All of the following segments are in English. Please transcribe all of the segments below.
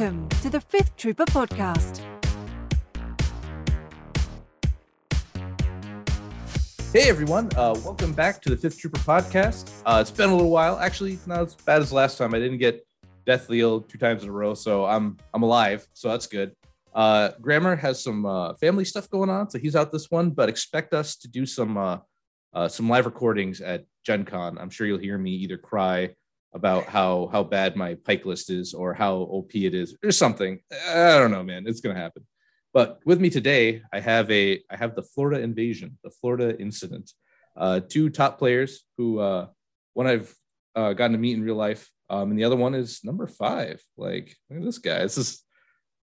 Welcome to the Fifth Trooper Podcast. Hey everyone, uh, welcome back to the Fifth Trooper podcast. Uh, it's been a little while. Actually, not as bad as last time. I didn't get deathly ill two times in a row, so I'm I'm alive, so that's good. Uh, Grammer has some uh, family stuff going on, so he's out this one. But expect us to do some uh, uh, some live recordings at Gen Con. I'm sure you'll hear me either cry about how how bad my Pyke list is or how OP it is or something. I don't know, man. It's gonna happen. But with me today, I have a I have the Florida invasion, the Florida incident. Uh, two top players who uh, one I've uh, gotten to meet in real life, um, and the other one is number five. Like, look at this guy. This is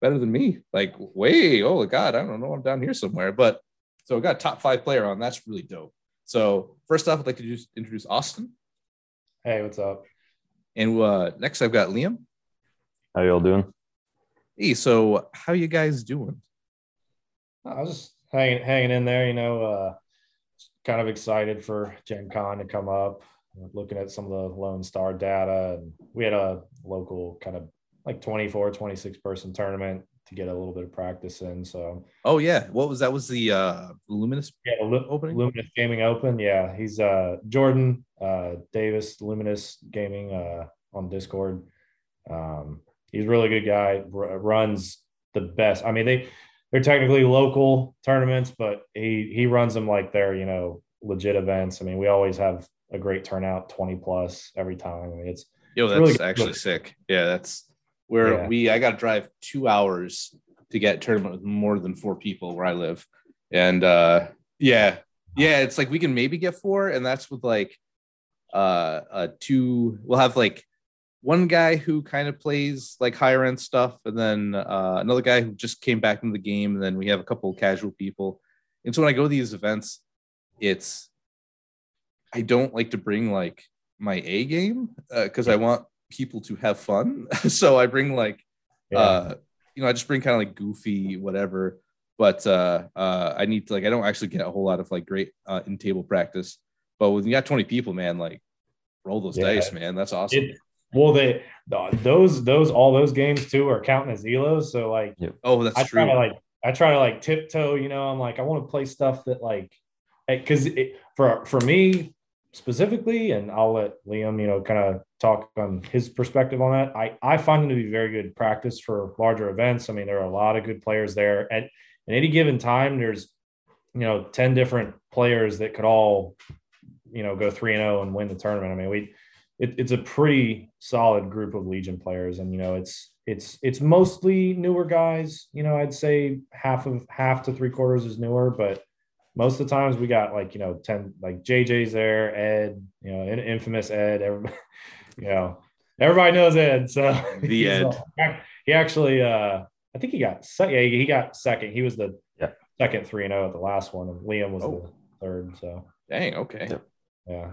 better than me. Like, way, oh god, I don't know. I'm down here somewhere. But so I got top five player on. That's really dope. So first off, I'd like to just introduce Austin, Hey, what's up? And uh, next I've got Liam. How y'all doing? Hey, so how you guys doing? I was just hanging hanging in there, you know, uh kind of excited for Gen Con to come up, looking at some of the Lone Star data. And we had a local kind of like 24, 26 person tournament to get a little bit of practice in. So Oh yeah, what was that? Was the uh, Luminous yeah, Lu- opening? Luminous Gaming Open. Yeah, he's uh Jordan uh Davis, Luminous Gaming uh on Discord. Um he's a really good guy, r- runs the best. I mean, they they're technically local tournaments, but he he runs them like they're, you know, legit events. I mean, we always have a great turnout, 20 plus every time. I mean, it's Yo, that's really actually sick. Yeah, that's where Yeah. we I got to drive two hours to get tournament with more than four people where I live, and uh yeah, yeah, it's like we can maybe get four, and that's with like uh uh two. We'll have like one guy who kind of plays like higher end stuff, and then uh another guy who just came back into the game, and then we have a couple of casual people. And so when I go to these events, it's I don't like to bring like my A game because I want people to have fun. so I bring like yeah. uh you know, I just bring kind of like goofy whatever. But uh uh I need to like I don't actually get a whole lot of like great uh in table practice. But when you got 20 people, man, like roll those Yeah. dice, man. That's awesome. It- well, they those those all those games too are counting as elos. So like oh, that's I true. try to like I try to like tiptoe, you know, I'm like I want to play stuff that like eh, because for for me specifically, and I'll let Liam, you know, kind of talk on his perspective on that. I I find them to be very good practice for larger events. I mean, there are a lot of good players there at at any given time. There's you know 10 different players that could all you know go 3 and 0 and win the tournament. I mean, we it, it's a pretty solid group of Legion players, and you know, it's it's it's mostly newer guys. You know, I'd say half of half to three quarters is newer, but most of the times we got like you know ten like JJ's there, Ed, you know, in- infamous Ed. Everybody, you know, everybody knows Ed. So The he's, Ed. he actually, uh, I think he got second. Yeah, he got second. He was the Yeah. second three and zero at the last one, and Liam was Oh. the third. So Dang, okay. Yep. Yeah.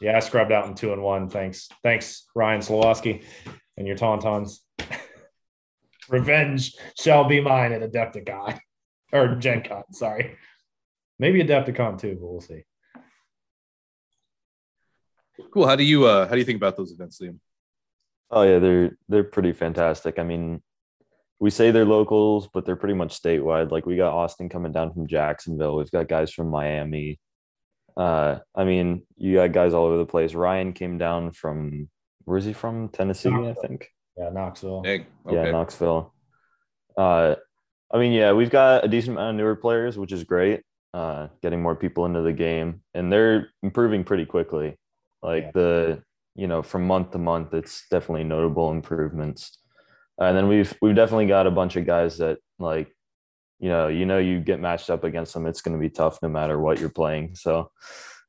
Yeah, I scrubbed out in two and one. Thanks. Thanks, Ryan Slawski and your Tauntauns. Revenge shall be mine at Adepticon. Or Gen Con, sorry. Maybe Adepticon too, but we'll see. Cool. How do you uh how do you think about those events, Liam? Oh yeah, they're they're pretty fantastic. I mean, we say they're locals, but they're pretty much statewide. Like we got Austin coming down from Jacksonville. We've got guys from Miami. Uh, I mean, you got guys all over the place. Ryan came down from where's he from? Tennessee, I think. Yeah, Knoxville. Dang. Okay. Yeah, Knoxville. Uh, I mean, yeah, we've got a decent amount of newer players, which is great. Uh, getting more people into the game, and they're improving pretty quickly. Like Yeah. the, you know, from month to month, it's definitely notable improvements. And then we've we've definitely got a bunch of guys that like, you know, you know, you get matched up against them, it's going to be tough no matter what you're playing. So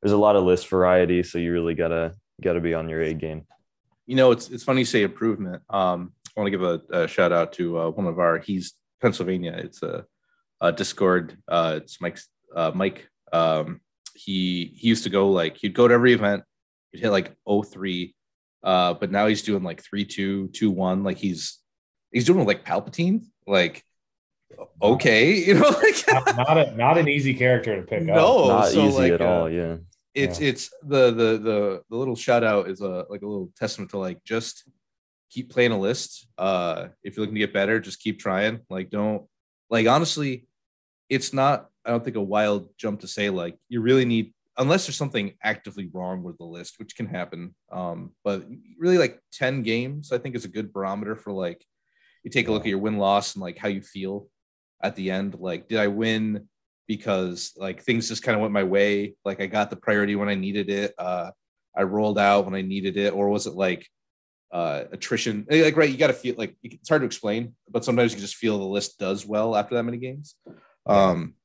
there's a lot of list variety, so you really gotta gotta be on your A game. you know it's it's funny you say improvement um i want to give a, a shout out to uh, one of our he's pennsylvania it's a, a discord uh it's mike's uh mike um he he used to go like he'd go to every event he'd hit like 03 uh but now he's doing like 3 2 2 1 like he's he's doing like palpatine like okay you know like not, not, a, not an easy character to pick up. no Not so, easy like, at uh, all. Yeah. it's it's the the the the little shout out is a like a little testament to like just keep playing a list. Uh, if you're looking to get better, just keep trying. Like, don't like honestly, it's not. I don't think a wild jump to say like you really need unless there's something actively wrong with the list, which can happen. Um, but really, like ten games, I think is a good barometer for like you take a look at your win loss and like how you feel at the end. Like, did I win because like things just kind of went my way? Like I got the priority when I needed it. Uh, I rolled out when I needed it, or was it like uh, attrition? Like right, you got to feel like it's hard to explain, but sometimes you just feel the list does well after that many games. Um,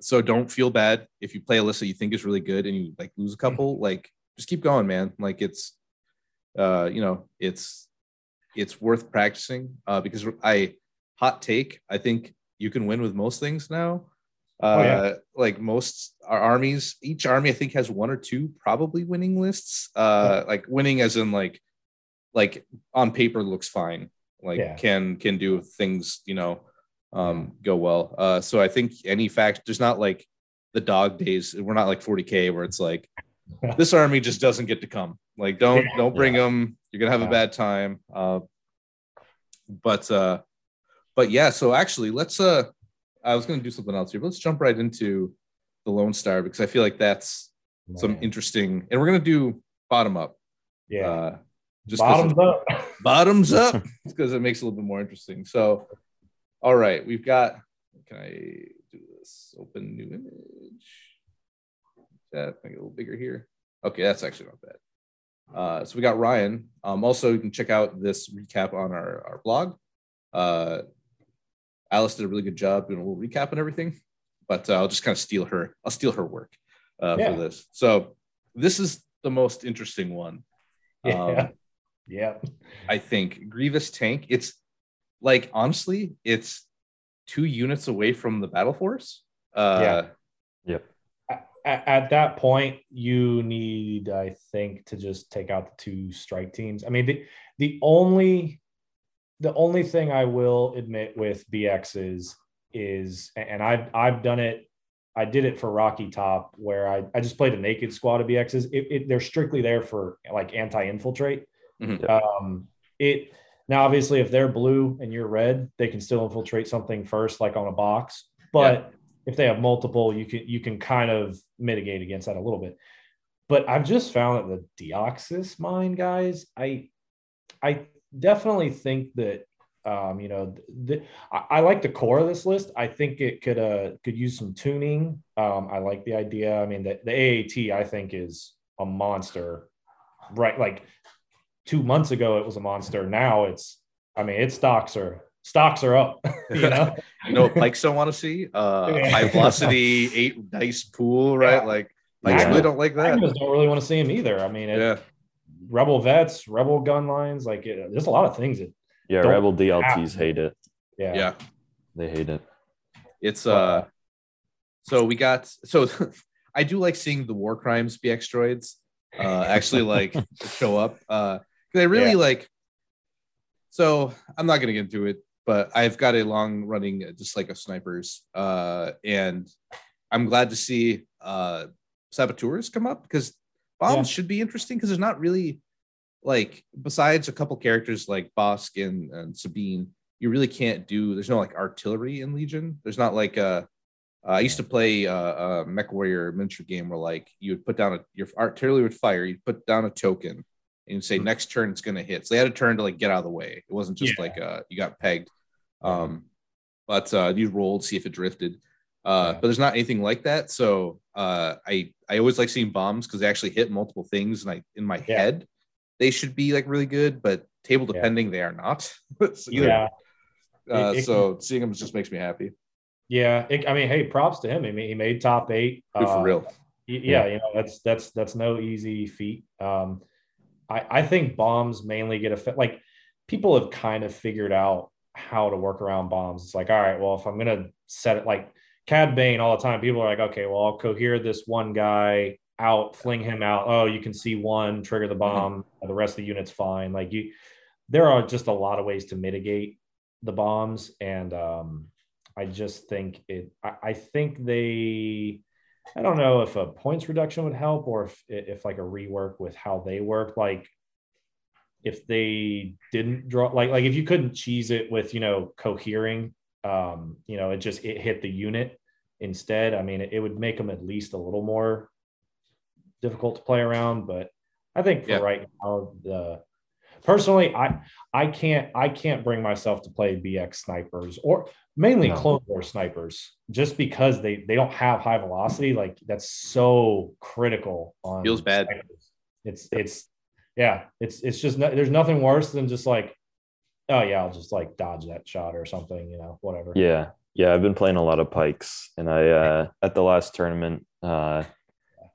so don't feel bad if you play a list that you think is really good and you like lose a couple. Like just keep going, man. Like it's, uh, you know, it's it's worth practicing uh, because I hot take. I think you can win with most things now. Uh, Oh, yeah. Like most our armies, each army I think has one or two probably winning lists. Uh, Like winning as in like like on paper looks fine. Like Yeah. can can do things you know um, go well. Uh, so I think any fact there's not like the dog days. We're not like 40k where it's like this army just doesn't get to come. Like don't Yeah. don't bring them. You're gonna have a bad time. Uh, but uh, but yeah. So actually, let's. Uh, I was gonna do something else here. But let's jump right into the Lone Star because I feel like that's some interesting. And we're gonna do bottom up. yeah. Uh, just Bottoms it- up. bottoms up because it makes it a little bit more interesting. So, all right, we've got. Can I do this? Open new image. That make it a little bigger here. Okay, that's actually not bad. Uh, so we got Ryan. Um, also, you can check out this recap on our, our blog. Uh, Alice did a really good job doing a little recap and everything, but uh, I'll just kind of steal her. I'll steal her work uh, Yeah. for this. So this is the most interesting one. Yeah. Um, yeah. I think Grievous tank. It's like honestly, it's two units away from the battle force. Uh, At, at that point, you need, I think, to just take out the two strike teams. I mean, the the only the only thing I will admit with BXs is, and I've I've done it. I did it for Rocky Top, where I, I just played a naked squad of BXs. It, it, they're strictly there for like anti-infiltrate. Mhm. Um, it now obviously if they're blue and you're red, they can still infiltrate something first, like on a box. But if they have multiple, you can you can kind of mitigate against that a little bit. But I've just found that the Deoxys mine guys, I I definitely think that um, you know, the, I, I like the core of this list. I think it could uh could use some tuning. Um, I like the idea. I mean, the, the AAT I think is a monster, right? Like two months ago it was a monster. Now it's, I mean, its stocks are stocks are up. you know, you know what Pykes don't want to see? Uh, high velocity, eight dice pool, right? Yeah. Like Pykes Yeah. really don't like that. Magnums don't really want to see him either. I mean, it, Yeah, rebel vets, rebel gun lines, like it, there's a lot of things that, Yeah, Rebel DLTs have- hate it. yeah, yeah. They hate it. It's uh. So we got so. I do like seeing the war crimes BX droids uh, actually like show up. Uh, 'cause I really Yeah. like. So I'm not gonna get into it, but I've got a long running dislike of snipers, uh, and I'm glad to see uh, saboteurs come up because bombs Yeah. should be interesting because there's not really like besides a couple characters like Bossk and, and Sabine, you really can't do. There's no like artillery in Legion. There's not like uh I used to play uh, a Mech Warrior miniature game where like you would put down a your artillery would fire, you'd put down a token, and you'd say Mhm. next turn it's gonna hit. So they had a turn to like get out of the way. It wasn't just Yeah. like uh you got pegged. Um, but uh, you rolled see if it drifted. Uh, Yeah. but there's not anything like that. So uh, I I always like seeing bombs because they actually hit multiple things, and I in my Yeah. head they should be like really good, but table Yeah. depending they are not. So, yeah, Uh, It- it- so seeing them just makes me happy. yeah. It, I mean, hey, props to him. I mean, he made top eight. Good for Uh, real. y- yeah, you know that's that's that's no easy feat. Um, I I think bombs mainly get affected. Like people have kind of figured out how to work around bombs. It's like, all right, well, if I'm gonna set it like Cad Bane all the time, people are like, okay, well, I'll cohere this one guy out, fling him out. Oh, you can see one, trigger the bomb. The rest of the unit's fine. Like you, there are just a lot of ways to mitigate the bombs, and um, I just think it. I, I think they. I don't know if a points reduction would help, or if if like a rework with how they work. Like if they didn't draw like like if you couldn't cheese it with you know cohering, um, you know, it just it hit the unit instead. I mean, it, it would make them at least a little more difficult to play around. But I think for Yeah. right now, the personally, I I can't I can't bring myself to play BX snipers or mainly No. Clone War snipers just because they they don't have high velocity. Like that's so critical on Feels bad. snipers. It's it's yeah, it's it's just no, there's nothing worse than just like oh yeah, I'll just like dodge that shot or something, you know, whatever. Yeah. Yeah. I've been playing a lot of Pykes and I, uh, at the last tournament, uh,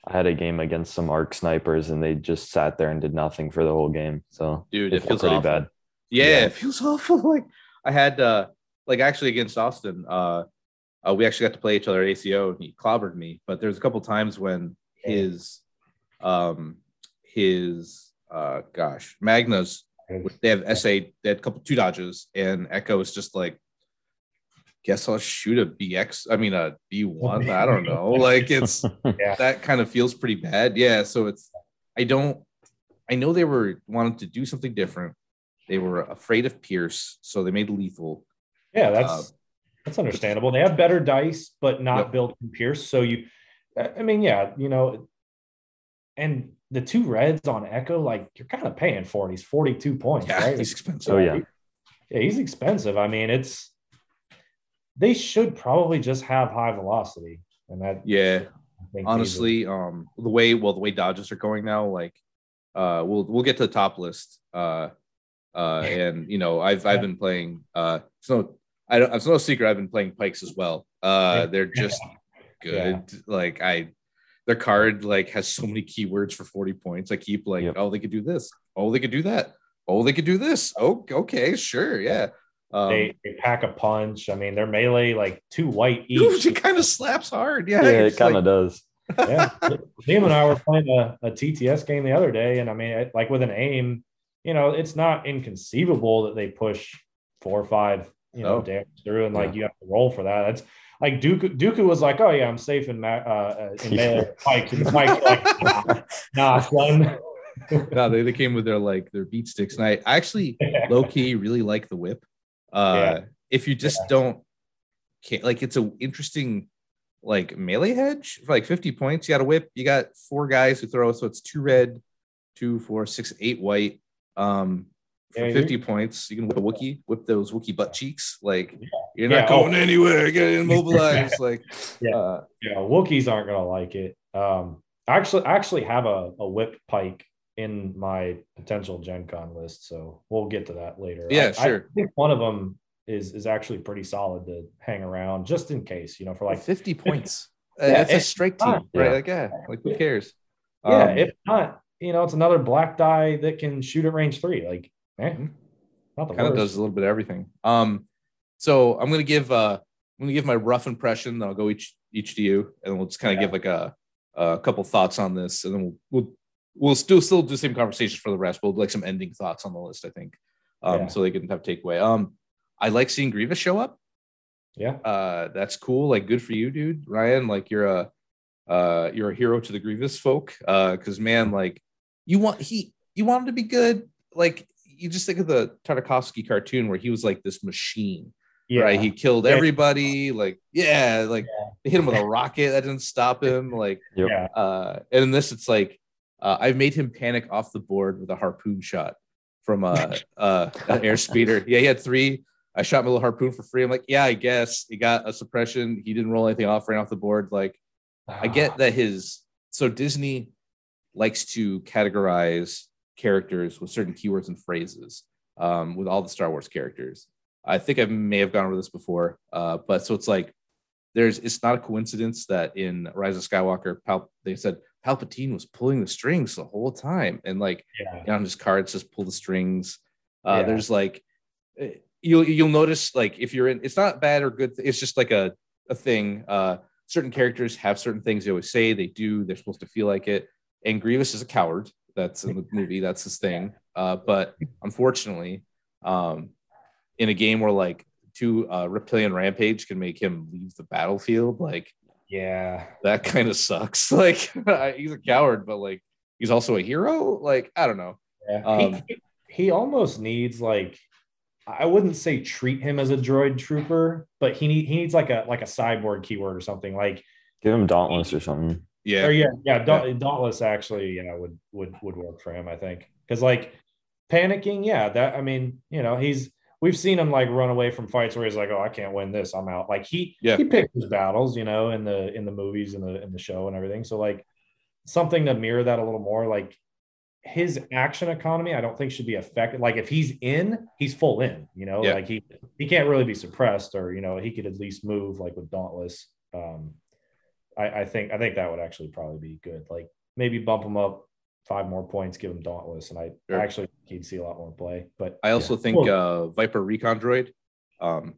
I had a game against some arc snipers and they just sat there and did nothing for the whole game. So Dude, it, feels pretty awful. bad. Yeah, Yeah. it feels awful. Like I had uh like actually against Austin, uh, uh we actually got to play each other at ACO and he clobbered me, but there's a couple times when his um his uh gosh, Magna's they have SA, they had a couple two dodges, and Echo is just like guess I'll shoot a BX, I mean a B1. I don't know. Like it's Yeah. that kind of feels pretty bad. Yeah. So it's I don't I know they were wanting to do something different. They were afraid of Pierce, so they made lethal. Yeah, that's Uh, that's understandable. They have better dice, but not Yep. built in Pierce. So you, I I mean, yeah, you know, and the two reds on Echo, like you're kind of paying for it. He's 42 points, Yeah, right? he's expensive. Oh, yeah. Yeah, he's expensive. I mean, it's they should probably just have high velocity, and that Yeah. Honestly, um the way well the way Dodges are going now, like uh we'll we'll get to the top list. Uh uh and you know I've I've been playing uh so I don't it's no secret I've been playing Pykes as well. Uh they're just good. Like I their card like has so many keywords for 40 points. I keep like, Yep. oh, they could do this. Oh, they could do that. Oh, they could do this. Oh, okay, sure, yeah. Um, they, they pack a punch. I mean, they're melee like two white dude, each. it kind of slaps hard. Yeah, Yeah, it kind of like- does. yeah, Liam and I were playing a, a TTS game the other day, and I mean, it- like with an aim, you know, it's not inconceivable that they push four or five, you know, Oh. damage through, and like Yeah. you have to roll for that. That's like Dooku. Dooku was like, "Oh yeah, I'm safe in ma- uh, uh, in melee." Mike, and Mike's like, "Nah, nah son." no, they, they came with their like their beat sticks, and I, I actually low key really like the whip. Uh, if you just don't, can't, like it's an interesting like melee hedge for like 50 points. You got a whip, you got four guys who throw, so it's two red, two, four, six, eight white. Um, for Yeah, 50 points, you can whip a Wookie, whip those Wookie butt cheeks. Like you're Yeah, not oh. going anywhere, get immobilized. like Yeah. uh, yeah, Wookiees aren't gonna like it. Um, I actually, I actually have a, a whip Pyke in my potential Gen Con list, so we'll get to that later. Yeah, I- sure. I think one of them is is actually pretty solid to hang around just in case, you know, for like like 50 points. Uh, Yeah, that's a strike team, right? Like, yeah, like who cares? yeah, Um, if not, you know, it's another black die that can shoot at range three. Like, eh, not the kind of does a little bit of everything. Um, so I'm gonna give uh I'm gonna give my rough impression. Then I'll go each each to you, and we'll just kind of Yeah. give like a a couple thoughts on this, and then we'll we'll we'll still still do the same conversations for the rest. We'll do, like some ending thoughts on the list, I think, um, Yeah. so they can have takeaway. Um, I like seeing Grievous show up. Yeah, Uh, that's cool. Like, good for you, dude. Ryan, like you're a uh you're a hero to the Grievous folk. Uh, because man, like you want he you want him to be good. Like you just think of the Tartakovsky cartoon where he was like this machine, yeah, right? He killed Yeah. everybody. Like, yeah, like they hit him with a rocket that didn't stop him. Like, yeah, uh, and in this, it's like uh, I've made him panic off the board with a harpoon shot from uh, uh, an airspeeder. Yeah, he had three. I shot my little harpoon for free. I'm like, yeah, I guess he got a suppression. He didn't roll anything off, ran off the board. Like, I get that his so Disney likes to categorize characters with certain keywords and phrases um, with all the Star Wars characters. I think I may have gone over this before, uh, but so it's like there's it's not a coincidence that in Rise of Skywalker, Pal- they said Palpatine was pulling the strings the whole time, and like yeah, on his cards just pull the strings. Uh, Yeah. There's like eh, you'll you'll notice like if you're in, it's not bad or good. It's just like a a thing. Uh, certain characters have certain things they always say they do. They're supposed to feel like it. And Grievous is a coward. That's in the movie. That's his thing. Uh, but unfortunately, um, in a game where like two uh, reptilian rampage can make him leave the battlefield, like yeah. that kind of sucks. Like he's a coward, but like he's also a hero. Like I don't know. Yeah. Um, he, he almost needs like I wouldn't say treat him as a droid trooper, but he need, he needs like a like a cyborg keyword or something like Give him Dauntless or something. Yeah. or yeah yeah, Daunt- Dauntless actually yeah would would would work for him I think because like panicking yeah that I mean you know he's we've seen him like run away from fights where he's like oh I can't win this I'm out like he Yeah. he picked his battles you know in the in the movies and the in the show and everything so like something to mirror that a little more like his action economy I don't think should be affected like if he's in he's full in you know Yeah. like he he can't really be suppressed or you know he could at least move like with Dauntless um I, I think I think that would actually probably be good. Like maybe bump him up five more points, give him Dauntless, and I, Sure. I actually think he'd see a lot more play. But I also yeah. think Well, uh, Viper Recon Droid. Um,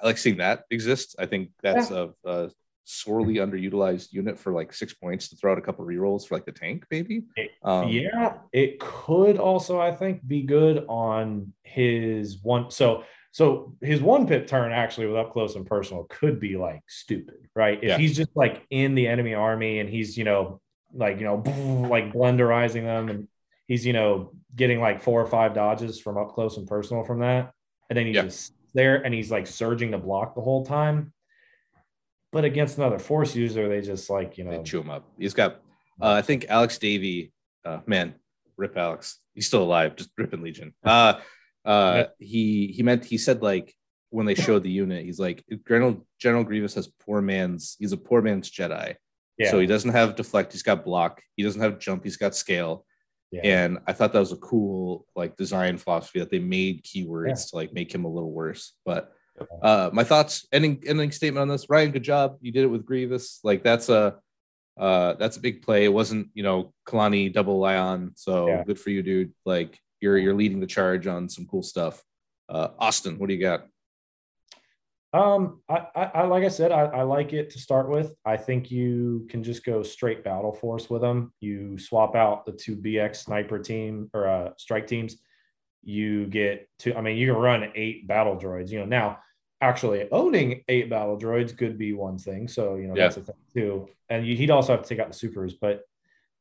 I like seeing that exist. I think that's a, a sorely underutilized unit for like six points to throw out a couple rerolls for like the tank, maybe. It- Um, yeah, it could also I think be good on his one. So so his one pip turn actually with up close and personal could be like stupid, right? If Yeah. he's just like in the enemy army and he's you know like you know like blenderizing them and he's you know getting like four or five dodges from up close and personal from that, and then he's Yeah. just there and he's like surging to block the whole time. But against another force user, they just like you They know chew him up. He's got, uh, I think Alex Davey, uh, man, rip Alex. He's still alive, just ripping Legion. Uh, uh, he he meant he said like when they showed the unit, he's like General General Grievous has poor man's. He's a poor man's Jedi. Yeah So he doesn't have deflect. He's got block. He doesn't have jump. He's got scale. yeah. And I thought that was a cool like design philosophy that they made keywords to like make him a little worse. But uh my thoughts, ending ending statement on this. Ryan, good job. You did it with Grievous. Like that's a uh that's a big play. It wasn't, you know, Kalani double Lion. So Yeah. good for you, dude. Like you're you're leading the charge on some cool stuff. Uh Austin, what do you got? Um, I, I, I like I said, I, I like it to start with. I think you can just go straight battle force with them. You swap out the two BX sniper team or uh, strike teams. You get to, I mean, you can run eight battle droids. You know, now actually owning eight battle droids could be one thing. So you know Yeah. that's a thing too. And you, he'd also have to take out the supers. But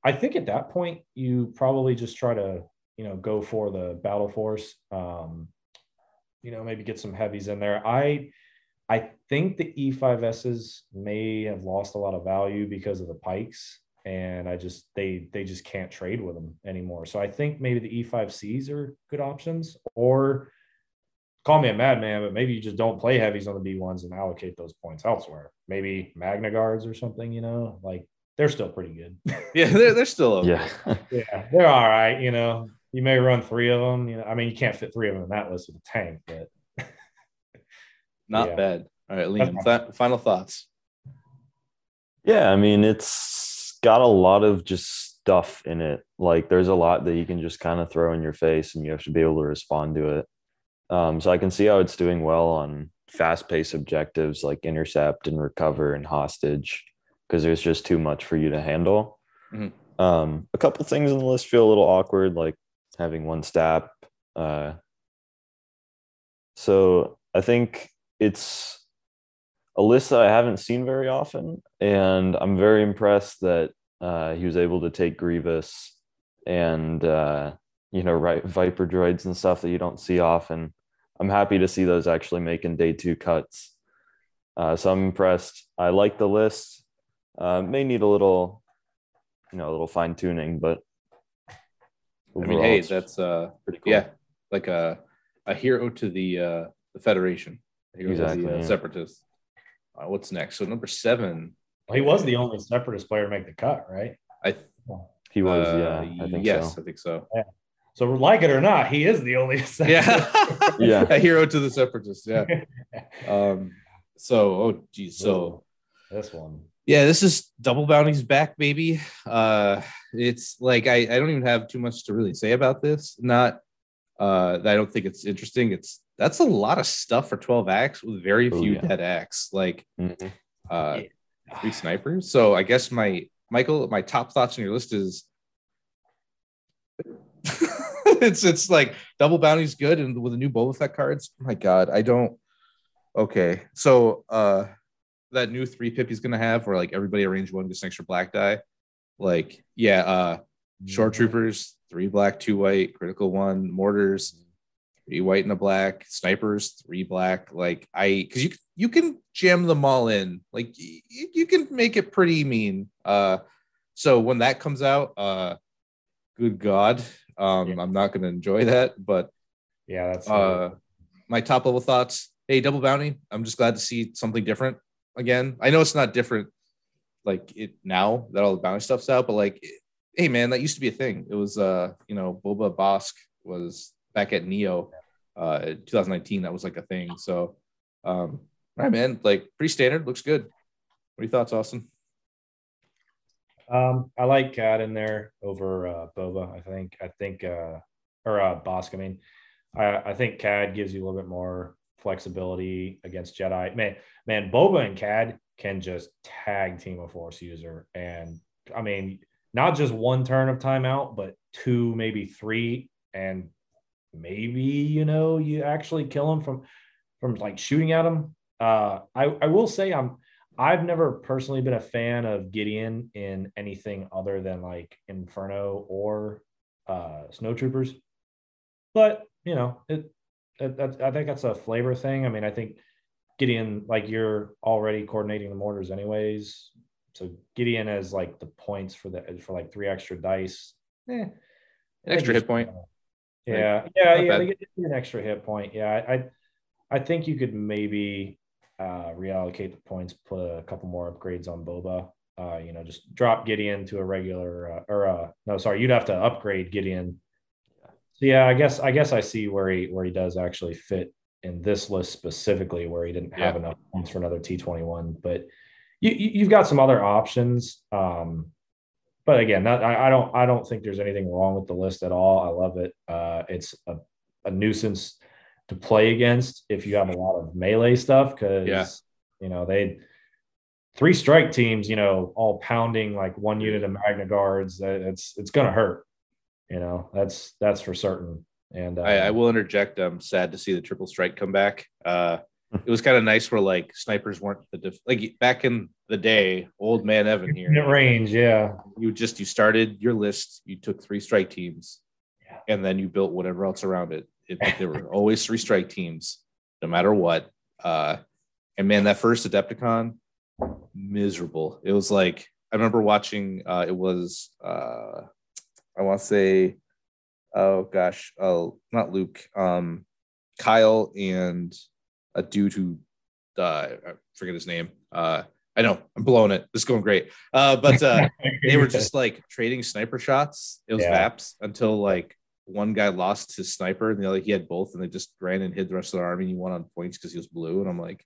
I think at that point you probably just try to you know go for the battle force. Um, you know, maybe get some heavies in there. I I think the E5Ss may have lost a lot of value because of the Pykes, and I just they they just can't trade with them anymore. So I think maybe the E5Cs are good options, or call me a madman, but maybe you just don't play heavies on the B1s and allocate those points elsewhere. Maybe Magna Guards or something, you know, like they're still pretty good. Yeah, they're, they're still okay. Yeah. yeah, they're all right. You know, you may run three of them. You know, I mean, you can't fit three of them in that list with a tank, but Not Yeah. bad. All right, Liam, th- final thoughts. Yeah, I mean, it's got a lot of just stuff in it. Like, there's a lot that you can just kind of throw in your face, and you have to be able to respond to it. Um, so I can see how it's doing well on fast-paced objectives like intercept and recover and hostage, because there's just too much for you to handle. Mhm. Um, a couple things in the list feel a little awkward, like having one stab. Uh, so I think it's a list that I haven't seen very often, and I'm very impressed that uh, he was able to take Grievous and uh, you know right Viper droids and stuff that you don't see often. I'm happy to see those actually making day two cuts. Uh, so I'm impressed. I like the list. Uh, may need a little, you know, a little fine tuning, but I mean, hey, that's uh pretty cool. yeah, like a a hero to the uh the Federation. A hero Exactly, to the uh, yeah. separatists. Uh, what's next? So number seven. he was the only separatist player to make the cut, right? I He was, uh, yeah, I think yes, so. I think so. So like it or not, he is the only. Yeah, Yeah. a hero to the separatists. Yeah. Um. So, oh geez. So this one. yeah, this is double bounties back, baby. Uh, it's like I I don't even have too much to really say about this. Not uh, I don't think it's interesting. It's that's a lot of stuff for 12 acts with very Oh, few yeah. dead acts. Like Mhm. uh three snipers. So I guess my Michael, my top thoughts on your list is it's it's like double bounty's good and with the new Boba Fett cards. My God, I don't okay. So uh that new three pip he's gonna have where like everybody arrange one gets an extra black die. Like, yeah, uh Short Mhm. troopers, three black, two white, critical one, mortars, three white and a black, snipers, three black. Like I, because you you can jam them all in. Like y- you can make it pretty mean. Uh, so when that comes out, uh, good God, um, Yeah. I'm not to enjoy that. But Yeah, that's uh, my top level thoughts. Hey, double bounty. I'm just glad to see something different again. I know it's not different like it now that all the bounty stuff's out, but like, hey man, that used to be a thing. It was uh, you know, Boba Bossk was back at Neo, uh, 2019. That was like a thing. So, um, all right, man, like pretty standard. Looks good. What are your thoughts, Austin? Um, I like Cad in there over uh, Boba. I think. I think, uh, or uh, Bossk. I mean, I, I think Cad gives you a little bit more flexibility against Jedi. Man, man, Boba and Cad can just tag team a Force user, and I mean, not just one turn of timeout, but two, maybe three, and maybe you know you actually kill him from from like shooting at him. Uh, I I will say I'm I've never personally been a fan of Gideon in anything other than like Inferno or uh, Snow Troopers, but you know, it, it, that, I think that's a flavor thing. I mean, I think Gideon, like you're already coordinating the mortars anyways, so Gideon has like the points for the for like three extra dice. Eh, An extra hit point. Yeah, not yeah. bad. They get an extra hit point. Yeah, I, I, I think you could maybe uh, reallocate the points, put a couple more upgrades on Boba. Uh, you know, just drop Gideon to a regular, uh, or uh, no, sorry, you'd have to upgrade Gideon. So yeah, I guess I guess I see where he where he does actually fit in this list specifically, where he didn't have Yeah. enough points for another T twenty one, but you, you you've got some other options. Um, but again, not, I, I don't I don't think there's anything wrong with the list at all. I love it. Uh, it's a, a nuisance to play against if you have a lot of melee stuff because Yeah. you know they three strike teams, you know, all pounding like one unit of Magna Guards. It's it's gonna hurt. You know, that's that's for certain. And uh, I, I will interject. I'm sad to see the triple strike come back. Uh, it was kind of nice where like snipers weren't the def- like back in the day. Old man Evan here. unit range, yeah, you just you started your list you took three strike teams Yeah. and then you built whatever else around it, it there were always three strike teams no matter what uh and man that first adepticon miserable it was like i remember watching uh it was uh i want to say oh gosh oh not luke um kyle and a dude who uh i forget his name uh i know i'm blowing it this is going great uh but uh they were just like trading sniper shots. It was Yeah. VAPs until like one guy lost his sniper and the other he had both, and they just ran and hid the rest of the army. And he won on points because he was blue. And I'm like,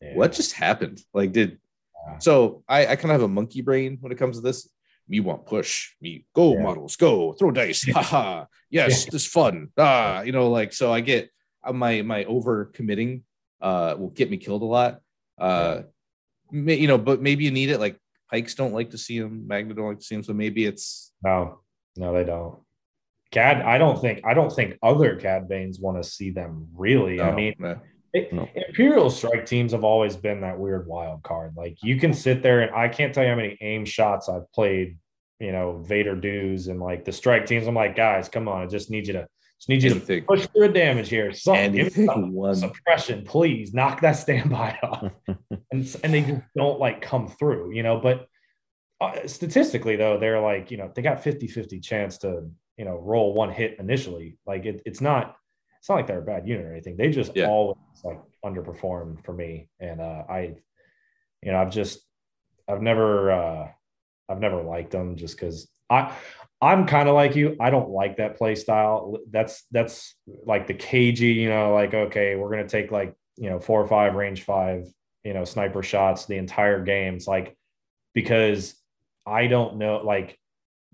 Yeah. what just happened? Like, did Yeah. so I, I kind of have a monkey brain when it comes to this. Me want push, me go models, go throw dice. Haha. Yes, this fun. Ah, you know, like so I get my my over committing uh will get me killed a lot. Uh may, you know, but maybe you need it like Pykes don't like to see him, Magna don't like to see him, so maybe it's No, no, they don't. Cad, I don't think I don't think other Cad Banes want to see them really. I mean, no. it- No. Imperial strike teams have always been that weird wild card. Like you can sit there and I can't tell you how many aim shots I've played, you know, Vader dues and like the strike teams. I'm like, guys, come on, I just need you to just need you to push through a damage here. Something, give something. one. suppression, please knock that standby off. and and they just don't like come through, you know. But uh, statistically, though, they're like, you know, they got 50 50 chance to, you know, roll one hit initially. Like it, it's not, it's not like they're a bad unit or anything. They just Yeah. always like underperform for me. And uh, I, you know, I've just, I've never, uh, I've never liked them just because I, I'm kind of like you. I don't like that play style. That's that's like the cagey, you know, like okay, we're gonna take like you know four or five range five, you know, sniper shots the entire game. It's like because I don't know, like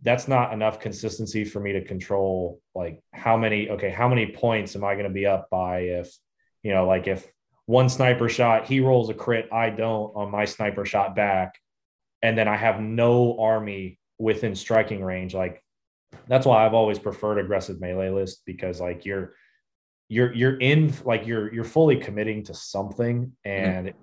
that's not enough consistency for me to control like how many okay how many points am i to be up by if you know like if one sniper shot he rolls a crit i don't on my sniper shot back and then i have no army within striking range like that's why i've always preferred aggressive melee list because like you're you're you're in like you're you're fully committing to something mm-hmm. and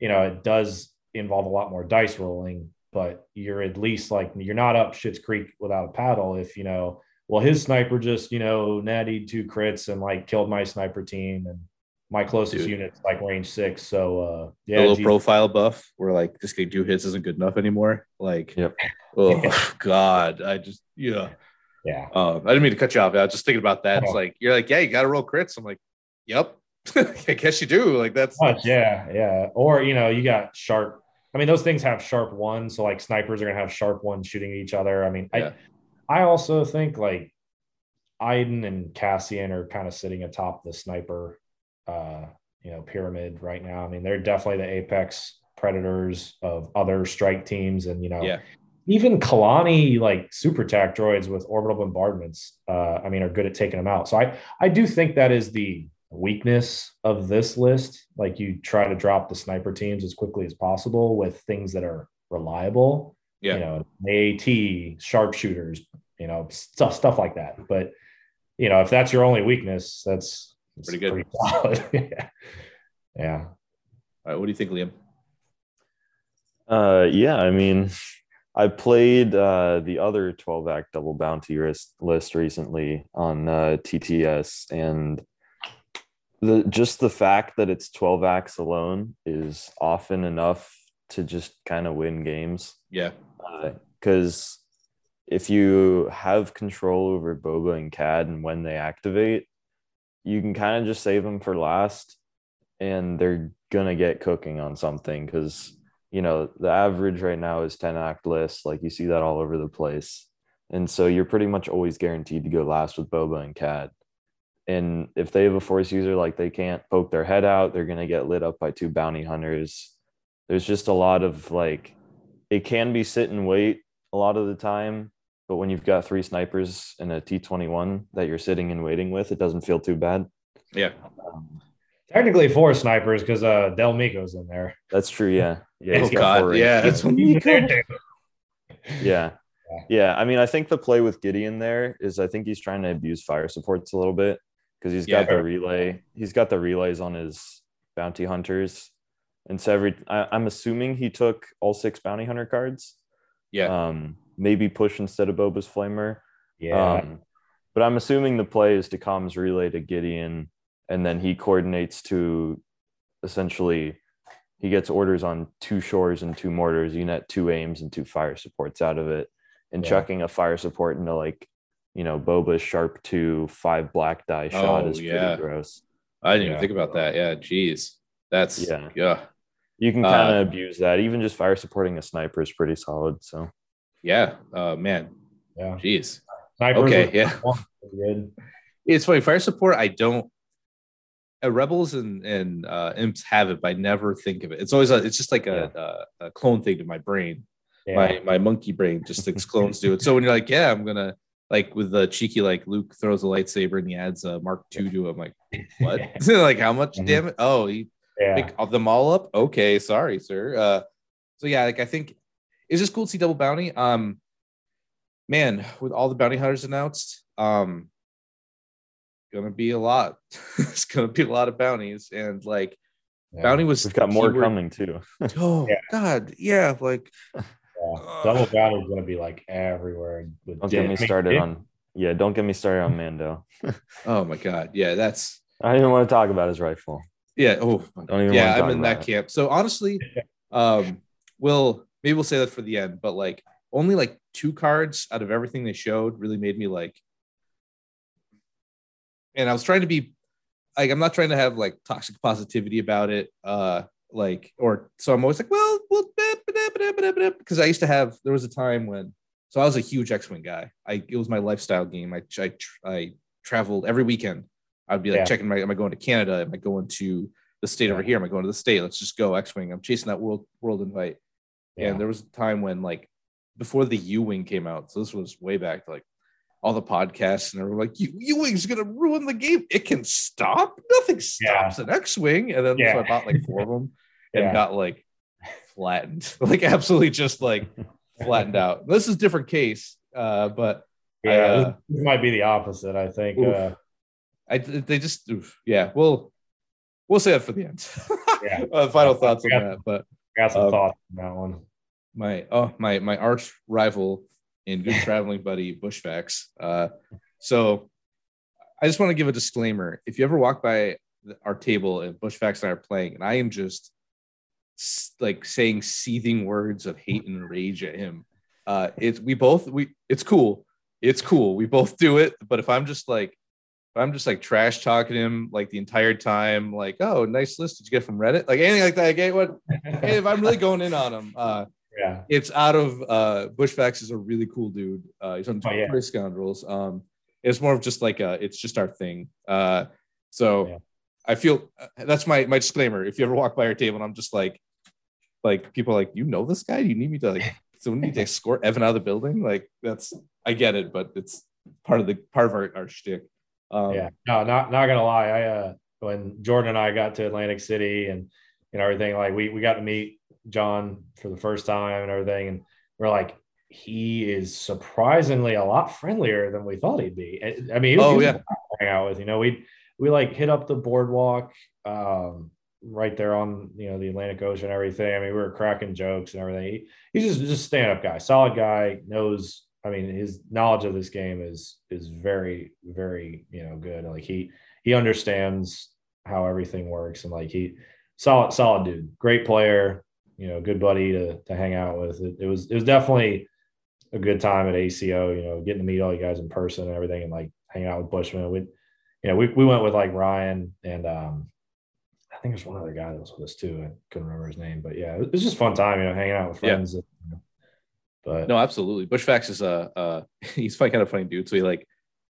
you know it does involve a lot more dice rolling but you're at least like you're not up Shit's Creek without a paddle. If you know, well, his sniper just you know natted two crits and like killed my sniper team, and my closest Dude. unit's like range six. So uh, yeah, a little geez. profile buff where like just getting two hits isn't good enough anymore. Like, Yep. oh God, I just yeah. yeah, Um, I didn't mean to cut you off. I was just thinking about that. It's Oh. like you're like, yeah, you got to roll crits. I'm like, yep, I guess you do. Like that's much, yeah, yeah. Or you know, you got sharp. I mean, those things have sharp one, so like snipers are gonna have sharp one shooting at each other. I mean, Yeah. I I also think like Iden and Cassian are kind of sitting atop the sniper, uh, you know, pyramid right now. I mean, they're definitely the apex predators of other strike teams, and you know, Yeah. even Kalani like super tac droids with orbital bombardments. Uh, I mean, are good at taking them out. So I I do think that is the weakness of this list. Like you try to drop the sniper teams as quickly as possible with things that are reliable. Yeah. You know, AAT, sharpshooters, you know, stuff stuff like that. But you know, if that's your only weakness, that's, that's Pretty good. solid. yeah. Yeah. All right, what do you think, Liam? Uh, yeah, I mean, I played uh, the other 12 act double bounty list, list recently on uh, TTS, and the just the fact that it's 12 acts alone is often enough to just kind of win games. Yeah, Because if you have control over Boba and Cad and when they activate, you can kind of just save them for last, and they're gonna get cooking on something because you know the average right now is 10 act list like you see that all over the place. And so you're pretty much always guaranteed to go last with boba and cad and if they have a force user like they can't poke their head out they're going to get lit up by two bounty hunters. There's just a lot of like it can be sit and wait a lot of the time but when you've got three snipers and a t21 that you're sitting and waiting with it doesn't feel too bad yeah, um, Technically four snipers because uh Del Meeko's in there. that's true yeah yeah Oh God, yeah, range. that's what yeah. Yeah. Yeah. I mean, I think the play with Gideon there is I think he's trying to abuse fire supports a little bit because he's got Yeah. the relay. He's got the relays on his bounty hunters. And so every, I, I'm assuming he took all six bounty hunter cards. yeah, Um, maybe push instead of Boba's flamer. Yeah. Um, but I'm assuming the play is to comms relay to Gideon, and then he coordinates to essentially he gets orders on two shores and two mortars. You net two aims and two fire supports out of it, and Yeah. chucking a fire support into like you know Boba's sharp two five black die shot Oh, is yeah. pretty gross. I didn't Yeah. even think about that. Yeah, geez, that's Yeah. yeah, You can Uh, kind of abuse that. Even just fire supporting a sniper is pretty solid. So yeah. Uh, man, yeah. Jeez. Snipers Okay, yeah. good. It's funny. Fire support. I don't. Uh, Rebels and and uh, imps have it, but I never think of it. It's always a, it's just like a, a, a clone thing to my brain. Yeah. My my monkey brain just thinks clones do it. So when you're like, yeah, I'm gonna like with the cheeky like Luke throws a lightsaber and he adds a Mark II to it. I'm like, what? like how much? Mhm. Damn it! Oh, he yeah. pick them all up. Okay, sorry, sir. Uh, so yeah, like I think it's just cool to see double bounty. Um, man, with all the bounty hunters announced, um, gonna be a lot. it's gonna be a lot of bounties, and like Yeah. bounty was we've got more keyword- coming too. Oh Yeah. God, yeah, like Yeah. Double battle is going to be like everywhere. With Don't get me started Din- on yeah. Don't get me started on Mando. oh my God, yeah, that's I don't even want to talk about his rifle. yeah. Oh Don't even yeah, wanna I'm in about that it. camp. So honestly, um, we'll maybe we'll say that for the end, but like only like two cards out of everything they showed really made me like. And I was trying to be, like, I'm not trying to have like toxic positivity about it, uh, like, or so I'm always like, well, well, because I used to have. There was a time when, so I was a huge X-wing guy. I it was my lifestyle game. I I, I traveled every weekend. I'd be like Yeah. checking my, am I going to Canada? Am I going to the state over here? Am I going to the state? Let's just go X-wing. I'm chasing that world world invite. Yeah. And there was a time when like before the U-wing came out, so this was way back, like all the podcasts and they were like, U- U-wing's gonna ruin the game. It can stop. Nothing stops an X-wing. And then so I bought like four of them and Yeah. got like flattened, like absolutely just like flattened out. This is a different case, uh, but I, Yeah, uh, this might be the opposite. I think. Oof. Uh, I they just oof, yeah. We'll we'll say that for the end. Yeah. uh, final thoughts on Yeah. that, but I got some Um, thoughts on that one. my oh my my arch rival and good traveling buddy Bushfax. Uh, so I just want to give a disclaimer. If you ever walk by our table and Bushfax and I are playing, and I am just like saying seething words of hate and rage at him, uh, it's we both we it's cool. It's cool. We both do it. But if I'm just like if I'm just like trash talking him like the entire time, like, oh, nice list. Did you get from Reddit? Like anything like that. Like, hey, what hey, if I'm really going in on him, uh, yeah, it's out of uh Bushfax is a really cool dude. Uh he's on Oh, yeah. Scoundrels. Um it's more of just like a it's just our thing. Uh so Yeah. I feel uh, that's my my disclaimer. If you ever walk by our table and I'm just like like people are like, you know this guy? Do you need me to like so we need to escort Evan out of the building? Like that's I get it, but it's part of the part of our, our shtick. Um yeah. No, not not gonna lie. I uh when Jordan and I got to Atlantic City and you know everything, like we we got to meet John for the first time and everything, and we're like, he is surprisingly a lot friendlier than we thought he'd be. I mean, he was, Oh, yeah. hang out with. You know, we we like hit up the boardwalk um right there on you know the Atlantic Ocean and everything. I mean, we were cracking jokes and everything. He, he's just just stand up guy, solid guy, knows. I mean, his knowledge of this game is is very very you know good. Like he he understands how everything works and like he solid solid dude, great player. You know, good buddy to to hang out with. It, it was it was definitely a good time at ACO. You know, getting to meet all you guys in person and everything, and like hanging out with Bushman. We, you know, we we went with like Ryan and um, I think there's one other guy that was with us too. I couldn't remember his name, but yeah, it was just fun time. You know, hanging out with Yeah. But No, absolutely. Bushfax is a uh, he's kind of funny dude. So he like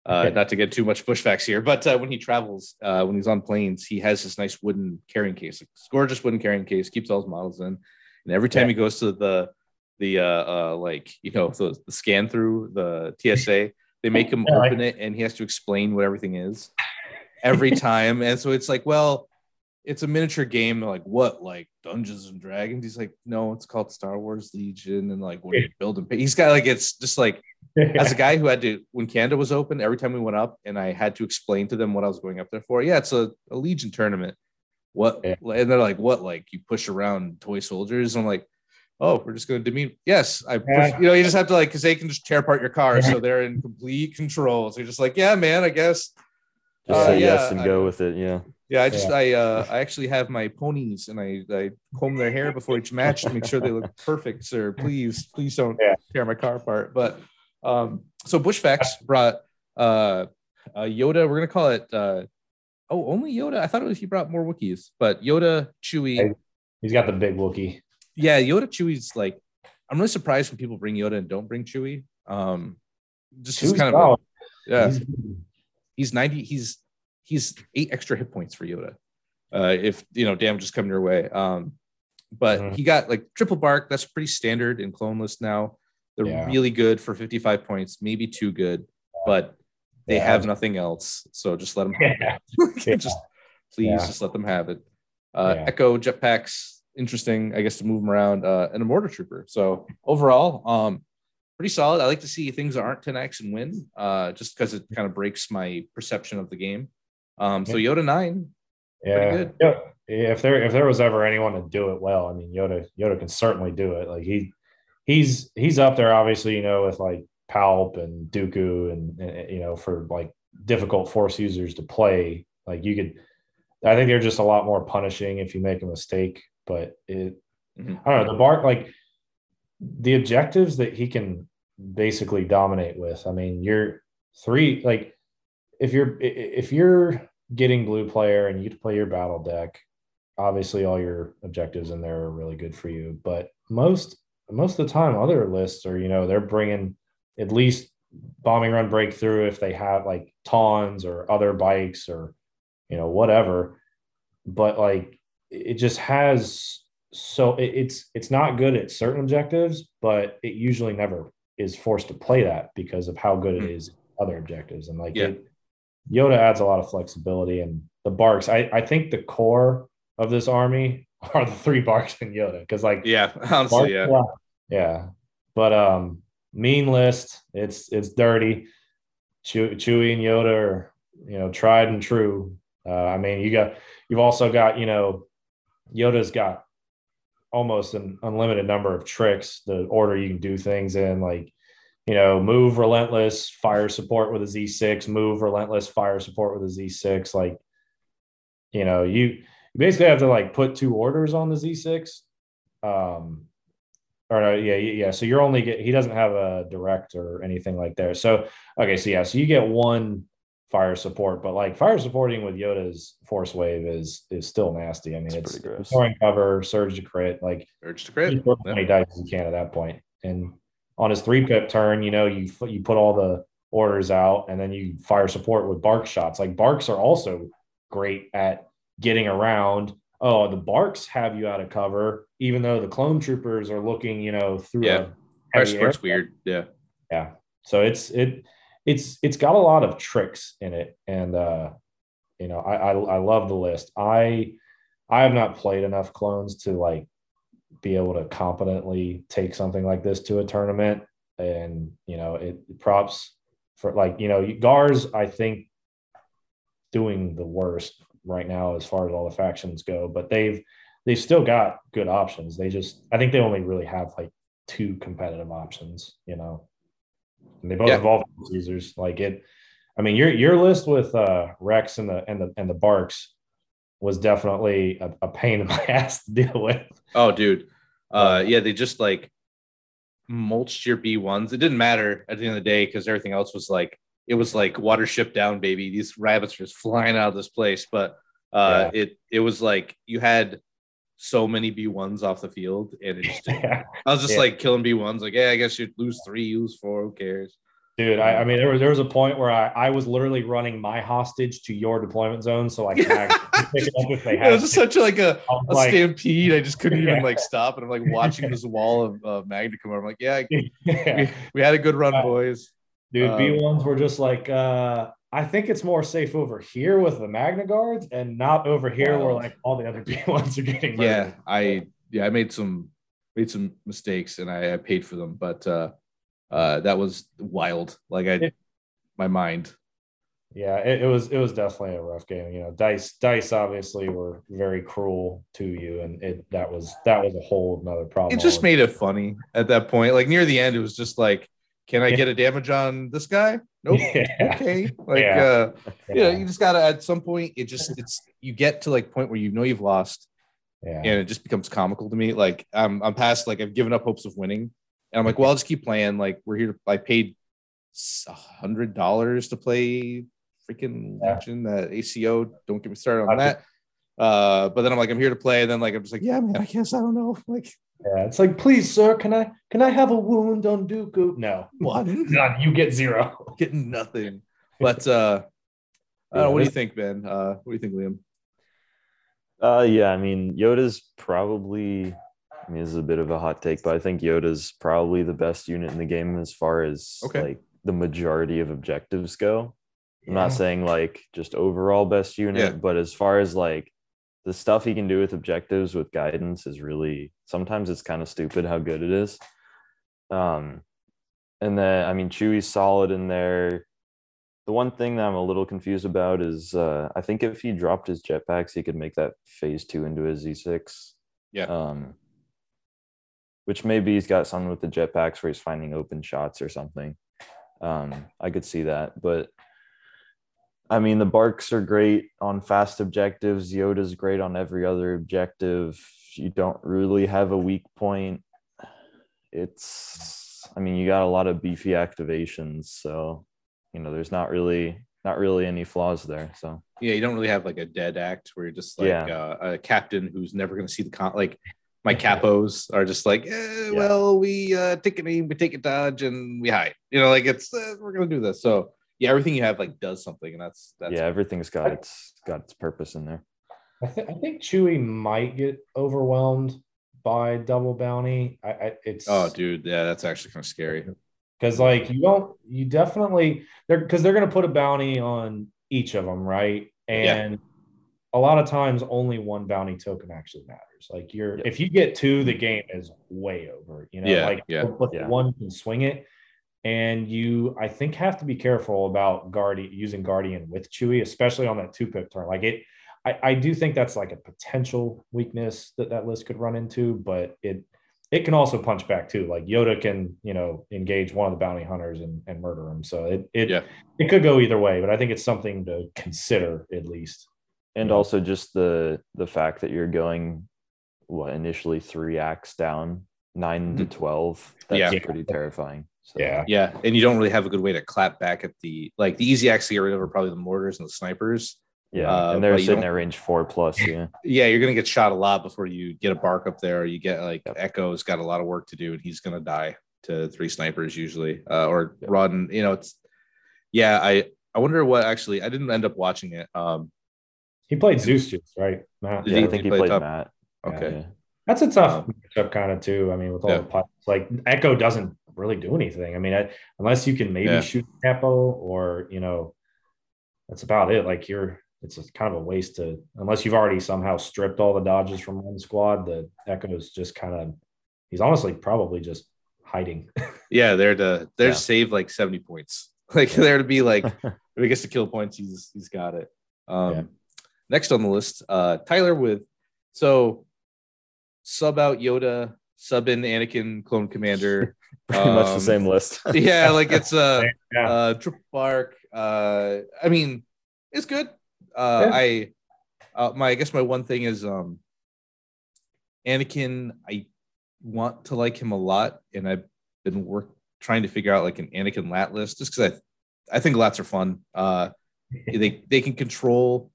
uh, not to get too much Bushfax here, but uh, when he travels, uh, when he's on planes, he has this nice wooden carrying case, it's gorgeous wooden carrying case, keeps all his models in, and every time Yeah. he goes to the the uh, uh like you know the, the scan through the TSA, they make him Yeah, open it and he has to explain what everything is every time, and so it's like, well, it's a miniature game. They're like, what, like Dungeons and Dragons? He's like, no, it's called Star Wars Legion, and like, what are you building? He's got like, it's just like as a guy who had to when Canada was open, every time we went up and I had to explain to them what I was going up there for. Yeah, it's a, a Legion tournament. What Yeah. and they're like, what? Like you push around toy soldiers? I'm like, oh, we're just gonna demean. Yes, I push, Yeah. you know, you just have to like because they can just tear apart your car, so they're in complete control. So you're just like, yeah, man, I guess. Just Uh, say yeah, yes and I- go with it. Yeah. Yeah, I just Yeah. I uh I actually have my ponies and I I comb their hair before each match to make sure they look perfect, sir. Please, please don't Yeah. tear my car apart. But um so Bushfax brought uh, uh Yoda, we're gonna call it uh oh only Yoda. I thought it was he brought more Wookiees, but Yoda, Chewie, He's got the big Wookie. yeah, Yoda Chewie's like I'm really surprised when people bring Yoda and don't bring Chewie. Um just Chewie's kind of a- yeah He's- he's 90 he's he's eight extra hit points for yoda uh if you know damage is coming your way. Um but Mhm. he got like triple bark that's pretty standard in clone list now. They're Yeah. really good for 55 points maybe too good but they Yeah. have nothing else so just let them Yeah. Just please just let them have it. Uh echo jetpacks interesting i guess to move them around uh and a mortar trooper. So overall um pretty solid. I like to see things that aren't 10x and win uh just because it kind of breaks my perception of the game um so yoda 9 Yeah. good. yeah. If there if there was ever anyone to do it well, I mean Yoda Yoda can certainly do it. Like he he's he's up there obviously, you know, with like Palp and Dooku and, and you know, for like difficult force users to play. Like you could I think they're just a lot more punishing if you make a mistake. But it Mhm. I don't know, the bark like the objectives that he can basically dominate with. I mean, you're three like if you're if you're getting blue player and you get to play your battle deck, obviously all your objectives in there are really good for you. But most most of the time, other lists are you know they're bringing at least bombing run breakthrough if they have like tawns or other bikes or you know whatever. But like it just has so it, it's it's not good at certain objectives, but it usually never is forced to play that because of how good it Mhm. is other objectives and like Yeah. it, Yoda adds a lot of flexibility and the barks. I, I think the core of this army are the three barks and Yoda because like yeah honestly yeah yeah. But um, mean list. It's it's dirty. Chew, Chewie and Yoda are you know tried and true. Uh, I mean, you got you've also got you know Yoda's got almost an unlimited number of tricks, the order you can do things in, like you know, move relentless, fire support with a Z6, move relentless, fire support with a Z6. Like, you know, you, you basically have to like put two orders on the Z6. Um, or no, yeah, yeah. So you're only get he doesn't have a direct or anything like there. So okay, so yeah, so you get one fire support, but like fire supporting with Yoda's force wave is is still nasty. I mean, it's, it's throwing cover, surge to crit, like surge to crit, as many dice as you can at that point. And on his three pip turn, you know, you you put all the orders out, and then you fire support with bark shots. Like barks are also great at getting around. Oh, the barks have you out of cover, even though the clone troopers are looking, you know, through. Yeah, support's weird. Yeah, yeah. So it's it it's it's got a lot of tricks in it, and uh, you know, I, I I love the list. I I have not played enough clones to like be able to competently take something like this to a tournament, and you know, it props for like you know, Gars. I think doing the worst right now as far as all the factions go, but they've they've still got good options. They just I think they only really have like two competitive options, you know. And they both yeah. involve users. Like it, I mean, your your list with uh, Rex and the and the and the Barks was definitely a, a pain in my ass to deal with. Oh, dude. Uh, yeah, they just like mulched your B ones. It didn't matter at the end of the day because everything else was like it was like water watership down, baby. These rabbits are just flying out of this place. But uh, yeah. it it was like you had so many B1s off the field. And it just, yeah. I was just yeah. like killing B1s, like, yeah, I guess you'd lose three, lose four, who cares? Dude, I, I mean, there was, there was a point where I, I was literally running my hostage to your deployment zone. So I could pick it up if they had It was just such like a, a like, stampede. I just couldn't yeah. even like stop. And I'm like watching this wall of uh, Magna come over. I'm like, yeah, I, we, we, had a good run, uh, boys. Dude, um, B1s were just like, uh, I think it's more safe over here with the Magna Guards and not over here where like all the other B ones are getting. Murdered. Yeah, I yeah I made some made some mistakes and I, I paid for them, but uh, uh, that was wild. Like I, it, my mind. Yeah, it, it, was it was definitely a rough game. You know, dice dice obviously were very cruel to you, and it that was that was a whole another problem. It just made it funny at that point. Like near the end, it was just like can I get a damage on this guy? Nope. Yeah. Okay. Like yeah. uh yeah. you know, you just gotta at some point it just it's you get to like point where you know you've lost. Yeah. And it just becomes comical to me. Like I'm I'm past like I've given up hopes of winning. And I'm like, well, I'll just keep playing. Like we're here to I paid a hundred dollars to play freaking yeah. Legion, that ACO. Don't get me started on that. Uh, but then I'm like, I'm here to play. And then like I'm just like, yeah, man, I guess I don't know. Like yeah, it's like, please, sir, can I can I have a wound on Dooku? No, what? None. You get zero. Getting nothing. But uh, yeah, what do you think, Ben? Uh, what do you think, Liam? Uh, yeah, I mean, Yoda's probably. I mean, this is a bit of a hot take, but I think Yoda's probably the best unit in the game as far as okay. like the majority of objectives go. I'm not saying like just overall best unit, yeah. but as far as like the stuff he can do with objectives with guidance is really sometimes it's kind of stupid how good it is. Um, and then I mean Chewie's solid in there. The one thing that I'm a little confused about is uh, I think if he dropped his jetpacks, he could make that phase two into a Z6. Yeah. Um, which maybe he's got something with the jetpacks where he's finding open shots or something. Um, I could see that, but I mean, the Barks are great on fast objectives. Yoda's great on every other objective. You don't really have a weak point. It's, I mean, you got a lot of beefy activations, so you know, there's not really not really any flaws there. So yeah, you don't really have like a dead act where you're just like yeah. uh, a captain who's never going to see the con. Like my capos are just like, eh, yeah. well, we uh, take an aim, we take a dodge, and we hide. You know, like it's uh, we're gonna do this. So yeah, everything you have like does something, and that's that's yeah, everything's got its got its purpose in there. I, th- I think Chewie might get overwhelmed by double bounty. I, I it's oh, dude, yeah, that's actually kind of scary. Because like you don't, you definitely they're because they're gonna put a bounty on each of them, right? And yeah. A lot of times only one bounty token actually matters. Like you're if you get two, the mm-hmm. game is way over. You know, yeah, like yeah, but yeah. one can swing it and you I think have to be careful about guardian using guardian with Chewy, especially on that two pip turn. Like it, I, I do think that's like a potential weakness that that list could run into, but it it can also punch back too. Like Yoda can, you know, engage one of the bounty hunters and, and murder him. So it it Yeah. it could go either way, but I think it's something to consider at least. And Yeah. also just the the fact that you're going what initially three acts down nine to 12 that's Mm-hmm. Yeah. pretty terrifying so Yeah. Yeah, and you don't really have a good way to clap back at the like the easy acts to get rid of are probably the mortars and the snipers. yeah Uh, and they're but you sitting don't- at range four plus yeah Yeah, you're gonna get shot a lot before you get a bark up there. You get like Yep. Echo's got a lot of work to do, and he's gonna die to three snipers usually, uh, or Yep. run. You know, it's yeah. I I wonder what actually. I didn't end up watching it. Um, He played Zeus Juice, right? Matt? Did yeah he- i think he he play played matt okay, yeah. That's a tough matchup kind of too. I mean, with all Yeah. the pipes, like Echo doesn't really do anything. I mean, I, unless you can maybe Yeah. shoot Capo or you know, that's about it. Like you're, it's a, kind of a waste to unless you've already somehow stripped all the dodges from one squad. The Echo is just kind of, he's honestly probably just hiding. yeah, they're to they're Yeah. save like seventy points. Like they're to be like, if he gets to kill points, he's he's got it. Um, Yeah. Next on the list, uh, Tyler with so sub out Yoda, sub in Anakin, clone commander. pretty much the Um, same list yeah, like it's uh yeah, uh triple bark. Uh I mean it's good. Uh Yeah. I uh my I guess my one thing is um Anakin, I want to like him a lot, and I've been work trying to figure out like an Anakin lat list just because I I think lats are fun. Uh they they can control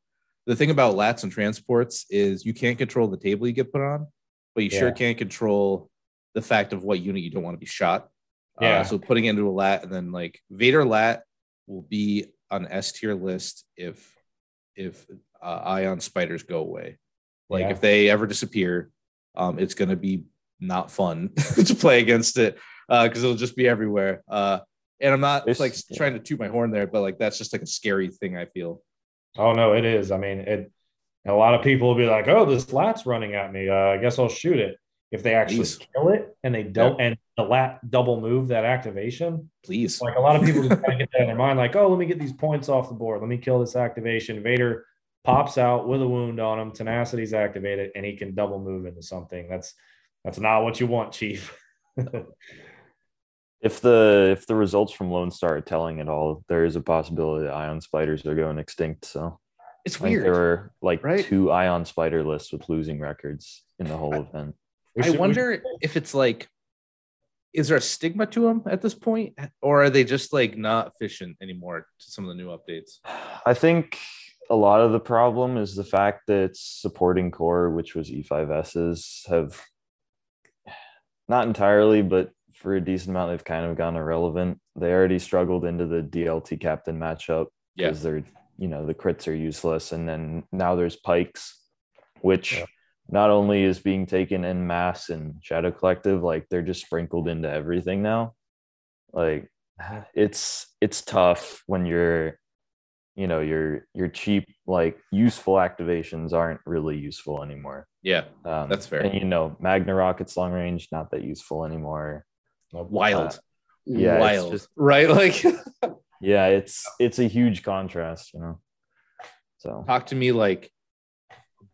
the thing about lats and transports is you can't control the table you get put on, but you sure can't control the fact of what unit you don't want to be shot. Yeah. Uh, so putting into a lat and then like Vader lat will be on S tier list if if uh, ion spiders go away. Like Yeah. if they ever disappear, um, it's gonna be not fun to play against it because it'll just be everywhere. Uh, and I'm not This- like yeah. trying to toot my horn there, but like that's just like a scary thing. I feel. Oh no, it is. I mean, it. A lot of people will be like, "Oh, this lat's running at me. Uh, I guess I'll shoot it." If they actually Please. kill it and they don't, and the lat double move that activation, Please. like a lot of people just kind of get that in their mind, like, "Oh, let me get these points off the board. Let me kill this activation." Vader pops out with a wound on him. Tenacity's activated, and he can double move into something. That's that's not what you want, Chief. if the if the results from lone star are telling at all there is a possibility that ion spiders are going extinct so It's weird. there were like right? two ion spider lists with losing records in the whole event I should- we wonder if it's like, is there a stigma to them at this point, or are they just like not efficient anymore to some of the new updates? I think a lot of the problem is the fact that supporting core, which was E5S's, have not entirely, but for a decent amount, they've kind of gone irrelevant. They already struggled into the DLT captain matchup Yeah. because they're, you know, the crits are useless. And then now there's Pykes, which Yeah. not only is being taken in mass and Shadow Collective, like they're just sprinkled into everything now. Like it's it's tough when you're you know your your cheap like useful activations aren't really useful anymore Yeah, um, That's fair. and you know magna rockets long range not that useful anymore wild. Uh, yeah, wild. just- right? Like, yeah it's it's a huge contrast you know so talk to me like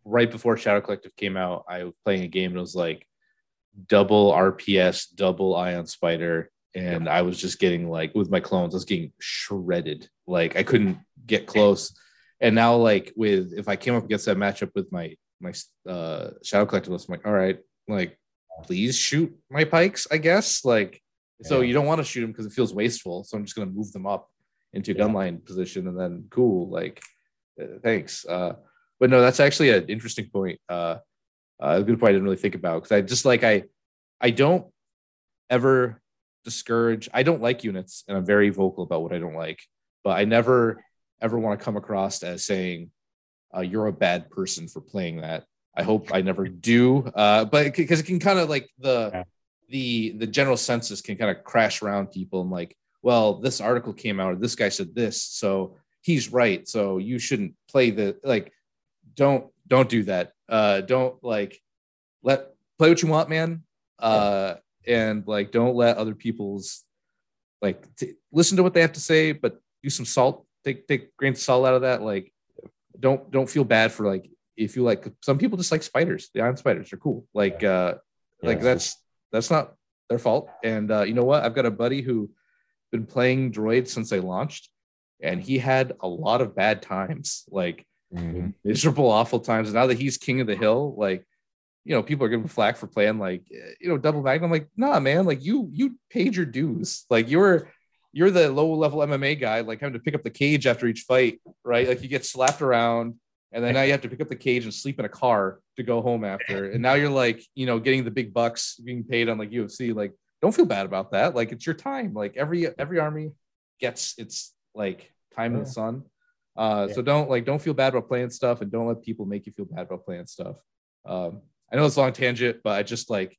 right before Shadow Collective came out. I was playing a game and it was like double RPS, double Ion Spider, and I was just getting like with my clones, I was getting shredded. Like I couldn't get close. And now, like with if I came up against that matchup with my my uh Shadow Collective list, I'm like, all right, like please shoot my Pykes, I guess. Like so you don't want to shoot them because it feels wasteful. So I'm just gonna move them up into Yeah. gunline position and then cool, like uh, thanks. Uh but no, that's actually an interesting point. Uh, uh, a good point I didn't really think about because I just like I, I don't ever discourage. I don't like units, and I'm very vocal about what I don't like. But I never ever want to come across as saying uh, you're a bad person for playing that. I hope I never do. Uh, but because it can kind of like the Yeah. the the general census can kind of crash around people and like, well, this article came out or this guy said this, so he's right. So you shouldn't play the like don't don't do that. Uh don't like let play what you want, man. Uh and like don't let other people's like t- listen to what they have to say, but do some salt, take take grains of salt out of that. Like don't don't feel bad for like if you like some people just like spiders. The ion spiders are cool. Like uh like Yeah. that's that's not their fault. And uh you know what? I've got a buddy who been playing droid since they launched and he had a lot of bad times. Like Mhm. miserable, awful times. And now that he's king of the hill, like, you know, people are giving flack for playing like, eh, you know, double magnum. Like, nah, man, like you, you paid your dues. Like you're, you're the low level MMA guy, like having to pick up the cage after each fight, right? Like you get slapped around, and then now you have to pick up the cage and sleep in a car to go home after. And now you're like, you know, getting the big bucks, being paid on like UFC. Like, don't feel bad about that. Like it's your time. Like every every army gets its like time in the sun. Uh, Yeah. so don't like don't feel bad about playing stuff, and don't let people make you feel bad about playing stuff. Um, I know it's a long tangent, but I just like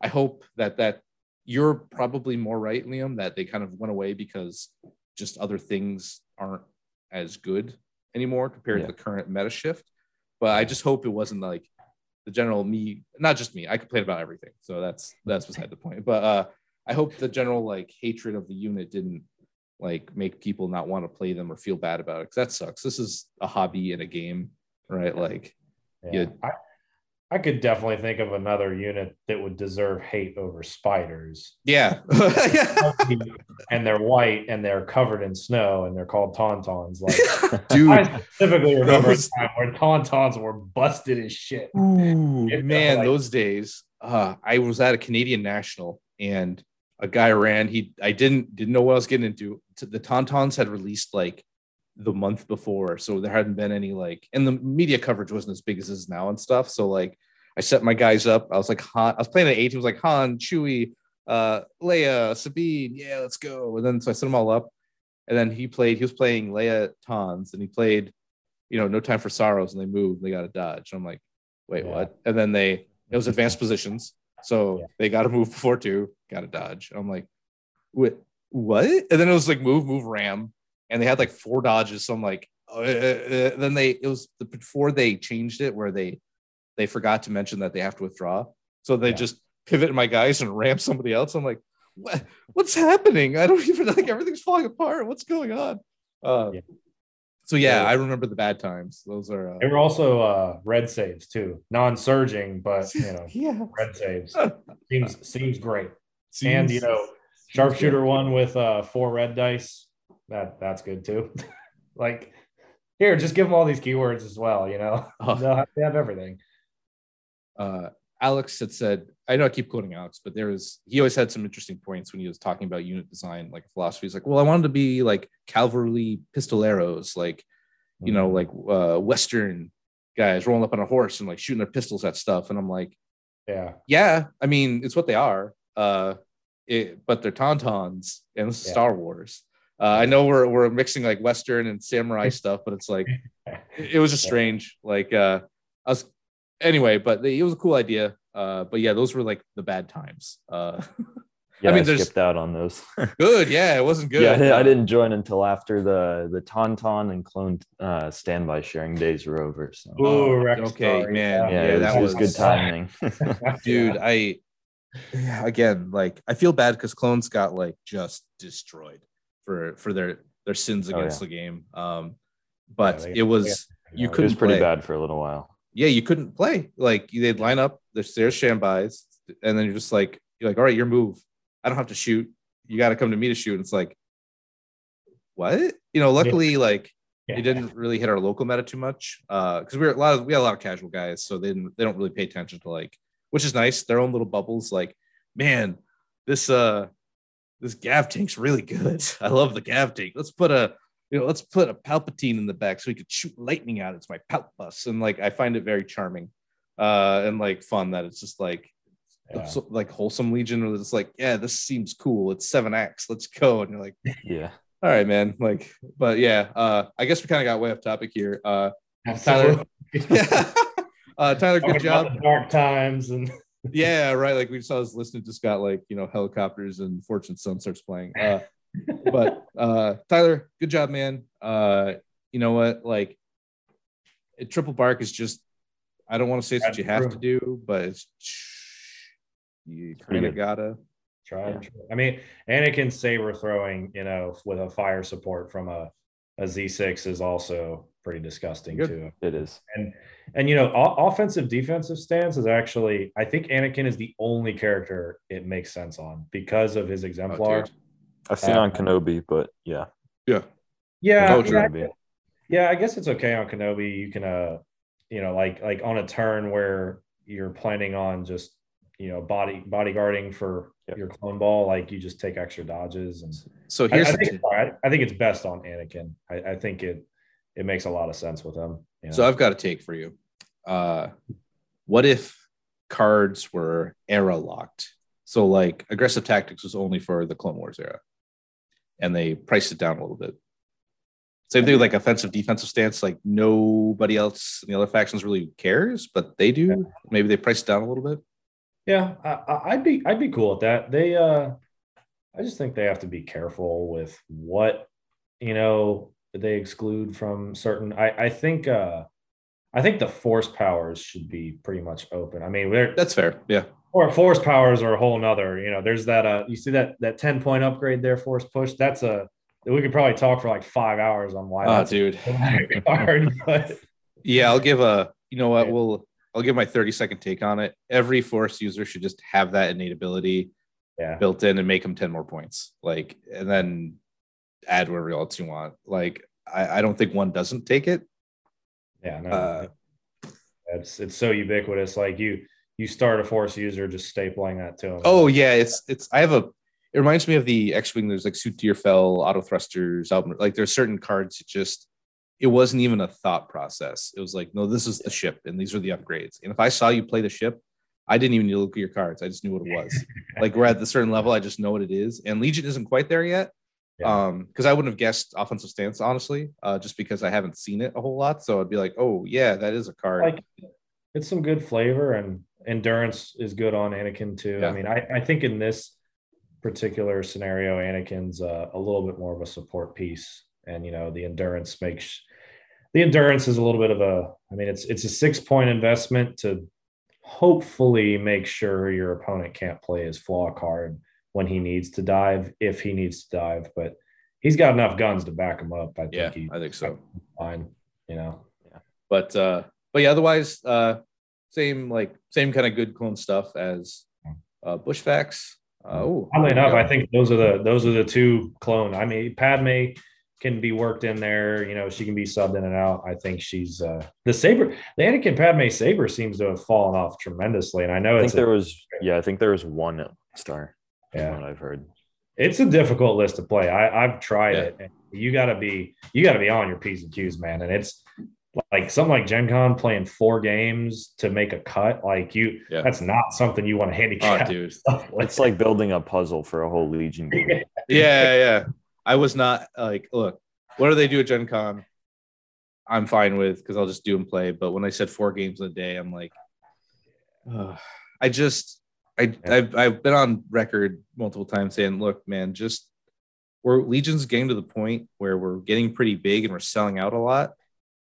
I hope that that you're probably more right, Liam, that they kind of went away because just other things aren't as good anymore compared Yeah. to the current meta shift. But I just hope it wasn't like the general me, not just me. I complain about everything, so that's that's beside the point. But uh, I hope the general like hatred of the unit didn't like make people not want to play them or feel bad about it because that sucks. This is a hobby and a game, right? Like, Yeah. I, I could definitely think of another unit that would deserve hate over spiders. yeah, yeah. and they're white and they're covered in snow and they're called tauntauns. Like dude. I specifically remember those- a time where tauntauns were busted as shit. Ooh, It man, like- those days. Uh, I was at a Canadian national and a guy ran. He I didn't didn't know what I was getting into. T- The Tauntauns had released like the month before, so there hadn't been any like, and the media coverage wasn't as big as it is now and stuff. So like, I set my guys up. I was like, Han. I was playing at eight. He was like Han, Chewie, uh, Leia, Sabine. Yeah, let's go. And then so I set them all up, and then he played. He was playing Leia Tons, and he played, you know, No Time for Sorrows, and they moved. and They got to dodge. I'm like, wait, Yeah. what? And then they it was advanced positions, so Yeah. they got to move before two, got to dodge. I'm like, what? What? And then it was like move, move, ram, and they had like four dodges. So I'm like, uh, uh, uh, then they it was the, before they changed it where they they forgot to mention that they have to withdraw, so they Yeah. just pivot my guys and ram somebody else. I'm like, what? What's happening? I don't even like everything's falling apart. What's going on? Uh, Yeah. So yeah, Yeah. I remember the bad times. Those are uh, They were also uh, red saves too, non-surging, but you know, yeah. red saves seems seems great. and you know, sharpshooter one with uh, four red dice. That that's good too. like here, just give them all these keywords as well. You know, Oh. they'll have, they have everything. uh, Alex had said, I know I keep quoting Alex, but there was he always had some interesting points when he was talking about unit design, like philosophy. He's like, well, I wanted to be like cavalry pistoleros, like you know, like uh, Western guys rolling up on a horse and like shooting their pistols at stuff. And I'm like, yeah, yeah, I mean, it's what they are. Uh, it, but they're tauntauns and this is Yeah. Star Wars. Uh, I know we're we're mixing like Western and samurai stuff, but it's like it, it was just strange. Like uh, I was anyway, but it was a cool idea. Uh, but yeah, those were like the bad times. Uh, Yeah, I, mean, there's- skipped out on those. good, yeah, it wasn't good. Yeah, I didn't, I Uh, didn't join until after the the Tauntaun and clone uh, standby sharing days were over. So Ooh, Rex okay, story, man, yeah, yeah, it, was, that was was- good timing. dude i yeah, again like i feel bad because clones got like just destroyed for for their their sins Oh, against yeah. the game um but they- it was you it it was pretty play. bad for a little while. yeah you couldn't play like they'd line up there's there's shambais and then you're just like you're like all right your move i don't have to shoot you got to come to me to shoot and it's like what you know luckily like Yeah. it didn't really hit our local meta too much uh because we were a lot of we had a lot of casual guys so they didn't they don't really pay attention to like which is nice their own little bubbles like man this uh this gav tank's really good i love the gav tank let's put a you know let's put a palpatine in the back so we could shoot lightning out it's my palp bus and like i find it very charming uh and like fun that it's just like Yeah. so, like wholesome legion where it's like yeah this seems cool it's seven acts let's go and you're like Yeah, all right, man. Like, but yeah, uh, I guess we kind of got way off topic here. Uh, Absolutely. uh, Tyler, good job. dark times and Yeah, right. Like we saw his listening to Scott, like you know helicopters and Fortunate Son starts playing. Uh, but uh, Tyler, good job, man. Uh, you know what? Like, it, triple bark is just. I don't want to say it's what you have to do, but it's you kind of gotta. try. and try. I mean, Anakin saber throwing, you know, with a fire support from a a Z6 is also pretty disgusting Good. too. It is. And and you know, o- offensive defensive stance is actually I think Anakin is the only character it makes sense on because of his Oh, exemplar. dude. I've seen Uh, on Kenobi, but yeah. Yeah. yeah, Oh, yeah, Kenobi. yeah, I guess it's okay on Kenobi. You can uh you know, like like on a turn where you're planning on just you know body bodyguarding for Yep. your clone ball, like you just take extra dodges and So here's I think, I, I think it's best on Anakin. I, I think it it makes a lot of sense with him. you know? So I've got a take for you. Uh, what if cards were era locked? So like aggressive tactics was only for the Clone Wars era, and they priced it down a little bit. Same thing with like offensive defensive stance. Like nobody else in the other factions really cares, but they do. Maybe they priced it down a little bit. Yeah, I, I'd be I'd be cool with that. They uh I just think they have to be careful with what you know they exclude from certain I I think uh I think the force powers should be pretty much open. I mean, That's fair. Yeah. or force powers are a whole nother, you know, there's that uh you see that that 10 point upgrade there, force push. That's a we could probably talk for like five hours on why Oh, that's dude. hard, but Yeah, I'll give a. You know what? We'll. I'll give my 30 second take on it. Every Force user should just have that innate ability yeah. built in and make them 10 more points. Like, and then add whatever else you want. Like, I, I don't think one doesn't take it. Yeah, no. Uh, it's it's so ubiquitous. Like you you start a force user just stapling that to them. Oh yeah, it's it's. I have a. It reminds me of the X-wing. There's like suit to your Deerfell, auto thrusters, album. Like there's certain cards. It just. It wasn't even a thought process. It was like, no, this is the ship, and these are the upgrades. And if I saw you play the ship, I didn't even need to look at your cards. I just knew what it was. like we're at the certain level, I just know what it is. And Legion isn't quite there yet. Yeah. Um, because I wouldn't have guessed offensive stance, honestly, uh, just because I haven't seen it a whole lot. So I'd be like, oh yeah, that is a card. like it's some good flavor and endurance is good on Anakin too. Yeah. I mean, I, I think in this particular scenario, Anakin's uh, a little bit more of a support piece, and you know the endurance makes the endurance is a little bit of a. I mean, it's it's a six point investment to hopefully make sure your opponent can't play his flaw card when he needs to dive, if he needs to dive, but. He's got enough guns to back him up. I think yeah, he's I think so. fine. You know, yeah. but uh but yeah otherwise uh same like same kind of good clone stuff as uh bushfax uh, oh Oddly enough. I think those are the those are the two clone. I mean, Padme can be worked in there. You know, she can be subbed in and out. I think she's uh the saber. The Anakin Padme saber seems to have fallen off tremendously, and I know I think it's a, there was yeah, I think there was one star. from yeah, what I've heard. it's a difficult list to play. I I've tried Yeah. it. And you got to be you got to be on your p's and q's, man. And it's like something like Gen Con playing four games to make a cut. Like you, Yeah. that's not something you want to oh handicap. dude stuff with. It's like building a puzzle for a whole Legion game. yeah yeah i was not like look what do they do at gen con? I'm fine with because i'll just do and play. But when i said four games a day i'm like i just I, I've, I've been on record multiple times saying look man just we're legion's getting to the point where we're getting pretty big and we're selling out a lot.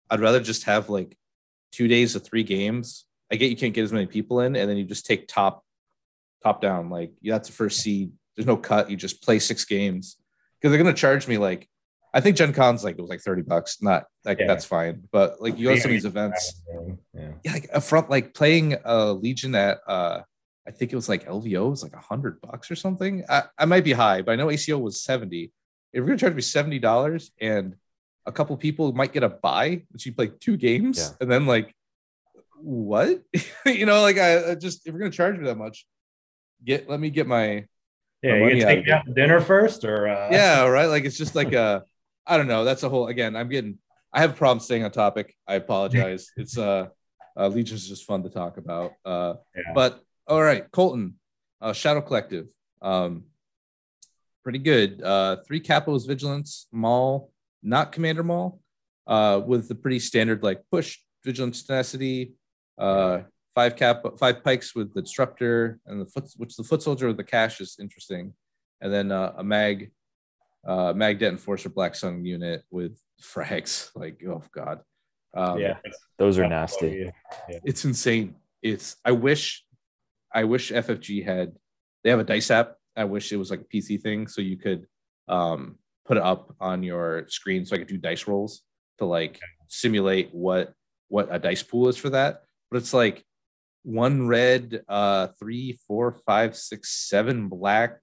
I'd rather just have like two days of three games. I get you can't get as many people in and then you just take top top down. Like that's the first seed. There's no cut. You just play six games because they're going to charge me like i think gen con's like it was like 30 bucks not like Yeah. that's fine but like you go to some of these events Yeah. yeah, like a front like playing uh Legion at uh I think it was like LVO was like a hundred bucks or something. I, I might be high, but I know ACO was 70. If you're gonna charge me seventy dollars and a couple people might get a buy, which you play two games, Yeah. and then like what? you know, like I, I just if you're gonna charge me that much, get let me get my Yeah, you can take me out to dinner first, or uh, yeah, right. Like it's just like a I don't know. That's a whole again. I'm getting I have a problem staying on topic. I apologize. it's uh, uh Legion's just fun to talk about. Uh Yeah. but all right, Colton, uh Shadow Collective. Um pretty good. Uh three capos vigilance, maul, not commander maul, uh with the pretty standard like push, vigilance tenacity, uh five cap five Pykes with the disruptor and the foot which the foot soldier with the cache is interesting. And then uh, a mag uh Magdet Enforcer Black Sun unit with frags. Like, oh god. Um, yeah, Those are nasty. it's insane. It's I wish I wish FFG had they have a dice app. I wish it was like a PC thing so you could um put it up on your screen so I could do dice rolls to like simulate what what a dice pool is for that. But it's like one red, uh, three, four, five, six, seven black,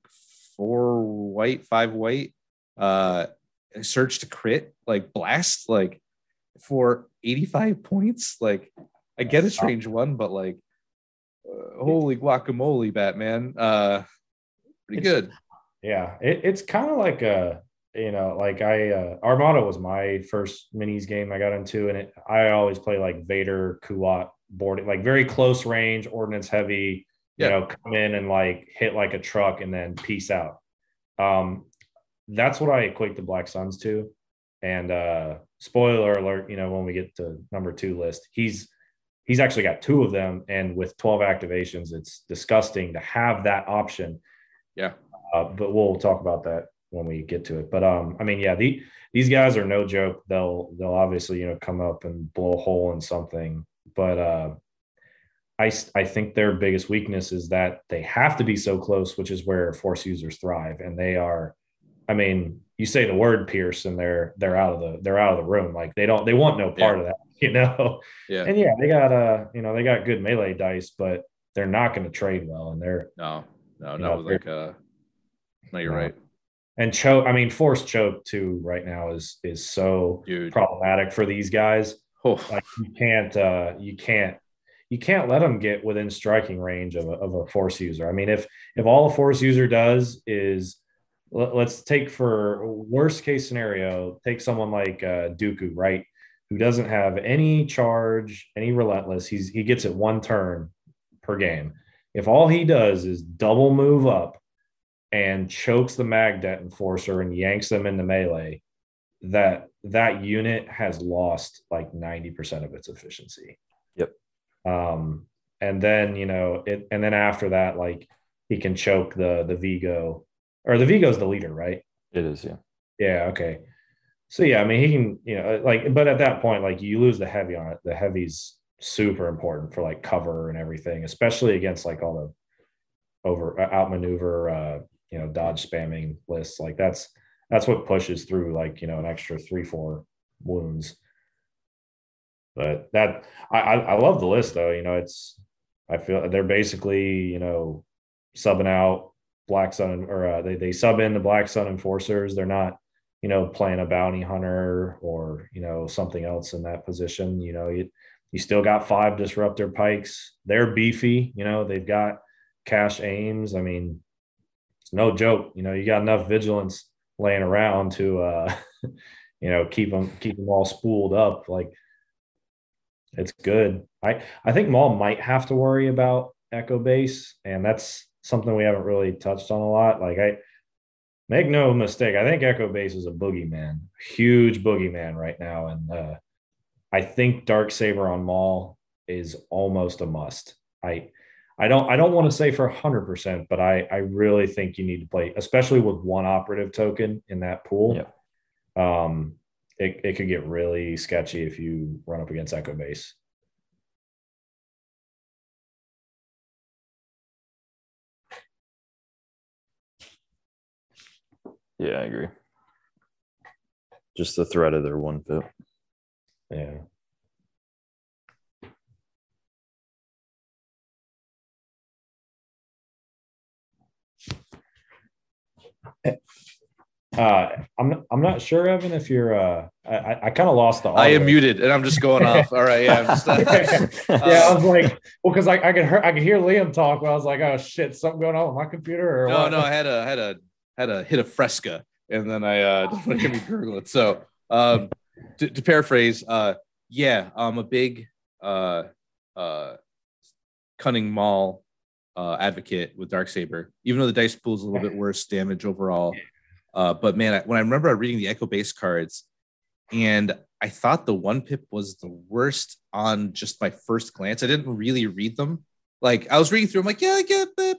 four white, five white, uh, surge to crit, like blast, like for 85 points. Like I get a strange one, but like uh, holy guacamole, Batman. Uh pretty It's- good. Yeah, it, it's kind of like a you know like I uh, Armada was my first minis game I got into, and it I always play like Vader, Kuat, boarding like very close range, ordnance heavy. You Yeah. know, come in and like hit like a truck and then peace out. Um, that's what I equate the Black Suns to. And uh spoiler alert, you know, when we get to number two list, he's he's actually got two of them, and with 12 activations, it's disgusting to have that option Yeah. uh, but we'll talk about that when we get to it. But um, I mean, yeah, the, these guys are no joke. They'll they'll obviously you know come up and blow a hole in something. But uh, I I think their biggest weakness is that they have to be so close, which is where force users thrive, and they are. I mean, you say the word Pierce, and they're they're out of the they're out of the room. Like they don't they want no part of that, you know. Yeah. And yeah, they got uh you know they got good melee dice, but they're not going to trade well, and they're No, no, No, no, like uh no, you're No. right. and choke i mean force choke too right now is is so Dude. problematic for these guys Oh, like you can't uh you can't you can't let them get within striking range of a, of a force user. I mean if if all a force user does is let, us take for worst case scenario take someone like uh dooku right? Who doesn't have any charge any relentless. He's he gets it one turn per game. If all he does is double move up and chokes the magdet enforcer and yanks them into melee that that unit has lost like 90% of its efficiency. Yep. um and then you know it and then after that like he can choke the the vigo or the vigo's the leader right? It is, yeah. yeah okay. So yeah i mean he can you know like but at that point like you lose the heavy on it. The heavy's super important for like cover and everything especially against like all the over uh, outmaneuver uh you know dodge spamming lists. Like that's that's what pushes through like you know an extra three four wounds. But that I, I love the list though. You know it's i feel they're basically you know subbing out black sun or uh, they, they sub in the black sun enforcers. They're not you know playing a bounty hunter or you know something else in that position. You know you you still got five disruptor Pykes. They're beefy you know they've got cache aims. I mean it's no joke. You know you got enough vigilance laying around to uh you know keep them keep them all spooled up like it's good. I i think maul might have to worry about echo base and that's something we haven't really touched on a lot. Like i make no mistake i think echo base is a boogeyman huge boogeyman right now and uh i think dark saber on maul is almost a must. I I don't I don't want to say for 100%, but I I really think you need to play especially with one operative token in that pool. Yeah. Um it, it could get really sketchy if you run up against Echo Base. Yeah, I agree. Just the threat of their one pip. Yeah. Uh, I'm not, I'm not sure, Evan, if you're. Uh, I I, kind of lost the. I am muted and I'm just going off. All right, yeah. I'm just, yeah, I was like, well, because I, I could hear I could hear Liam talk, but I was like, oh shit, something going on with my computer or no, what? no, I had a had a had a hit a fresca, and then I uh to hear me gurgle it. So, um, to, to paraphrase, uh, yeah, I'm a big uh uh cunning Maul uh advocate with Dark Saber, even though the dice pool is a little bit worse damage overall. Uh, but man, I, when I remember reading the Echo base cards, and I thought the one pip was the worst on just my first glance. I didn't really read them. Like I was reading through, I'm like, yeah, I get bit,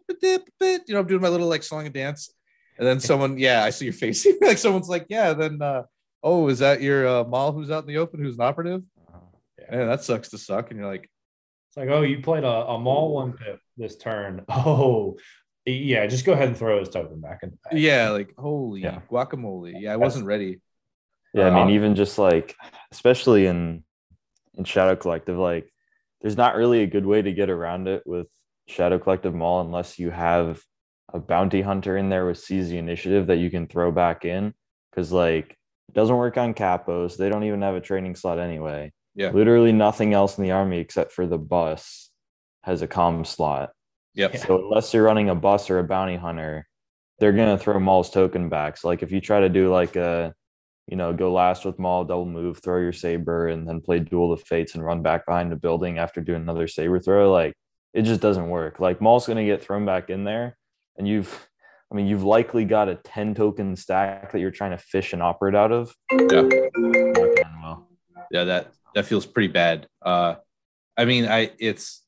bit. You know, I'm doing my little like song and dance. And then someone, yeah, I see your face. like someone's like, yeah, then uh, oh, is that your uh Maul who's out in the open who's an operative? Yeah, that sucks to suck. And you're like, It's like, oh, you played a, a Maul one pip this turn. Oh, Yeah, just go ahead and throw his token back in. The. Yeah, like holy Yeah. guacamole. Yeah, I wasn't ready. Yeah, I mean, Um, even just like, especially in in Shadow Collective, like, there's not really a good way to get around it with Shadow Collective Maul unless you have a bounty hunter in there with seize the initiative that you can throw back in. Because like, it doesn't work on capos. They don't even have a training slot anyway. Yeah. Literally nothing else in the army except for the bus has a comm slot. Yep. Yeah. So unless you're running a bus or a bounty hunter, they're gonna throw Maul's token back. So like if you try to do like a, you know, go last with Maul, double move, throw your saber, and then play Duel of Fates and run back behind the building after doing another saber throw, like it just doesn't work. Like Maul's gonna get thrown back in there, and you've, I mean, you've likely got a ten token stack that you're trying to fish and operate out of. Yeah. Not gonna end well. yeah that that feels pretty bad uh i mean i it's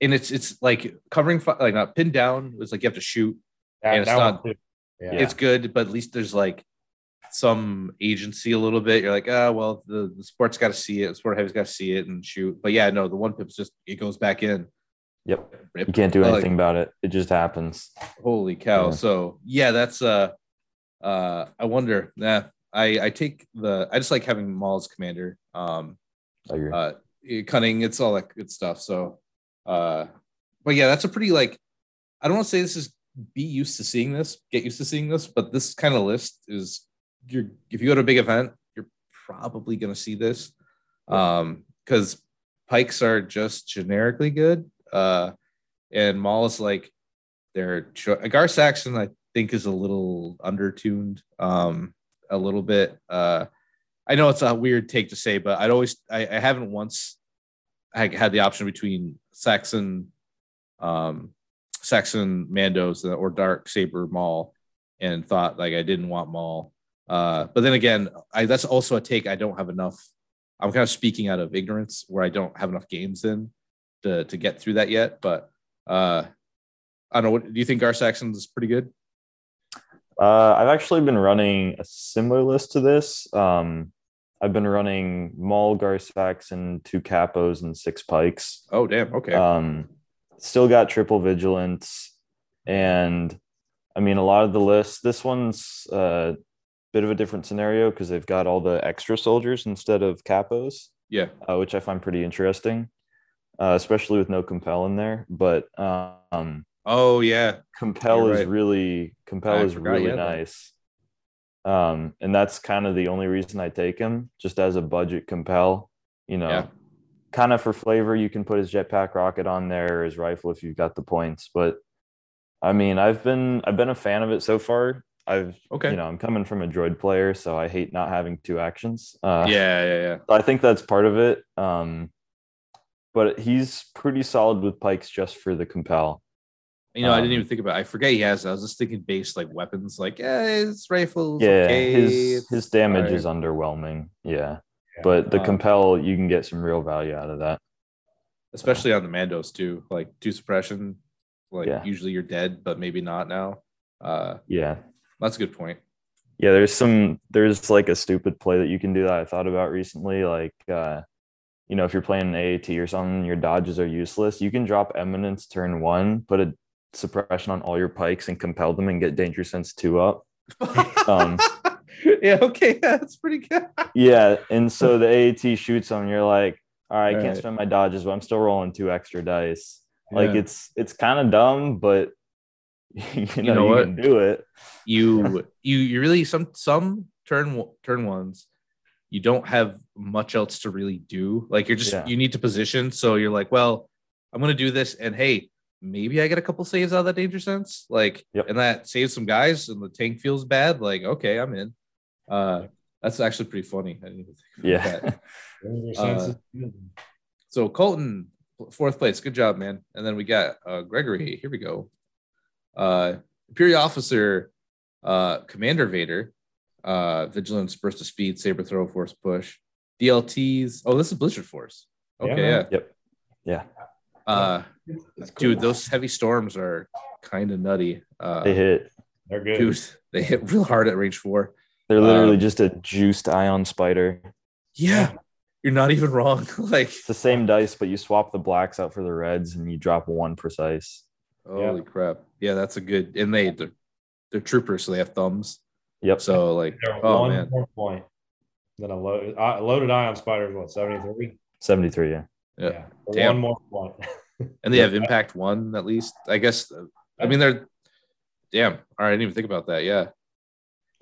and it's it's like covering like not pinned down it's like you have to shoot That- And it's not- Yeah. it's good but at least there's like some agency a little bit you're like ah well the, the sport's got to see it the sport heavy's got to see it and shoot but yeah no the one pip's just it goes back in Yep. Rip. You can't do Like, anything about it. It just happens. holy cow Yeah. so yeah that's uh uh i wonder nah i i take the i just like having maul as commander um I agree. uh cunning it's all that good stuff so uh but yeah that's a pretty like i don't want to say this is be used to seeing this get used to seeing this but this kind of list is you're if you go to a big event you're probably to see this. Um because Pykes are just generically good uh and maul is like they're gar saxon i think is a little undertuned um a little bit uh I know it's a weird take to say, but I'd always I, I haven't once I had the option between Saxon, um, Saxon Mandos or Dark Saber Maul, and thought like I didn't want Maul. Uh, but then again, I that's also a take I don't have enough. I'm kind of speaking out of ignorance where I don't have enough games in to to get through that yet. But uh, I don't know. What, do you think Gar Saxon is pretty good? Uh, I've actually been running a similar list to this. Um, I've been running Maul, Garsax, and two capos and six Pykes. Oh damn. Okay. Um, still got triple vigilance, and I mean a lot of the list, This one's a bit of a different scenario because they've got all the extra soldiers instead of capos, yeah. uh, which I find pretty interesting, uh, especially with no compel in there. But um, Oh yeah. compel You're is right. really compel I is really nice. that. Um and that's kind of the only reason i take him just as a budget compel you know Yeah. kind of for flavor you can put his jetpack rocket on there or his rifle if you've got the points but i mean i've been i've been a fan of it so far i've Okay. you know i'm coming from a droid player so i hate not having two actions uh yeah. Yeah. Yeah. I think that's part of it. Um, but he's pretty solid with Pykes just for the compel. You know, I didn't Um, even think about. It. I forget he has. I was just thinking base like weapons, like yeah, his rifles. yeah, okay, his his damage fine. is underwhelming. Yeah, Yeah. but the Um, compel you can get some real value out of that. especially on the Mandos too. Like two suppression, like Yeah. usually you're dead, but maybe not now. Uh, Yeah, that's a good point. yeah. There's some there's like a stupid play that you can do that I thought about recently. Like, uh, you know, if you're playing an AAT or something, your dodges are useless. You can drop Eminence turn one, put a suppression on all your Pykes, and compel them and get Danger Sense two up. Um, yeah, okay, that's pretty good. Yeah, and so the AAT shoots them. You're like, all right, I can't Right. spend my dodges, but I'm still rolling two extra dice. Like Yeah. it's it's kind of dumb, but you know you, know what? can do it. you you you really some some turn one- turn ones you don't have much else to really do like you're just Yeah. you need to position so you're like well i'm gonna do this and hey maybe i get a couple saves out of that danger sense like Yep. and that saves some guys and the tank feels bad like okay i'm in. Uh that's actually pretty funny. I didn't even think about Yeah, that. Uh, so colton fourth place good job man. And then we got uh gregory here we go. Uh imperial officer uh commander vader uh vigilance burst of speed saber throw force push dlts oh this is blizzard force. Okay man. yeah, yeah. Uh cool. dude those heavy storms are kind of nutty uh They hit. they're good. dude they hit real hard at range four They're literally Um, just a juiced ion spider. yeah you're not even wrong like It's the same dice, but you swap the blacks out for the reds, and you drop one precise. Holy crap! Yeah, that's a good. And they they're, they're troopers, so they have thumbs. Yep. So like, They're oh one man, more point. Then a loaded, uh, loaded ion spider is what, 73? 73, yeah. yeah. One Damn. more point. And they have impact one at least. I guess. I mean, they're. Damn. All right, I didn't even think about that. Yeah.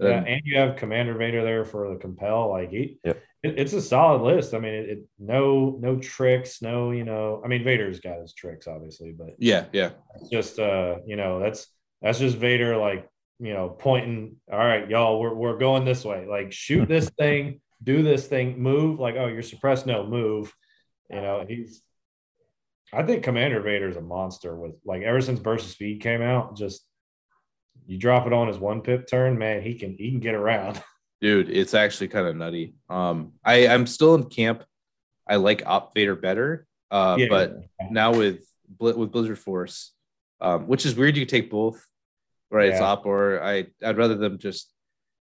Yeah, Um, and you have Commander Vader there for the compel. Like he, Yep. it- it's a solid list. I mean, it, it no no tricks, no you know. I mean, Vader's got his tricks, obviously, but yeah. Yeah. it's just uh, you know, that's that's just Vader like you know pointing. All right, y'all, we're we're going this way. Like shoot this thing, do this thing, move. Like oh, you're suppressed. No, move. You know, he's. I think Commander Vader is a monster with like ever since Burst of Speed came out, just you drop it on his one pip turn, man, he can he can get around. dude it's actually kind of nutty um i i'm still in camp i like op vader better uh Yeah. but now with Bli- with blizzard force um which is weird you take both right it's op or i i'd rather them just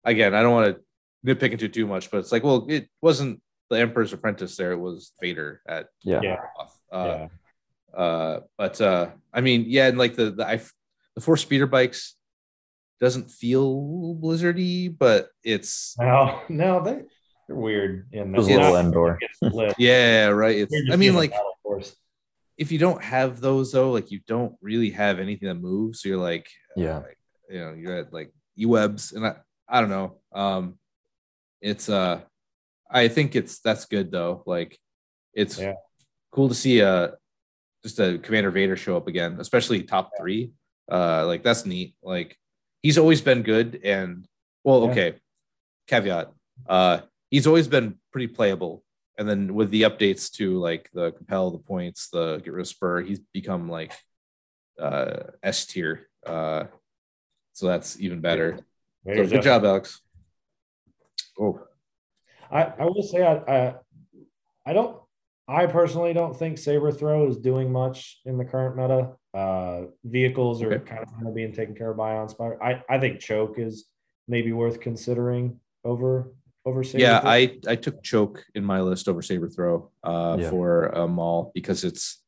again i don't want to nitpick into too much but it's like well it wasn't the emperor's apprentice there it was vader at Yeah. Yeah. uh yeah. Uh but uh i mean yeah and like the the I, the four speeder bikes doesn't feel blizzardy but it's No, no, they they're weird in It was that- a little not- Endor. yeah right it's i mean like if you don't have those though, like you don't really have anything that moves. So you're like, Yeah. like, you know, you're at like e-webs, and I, I don't know. Um, it's uh, I think it's that's good though. Like, it's Yeah. cool to see uh just a Commander Vader show up again, especially top three. Uh, like that's neat. Like he's always been good, and well, Yeah. okay, caveat. Uh, he's always been pretty playable and then with the updates to like the compel the points the get rid of spur he's become like uh s tier uh so that's even better so good job alex oh I, I will say I, I I don't I personally don't think saber throw is doing much in the current meta. Uh, vehicles are Okay. kind of being taken care of by on Spire. I, I think choke is maybe worth considering over over saber. yeah throw. i i took choke in my list over saber throw uh Yeah. for a maul because it's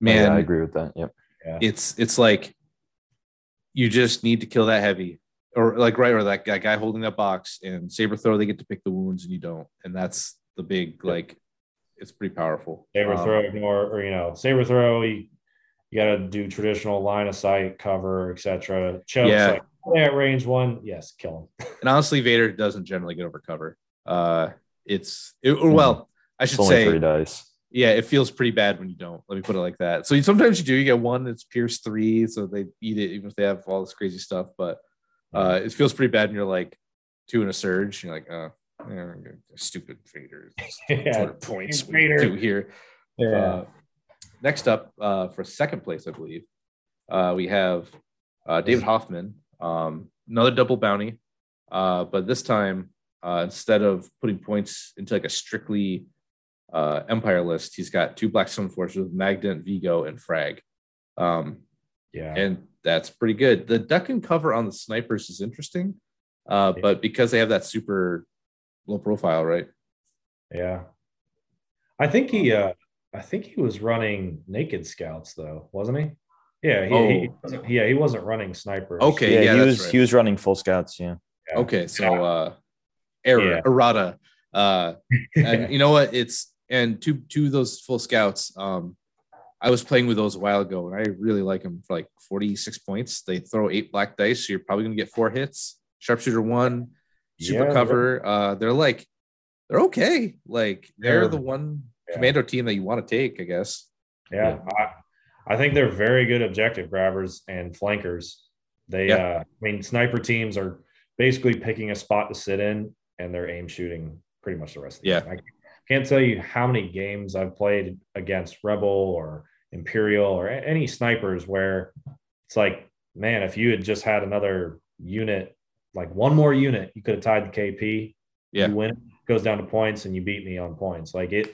Man, man I agree with that. Yep. it's it's like you just need to kill that heavy or like right or that guy, guy holding that box and saber throw they get to pick the wounds and you don't and that's the big like it's pretty powerful saber Um, throw ignore or you know saber throw you, you got to do traditional line of sight cover etc. Choke's Yeah. like yeah range one yes kill him. and honestly vader doesn't generally get over cover uh it's it, or well i should say three dice. yeah it feels pretty bad when you don't let me put it like that so you, sometimes you do you get one that's pierce three so they eat it even if they have all this crazy stuff but uh it feels pretty bad when you're like two in a surge you're like oh yeah, stupid Vader. yeah, 200 points we do here yeah. Uh, next up uh, for second place, I believe, uh, we have uh, David Hoffman, um, another double bounty, uh, but this time uh, instead of putting points into like a strictly uh, Empire list, he's got two Blackstone forces with Magnet, Vigo, and Frag, um, yeah. and that's pretty good. The duck and cover on the snipers is interesting, uh, but because they have that super low profile, right? Yeah. I think he uh I think he was running naked scouts though, wasn't he? Yeah, he, he Oh. wasn't- yeah, he wasn't running snipers. Okay. Yeah, yeah, he was right. he was running full scouts. Yeah. Yeah. Okay, so uh error, Yeah. errata. Uh and you know what? It's and two two of those full scouts. Um I was playing with those a while ago and I really like them for like 46 points. They throw eight black dice, so you're probably gonna get four hits. Sharpshooter one, super Yeah, cover. Uh they're like they're okay. Like they're They're- the one yeah. commando team that you want to take, I guess. Yeah, I, I think they're very good objective grabbers and flankers. They, Yeah. uh, I mean, sniper teams are basically picking a spot to sit in, and they're aim shooting pretty much the rest of the Yeah. game. I can't tell you how many games I've played against Rebel or Imperial or any snipers where it's like, man, if you had just had another unit, like one more unit, you could have tied the KP. Yeah. You win, goes down to points, and you beat me on points. Like it,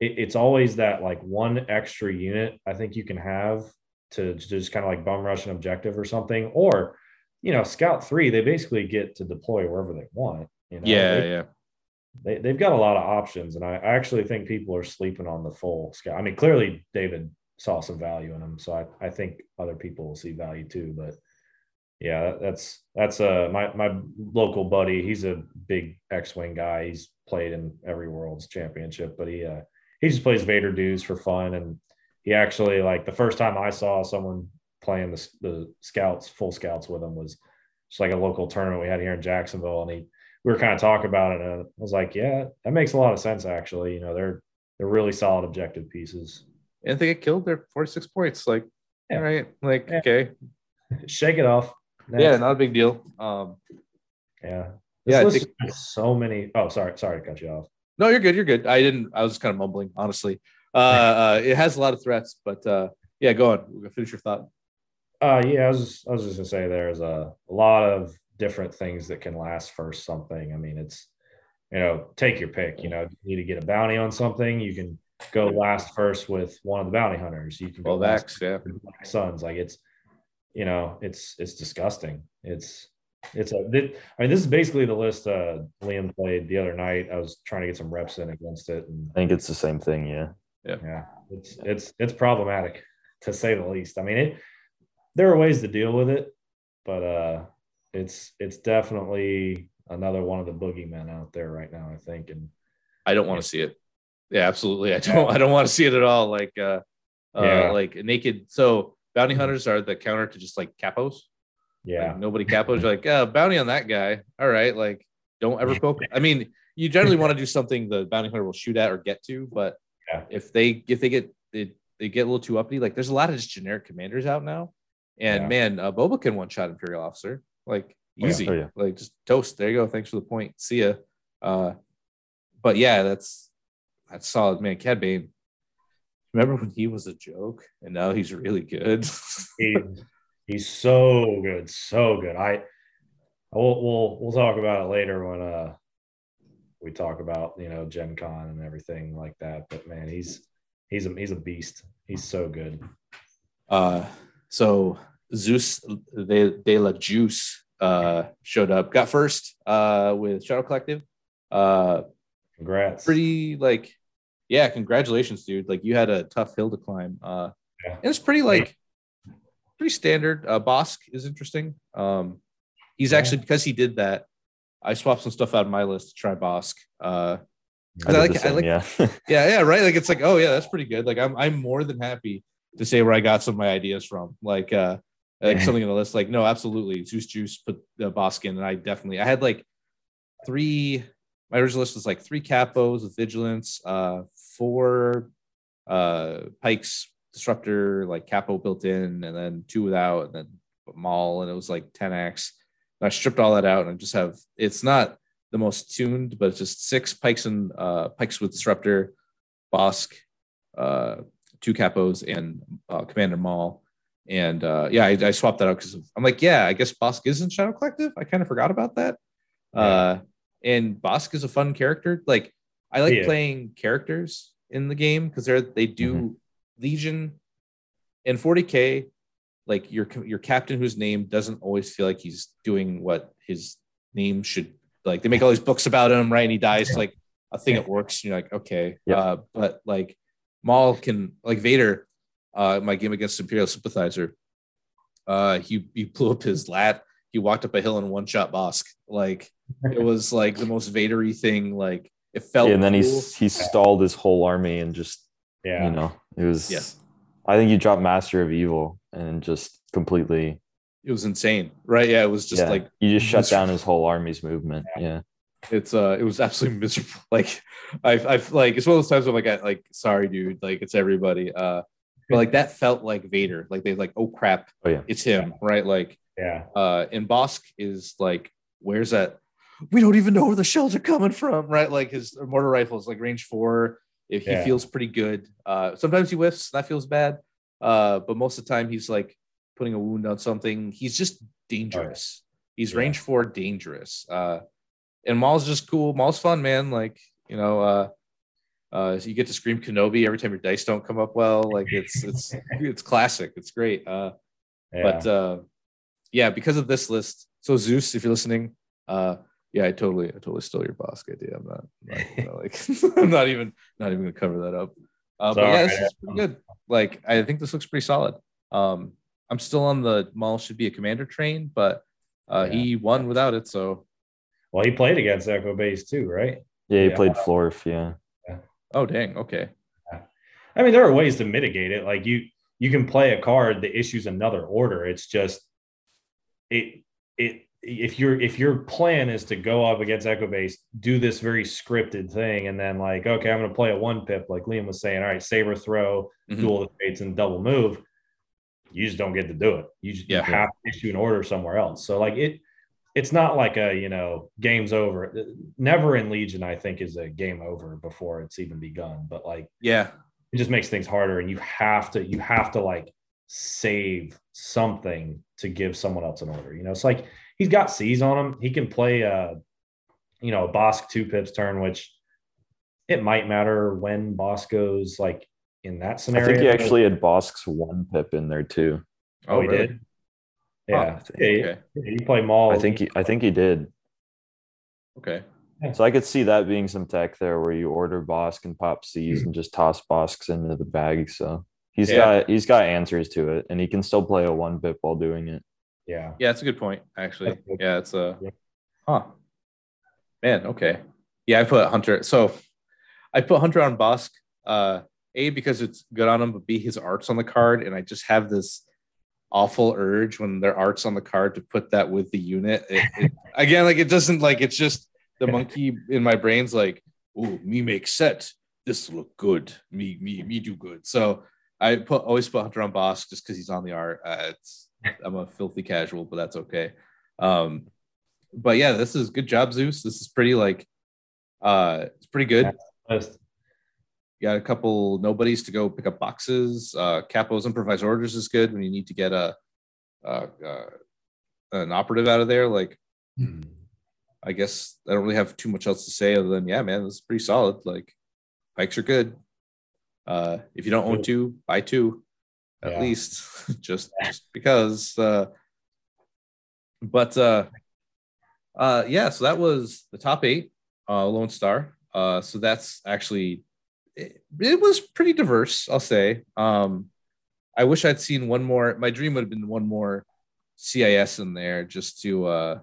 it, it's always that like one extra unit I think you can have to, to just kind of like bum rush an objective or something. Or, you know, scout three, they basically get to deploy wherever they want. You know, Yeah, they, yeah. they, they've got a lot of options. And I, I actually think people are sleeping on the full scout. I mean, clearly David saw some value in them. So I, I think other people will see value too. But yeah, that's that's uh my my local buddy. He's a big X Wing guy. He's played in every World's Championship, but he uh he just plays Vader dudes for fun. And he actually like the first time I saw someone playing the the scouts full scouts with him was just like a local tournament we had here in Jacksonville, and he we were kind of talking about it, and I was like, yeah, that makes a lot of sense actually. You know, they're they're really solid objective pieces. And if they get killed, they're 46 points. Like, Yeah. all right, like, Yeah. okay. Shake it off. Yeah, not a big deal. Um, yeah. Yeah, This think- list has so many. Oh, sorry, sorry to cut you off. no, you're good. You're good. I didn't, I was kind of mumbling, honestly. Uh, uh, it has a lot of threats, but uh, yeah, go on. Finish your thought. Uh, yeah, I was just, I was just gonna say there's a, a lot of different things that can last first something. I mean, it's you know, take your pick. You know, you need to get a bounty on something, you can go last first with one of the bounty hunters. You can go Well, last Vax, yeah. Suns. Like it's, you know, it's it's disgusting. It's it's a. It, I mean, this is basically the list uh, Liam played the other night. I was trying to get some reps in against it, and I think it's the same thing. Yeah. yeah, Yeah. it's it's it's problematic to say the least. I mean, it there are ways to deal with it, but uh it's it's definitely another one of the boogeymen out there right now, I think. And I don't want to see it. Yeah, absolutely. I don't. I don't want to see it at all. Like, uh, uh, Yeah. like naked. So bounty hunters are the counter to just like capos. yeah, Like, nobody capos. You're like, uh, bounty on that guy. All right. Like, don't ever poke. I mean, you generally want to do something the bounty hunter will shoot at or get to, but Yeah. if they if they get they, they get a little too uppity, like there's a lot of just generic commanders out now. And Yeah. man, uh, Boba can one shot Imperial officer. Like Oh, yeah. easy. Oh, yeah. Like just toast. There you go. Thanks for the point. See ya. Uh but yeah, that's that's solid, man. Cad Bane. Remember when he was a joke and now he's really good? he, he's so good, so good. I we'll we'll we'll talk about it later when uh we talk about you know Gen Con and everything like that. But man, he's he's a he's a beast. He's so good. Uh, so Zeus de, de la Juice uh, showed up, got first uh, with Shadow Collective. Uh, Congrats. pretty like, yeah, congratulations, dude. Like you had a tough hill to climb. Uh, Yeah. and it's pretty like pretty standard. Uh, Bossk is interesting. Um, he's actually because he did that. I swapped some stuff out of my list to try Bossk. Uh, I, I like- the I like- yeah. yeah, yeah, right. Like it's like, oh yeah, that's pretty good. Like I'm I'm more than happy to say where I got some of my ideas from. Like uh like something on the list. Like, no, absolutely. Zeus Juice put the Bossk in, and I definitely I had like three my original list was like three capos with vigilance, uh four uh Pykes disruptor, like capo built in, and then two without, and then maul, and it was like 10x. And I stripped all that out and I just have it's not the most tuned, but it's just six Pykes and uh, Pykes with disruptor, Bossk, uh, two capos, and uh, Commander Maul. And uh, yeah, I, I swapped that out because I'm like, yeah, I guess Bossk is in Shadow Collective. I kind of forgot about that. Uh, and Bossk is a fun character. Like I like Yeah. playing characters in the game because they're they do Legion and 40k. Like your your captain whose name doesn't always feel like he's doing what his name should like they make all these books about him right and he dies like a thing that works you're like okay Yeah. uh but like maul can like vader uh my game against imperial sympathizer uh he he blew up his lat he walked up a hill and one shot Bossk like it was like the most vadery thing like it felt Yeah, and then cool. he's he stalled his whole army and just Yeah. you know it was yeah I think you dropped Master of Evil and just completely it was insane right yeah it was just yeah, like you just shut miserable. down his whole army's movement. Yeah. it's uh it was absolutely miserable like i've i've like it's one of those times where I'm like I, like sorry dude like it's everybody uh but like that felt like vader like they like oh crap Oh yeah. it's him right like Yeah. uh and Bossk is like where's that we don't even know where the shells are coming from right like his mortar rifle is like range four if he Yeah. feels pretty good uh sometimes he whiffs that feels bad uh but most of the time he's like putting a wound on something he's just dangerous he's Yeah. range four dangerous uh and Maul's just cool. Maul's fun, man. Like, you know, uh uh so you get to scream Kenobi every time your dice don't come up well. Like it's it's it's classic. It's great. Uh Yeah. but uh yeah, because of this list. So Zeus, if you're listening, uh yeah, I totally I totally stole your Bossk idea. I'm not, I'm not you know, like I'm not even not even gonna cover that up. Uh, but It's yeah, all this is pretty good. like I think this looks pretty solid. Um, I'm still on the Maul should be a commander train, but uh, Yeah. he won without it. So Well, he played against Echo Base too, right? Yeah, he Yeah. played Florf. Yeah. oh dang, okay, I mean, there are ways to mitigate it. Like you, you can play a card that issues another order. It's just it it if your if your plan is to go up against Echo Base, do this very scripted thing, and then like, okay, I'm going to play a one pip, like Liam was saying. All right, saber throw, Mhm. duel the fates, and double move. You just don't get to do it. You just you Yeah. have to issue an order somewhere else. So like it, it's not like a you know game's over. Never in Legion, I think, is a game over before it's even begun. But like yeah, it just makes things harder and you have to you have to like save something to give someone else an order you know it's like he's got c's on him he can play a, you know a Bossk two pips turn which it might matter when Bossk goes like in that scenario. I think he actually had Bossk's one pip in there too. oh, he oh, really? did yeah, I think- yeah, yeah, Okay, yeah, you play Maul. I think he I think he did. okay, So I could see that being some tech there where you order Bossk and pop C's hmm. and just toss Bossks into the bag. So he's Yeah. got he's got answers to it, and he can still play a one bit while doing it. yeah yeah, that's a good point. Actually, yeah, it's a, huh, man, okay, yeah, I put Hunter. So I put Hunter on Bossk. Uh, a because it's good on him, but B his art's on the card, and I just have this awful urge when their art's on the card to put that with the unit. It, it, again, like it doesn't like it's just the monkey in my brain's like, oh, me make set. This look good. Me, me, me do good. So I put always put Hunter on Bossk just because he's on the art. Uh, it's I'm a filthy casual, but that's okay. Um, but yeah, this is good job, Zeus. This is pretty like uh it's pretty good. You got a couple nobodies to go pick up boxes. Uh, Capo's improvise orders is good when you need to get a, uh, uh, an operative out of there. Like, I guess I don't really have too much else to say other than, yeah, man, this is pretty solid. Like, bikes are good. Uh, if you don't own two, buy two at Yeah. least, just just because. Uh, but uh, uh, yeah, so that was the top eight, uh, Lone Star. Uh, so that's actually it, it was pretty diverse, I'll say. Um, I wish I'd seen one more. My dream would have been one more CIS in there just to uh,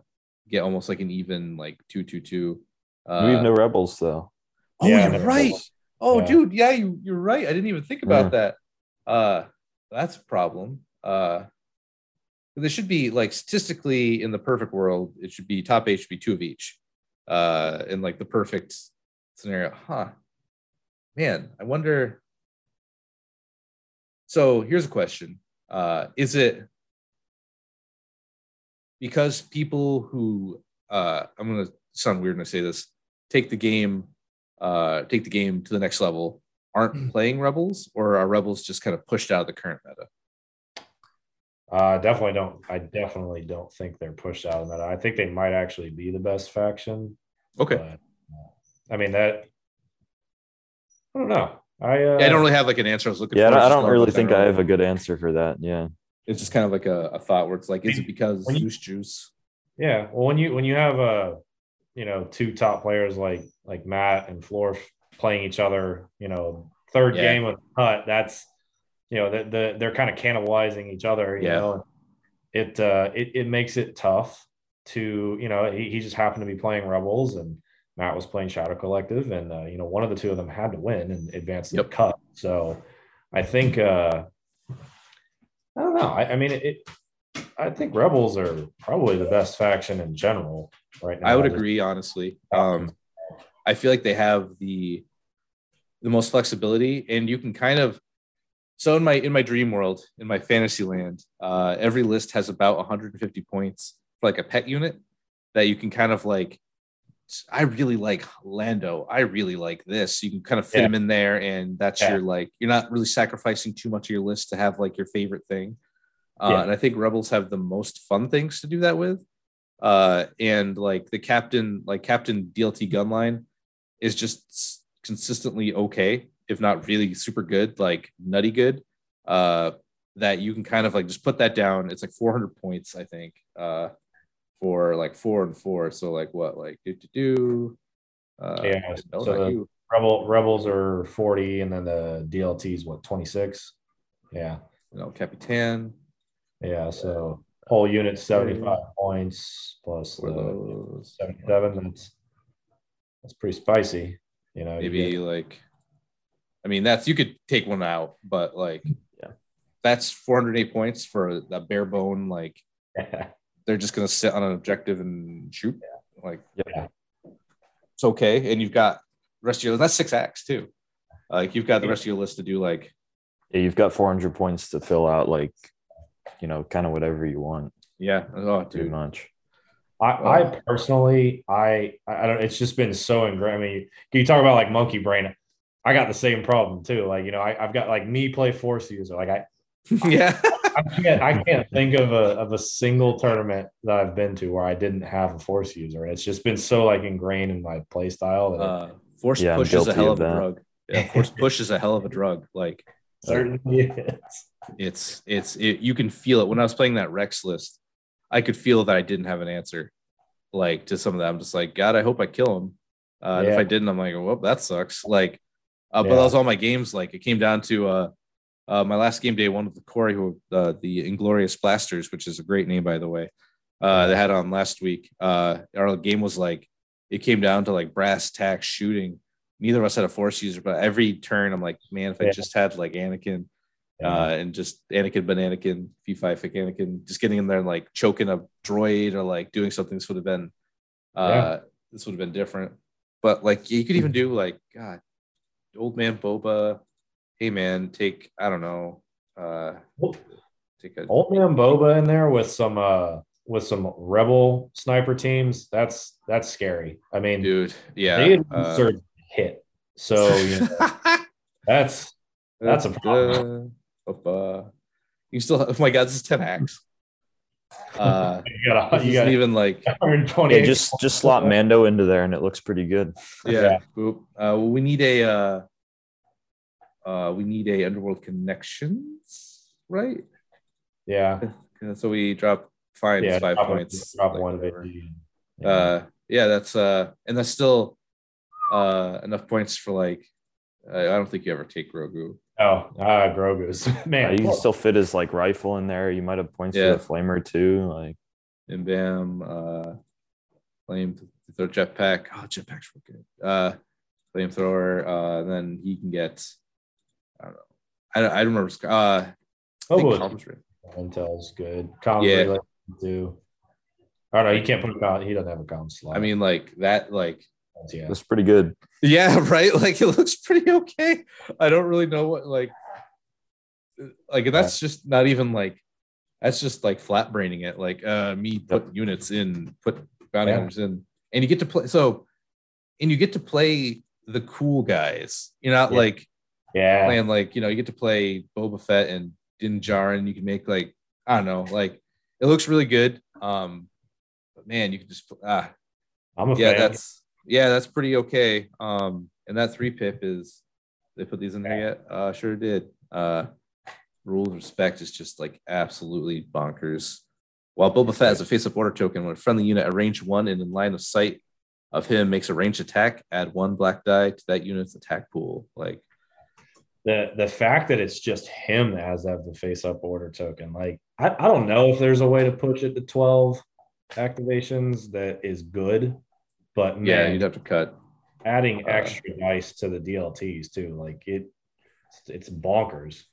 get almost like an even like two two two. Uh, we have no rebels though. oh, Yeah, you're right. rebels. Oh, Yeah. dude, yeah, you you're right. I didn't even think about Yeah. that. Uh, that's a problem. Uh, there should be like statistically in the perfect world, it should be top eight should be two of each. Uh, in like the perfect scenario, huh? Man, I wonder. So here's a question: uh, Is it because people who uh, I'm gonna sound weird when I say this take the game uh, take the game to the next level aren't playing rebels or are rebels just kind of pushed out of the current meta Uh, definitely don't. I definitely don't think they're pushed out of that. I think they might actually be the best faction. okay But, uh, I mean that. I don't know. I uh, yeah, i don't really have like an answer i was looking Yeah, I for don't, I don't more of a really think I have a good answer for that. Yeah. it's just kind of like a, a thought where it's like is it because When you- Zeus juice Yeah. Well, when you when you have uh you know two top players like like Matt and Florf playing each other, you know, third Yeah. game with Hut, that's you know the, the they're kind of cannibalizing each other. You Yeah. know, it uh it it makes it tough to you know he, he just happened to be playing Rebels and Matt was playing Shadow Collective and uh, you know one of the two of them had to win and advance Yep. the cut. So I think uh I don't know. I, I mean it, it I think Rebels are probably the best faction in general right now. i would agree honestly um i feel like they have the the most flexibility and you can kind of so in my in my dream world in my fantasy land uh every list has about 150 points for like a pet unit that you can kind of like i really like lando i really like this you can kind of fit Yeah. him in there and that's Yeah. your like you're not really sacrificing too much of your list to have like your favorite thing uh, Yeah. and i think rebels have the most fun things to do that with uh and like the captain like captain dlt gunline is just consistently okay if not really super good like nutty good uh that you can kind of like just put that down it's like 400 points i think uh for like four and four so like what like do to do uh Yeah, no, so the- Rebel Rebels are 40 and then the DLT is what 26. Yeah. You know, Capitan. Yeah. So whole unit 75 points plus the 77. That's that's pretty spicy. You know, you maybe like i mean that's you could take one out but like Yeah. that's 408 points for a, bare bone like they're just gonna sit on an objective and shoot like yeah. it's okay and you've got rest of your that's six acts too like you've got the rest of your list to do like Yeah, you've got 400 points to fill out, like, you know, kind of whatever you want, yeah oh much. I, I personally, I, I don't. It's just been so ingrained. I mean, can you talk about like monkey brain? I got the same problem too. Like you know, I, I've got like me play force user. Like I, yeah I can't, I can't think of a of a single tournament that I've been to where I didn't have a force user. It's just been so like ingrained in my play style that uh force Yeah, push is a hell of of a drug yeah force push is a hell of a drug like certainly is. it's it's it, you can feel it when i was playing that rex list i could feel that i didn't have an answer like to some of that i'm just like god i hope i kill him uh, and if i didn't i'm like well that sucks like uh, but Yeah. that was all my games like it came down to uh uh, my last game day one with the Corey, who uh, the Inglorious Blasters, which is a great name by the way, uh, they had on last week. Uh, our game was like it came down to like brass tacks shooting. Neither of us had a force user, but every turn I'm like, man, if I Yeah. just had like Anakin, Yeah. Uh, and just Anakin, Bananakin, Anakin, P5 fic Anakin, just getting in there and like choking a droid or like doing something. This would have been, uh, this would have been different. But like you could even do like, God, old man Boba. Hey man, take I don't know, uh, take a Old man Boba in there with some uh with some rebel sniper teams. That's that's scary. I mean, dude. Yeah, they uh, hit. So you know, that's That's a problem. Uh, uh, you still, oh my god, this is ten acts. Uh, you got this you isn't got even like 120. Yeah, just just slot Mando into there and it looks pretty good. yeah. Yeah. Uh, we need a uh, uh, we need a underworld connections, right? yeah. Uh, So we drop fines Yeah, five drop, points. Drop like one of whatever. it. Uh, yeah, that's uh, and that's still uh enough points for like. I I don't think you ever take Grogu. oh, ah, Grogu's Uh, man. you can still fit his like rifle in there. You might have points Yeah. for the flamer too. Like and Bam, uh, flame throw jetpack. Oh, jetpacks were good. Uh, flamethrower. Uh, and then he can get. I don't know. I don't, I don't remember. Uh, I think Boba Calm. Intel's good. Comms Yeah. relay too. Oh no, you can't put him out. He doesn't have a comm slot. I mean, like that. Like, yeah. that's pretty good. yeah, right. Like it looks pretty okay. I don't really know what like. Like that's just not even like. That's just like flat braining it. Like uh, me put units in, put bounty Yeah. hunters in, and you get to play. So, and you get to play the cool guys. You're not Yeah. like Yeah. playing like you know you get to play Boba Fett and Din Djarin. You can make like I don't know, like it looks really good. Um, but man, you can just ah I'm a yeah, fan. that's yeah, that's pretty okay. Um, and that three pip is they put these in there yet? Uh, sure did. Uh, rules respect is just like absolutely bonkers. While Boba Fett has a face up order token, when a friendly unit at range one and in line of sight of him makes a ranged attack, add one black die to that unit's attack pool. Like the the fact that it's just him that has to have the face up order token. Like I, I don't know if there's a way to push it to 12 activations that is good, but yeah, man, you'd have to cut. adding uh, extra dice to the DLTs too, like it it's bonkers.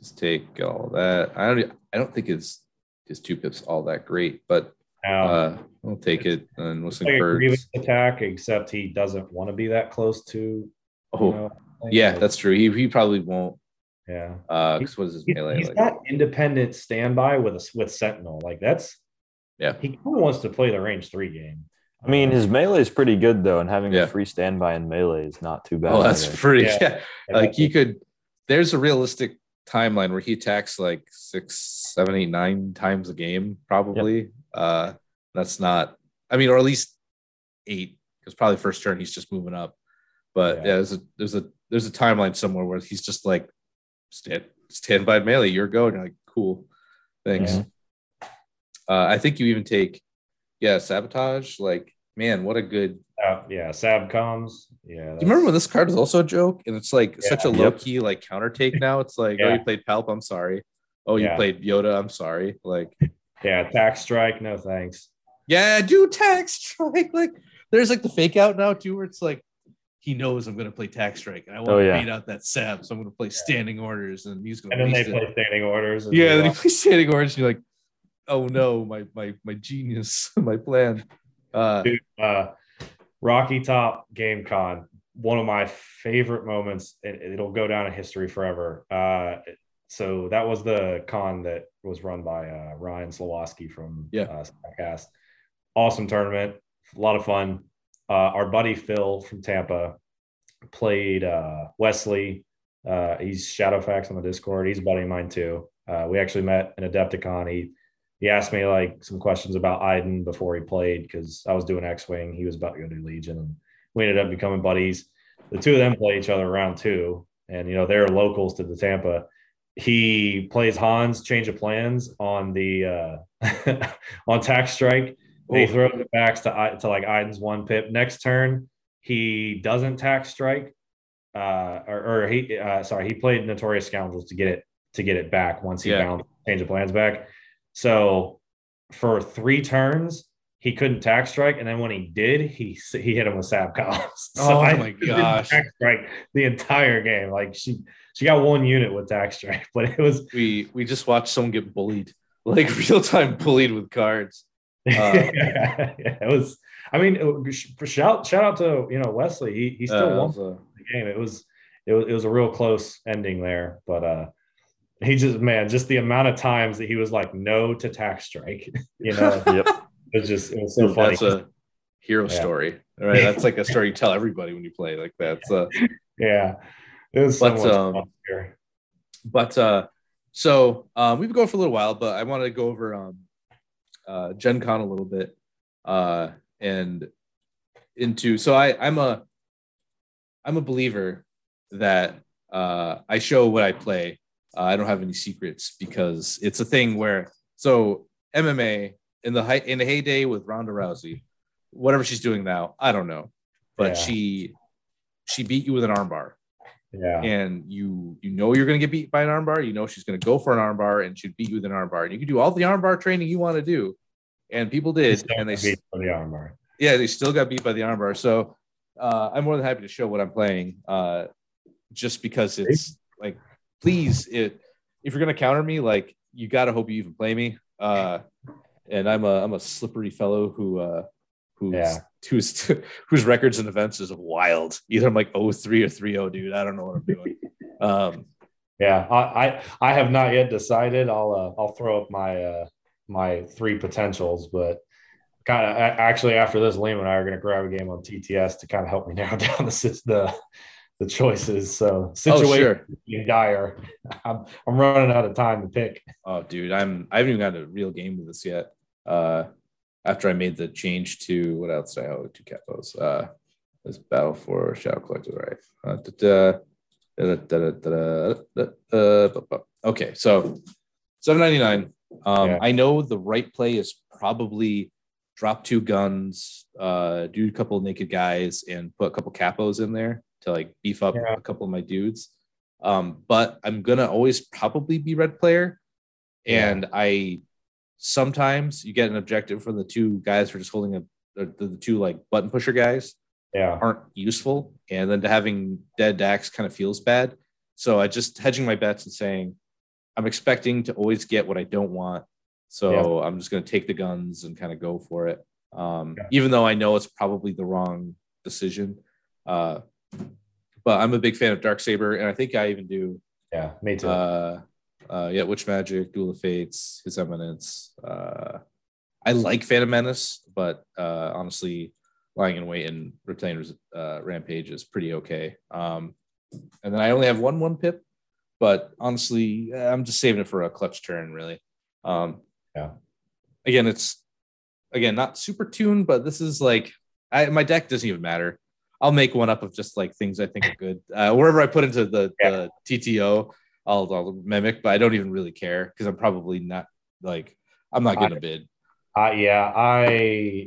Just take all that. I don't. I don't think his his two pips all that great, but Now uh, I'll take it and listen like a grievous attack, except he doesn't want to be that close to you Oh, know, yeah, like, that's true. He he probably won't. yeah. Uh, 'cause what is his He- melee he's like? got independent standby with a with Sentinel. Like that's Yeah. He kind of wants to play the range three game. I mean, his melee is pretty good though, and having Yeah. a free standby in melee is not too bad. Oh, that's either. pretty. Yeah. Yeah, like he could. There's a realistic timeline where he attacks like six, seven, eight, nine times a game, probably. Uh, that's not. I mean, or at least eight, because probably first turn he's just moving up. But Yeah. yeah, there's a there's a there's a timeline somewhere where he's just like stand stand by melee. You're going. You're like cool. Thanks. Yeah. Uh, I think you even take yeah sabotage like Man, what a good. Uh, yeah, Sab Comms. Yeah. Do you remember when this card was also a joke? And it's like Yeah. such a Yep. low key like counter take now. It's like, oh, you played Palp, I'm sorry. Oh, you Yeah. played Yoda, I'm sorry. Like, Yeah, tax strike. No thanks. yeah, do tax strike. Like, there's like the fake out now too, where it's like he knows I'm gonna play tax strike and I want Oh, to yeah. beat out that Sab, so I'm gonna play standing orders and he's gonna And then they it. play standing orders. and Yeah, they then he lost. plays standing orders, and you're like, oh no, my my my genius, my plan. Uh Dude, uh, Rocky Top Game Con, one of my favorite moments. It, it'll go down in history forever. Uh, so that was the con that was run by uh, Ryan Slowoski from Yeah. uh. Awesome tournament, a lot of fun. Uh, our buddy Phil from Tampa played uh, Wesley. Uh, he's Shadowfax on the Discord. He's a buddy of mine too. Uh, we actually met in Adepticon. He he asked me like some questions about Iden before he played because I was doing X Wing. He was about to go do Legion, and we ended up becoming buddies. The two of them play each other round two, and you know they're locals to the Tampa. He plays Hans Change of Plans on the uh, on Tax Strike. And he Oh. throws it back to to like Iden's one pip. Next turn, he doesn't Tax Strike, uh, or, or he uh, sorry he played Notorious Scoundrels to get it to get it back once he Yeah. found Change of Plans back. So for three turns, he couldn't tax strike, and then when he did, he he hit him with sab columns. Oh I my didn't gosh. tax strike the entire game. Like she she got one unit with tax strike, but it was we we just watched someone get bullied, like real time bullied with cards. Uh, yeah, it was. I mean, it was- shout shout out to you know Wesley. He he still Uh, won so- the game. It was it was it was a real close ending there, but uh he just man, just the amount of times that he was like no to tax strike, you know, Yep. it was just it was so funny. that's a hero Yeah. story. All right. That's like a story you tell everybody when you play like that. So yeah, it was so But, much um, but uh so um we've been going for a little while, but I wanted to go over um uh Gen Con a little bit uh and into so I I'm a I'm a believer that uh I show what I play. Uh, I don't have any secrets because it's a thing where so MMA in the high in the heyday with Ronda Rousey, whatever she's doing now, I don't know, but Yeah. she she beat you with an armbar Yeah, and you you know you're going to get beat by an armbar. You know she's going to go for an armbar and she'd beat you with an armbar. And you can do all the armbar training you want to do, and people did, and they beat for the armbar. yeah they still got beat by the armbar. So uh, I'm more than happy to show what I'm playing, uh, just because it's like please it if you're going to counter me like you got to hope you even play me. Uh, and I'm a I'm a slippery fellow who uh, who's Yeah. whose whose records and events is wild. Either I'm like 03 or 30, dude. I don't know what I'm doing. Um, Yeah, I, I I have not yet decided. I'll uh, I'll throw up my uh, my three potentials, but kind of actually after this, Liam and I are going to grab a game on TTS to kind of help me narrow down the the the choices. So situation oh, sure. dire. I'm, I'm running out of time to pick. Oh, dude, I'm I haven't even got a real game with this yet. Uh, after I made the change to what else did I owe to capos? Uh, this battle for Shadow Collective right? Okay, so 799. Um, yeah. I know the right play is probably drop two guns, uh, do a couple naked guys, and put a couple capos in there to like beef up Yeah. a couple of my dudes. Um, but I'm gonna always probably be red player, Yeah. and I sometimes you get an objective from the two guys who are just holding a the, two like button pusher guys Yeah, aren't useful, and then to having dead Dax kind of feels bad. So I just hedging my bets and saying I'm expecting to always get what I don't want. So I'm just going to take the guns and kind of go for it, um, Yeah. even though I know it's probably the wrong decision. Uh, but I'm a big fan of Dark Saber, and I think I even do yeah, me too. uh, uh, yeah, Witch Magic, Duel of Fates, His Eminence. Uh, I like Phantom Menace, but uh, honestly, lying in wait and Reptilian uh, Rampage is pretty okay. Um, and then I only have one one pip, but honestly, I'm just saving it for a clutch turn, really. Um, Yeah. Again, it's again not super tuned, but this is like I, my deck doesn't even matter. I'll make one up of just like things I think are good. Uh, wherever I put into the, the TTO, I'll, I'll mimic, but I don't even really care because I'm probably not like I'm not getting a bid. Uh, yeah, I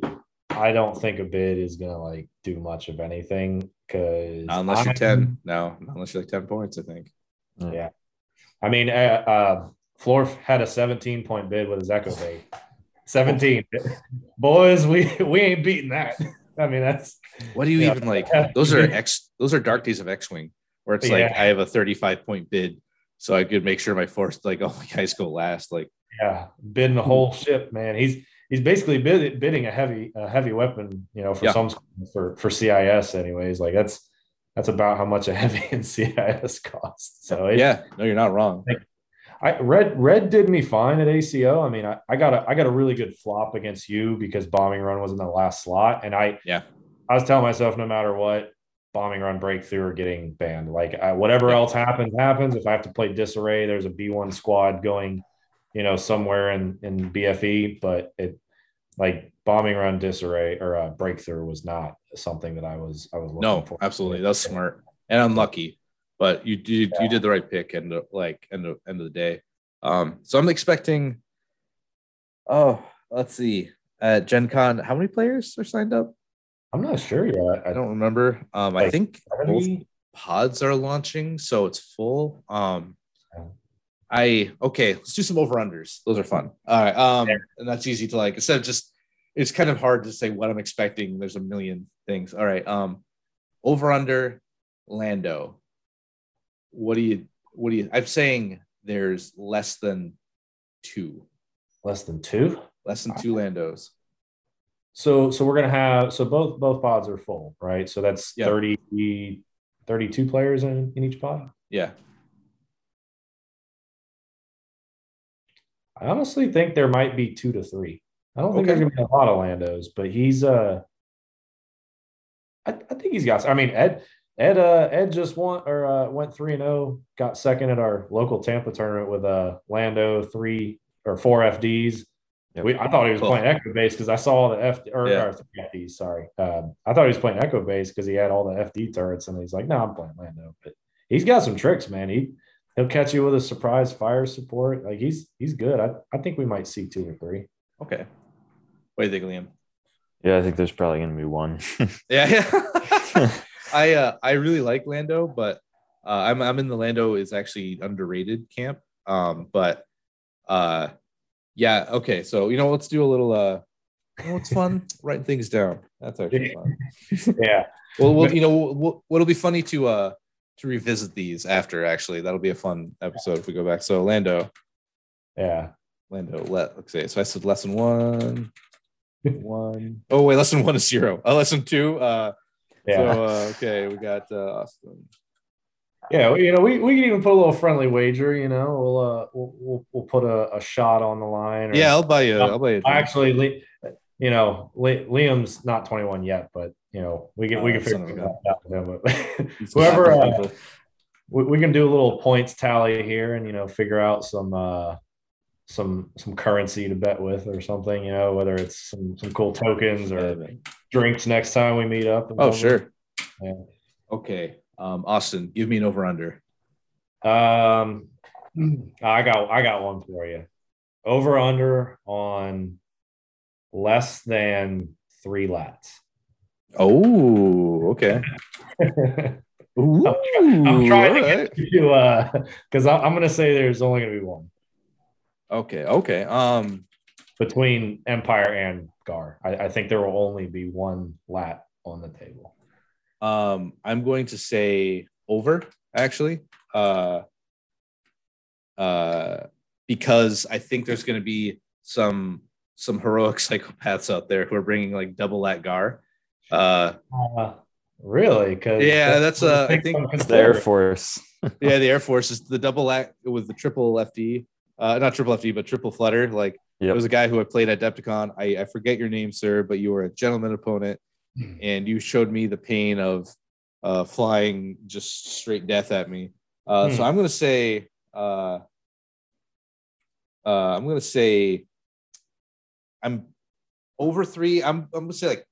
I don't think a bid is gonna like do much of anything because Not unless you're 10. No, not unless you're like 10 points, I think. Yeah. I mean, uh, uh, Florf had a 17 point bid with his Echo Bait. 17. Boys, we we ain't beating that. I mean, that's What do you Yeah. even like? Those are X, those are dark days of X Wing, where it's like I have a 35 point bid, so I could make sure my force, like, all my guys go last. Like, yeah, bidding the whole hmm. ship, man. He's he's basically bid, bidding a heavy a heavy weapon, you know, for Yeah. some for for CIS anyways. Like that's that's about how much a heavy in CIS costs. So it, yeah, no, you're not wrong. I red red did me fine at ACO. I mean, I, I got a I got a really good flop against you because bombing run was in the last slot, and I Yeah. I was telling myself no matter what, bombing run breakthrough or getting banned. Like I, whatever else happens, happens. If I have to play disarray, there's a B one squad going, you know, somewhere in in BFE, but it like bombing run disarray or uh, breakthrough was not something that I was I was looking No, for. absolutely. That's smart and unlucky, but you did Yeah. you did the right pick and like end of end of the day. Um, so I'm expecting. Oh, let's see. At Gen Con, how many players are signed up? I'm not sure yet. I don't remember. Um, I Like think both pods are launching, so it's full. Um, I okay. Let's do some over unders. Those are fun. All right. Um, and that's easy to like. Instead of just, it's kind of hard to say what I'm expecting. There's a million things. All right. Um, over under Lando. What do you? What do you? I'm saying there's less than two. less than two. Less than two Landos. So so we're gonna have so both both pods are full, right? So that's Yeah. 30, 32 players in, in each pod. Yeah. I honestly think there might be two to three. I don't think Okay. there's gonna be a lot of Landos, but he's uh I, I think he's got I mean Ed Ed uh Ed just won or uh went three and oh, got second at our local Tampa tournament with uh Lando three or four FDs. Yep. We, I thought he was Cool. playing Echo Base because I saw all the F or, Yeah. or three FDs. Sorry, um, I thought he was playing Echo Base because he had all the FD turrets, and he's like, "No, I'm playing Lando." But he's got some tricks, man. He he'll catch you with a surprise fire support. Like he's he's good. I, I think we might see two or three. Okay. What do you think, Liam? Yeah, I think there's probably going to be one. Yeah, yeah. I uh, I really like Lando, but uh, I'm I'm in the Lando is actually underrated camp. Um, but uh, yeah, okay. So you know, let's do a little. Uh, you know what's fun? Writing things down. That's actually fun. Yeah, Well, we'll you know, we'll, what'll be funny to uh to revisit these after. Actually, that'll be a fun episode if we go back. So Lando, yeah. Lando. Let let's say. So I said lesson one. One. Oh wait, lesson one is zero. Uh, lesson two. Uh, Yeah, So uh, okay, we got uh, Austin. yeah. You know, we, we can even put a little friendly wager. You know, we'll uh we'll we'll, we'll put a, a shot on the line. or- Yeah, I'll buy you. I'll buy you. actually, you know, Liam's not 21 yet, but you know, we can we Oh, can figure that out with him. Whoever, uh, we, we can do a little points tally here, and you know, figure out some uh some some currency to bet with or something. You know, whether it's some some cool tokens or man. drinks next time we meet up. Oh sure. Yeah. Okay, um, Austin, give me an over under. Um, I got I got one for you. Over under on less than three lats. Oh, okay. Ooh, I'm trying to alright. get you uh because I'm gonna say there's only gonna be one Okay, okay. Um, between Empire and Gar. I, I think there will only be one lat on the table. um, I'm going to say over actually. Uh, uh, because I think there's going to be some some heroic psychopaths out there who are bringing like double lat gar. Uh, Uh, really? Because Yeah, that's, uh, I think It's the Air Force. yeah, the Air Force is the double lat with the triple FD, uh, not triple FD, but triple flutter. Like Yep. it was a guy who I played at Adepticon. I, I forget your name, sir, but you were a gentleman opponent, and you showed me the pain of uh, flying just straight death at me. Uh, So Hmm. I'm gonna say, uh, uh, I'm gonna say, I'm over three. I'm I'm gonna say like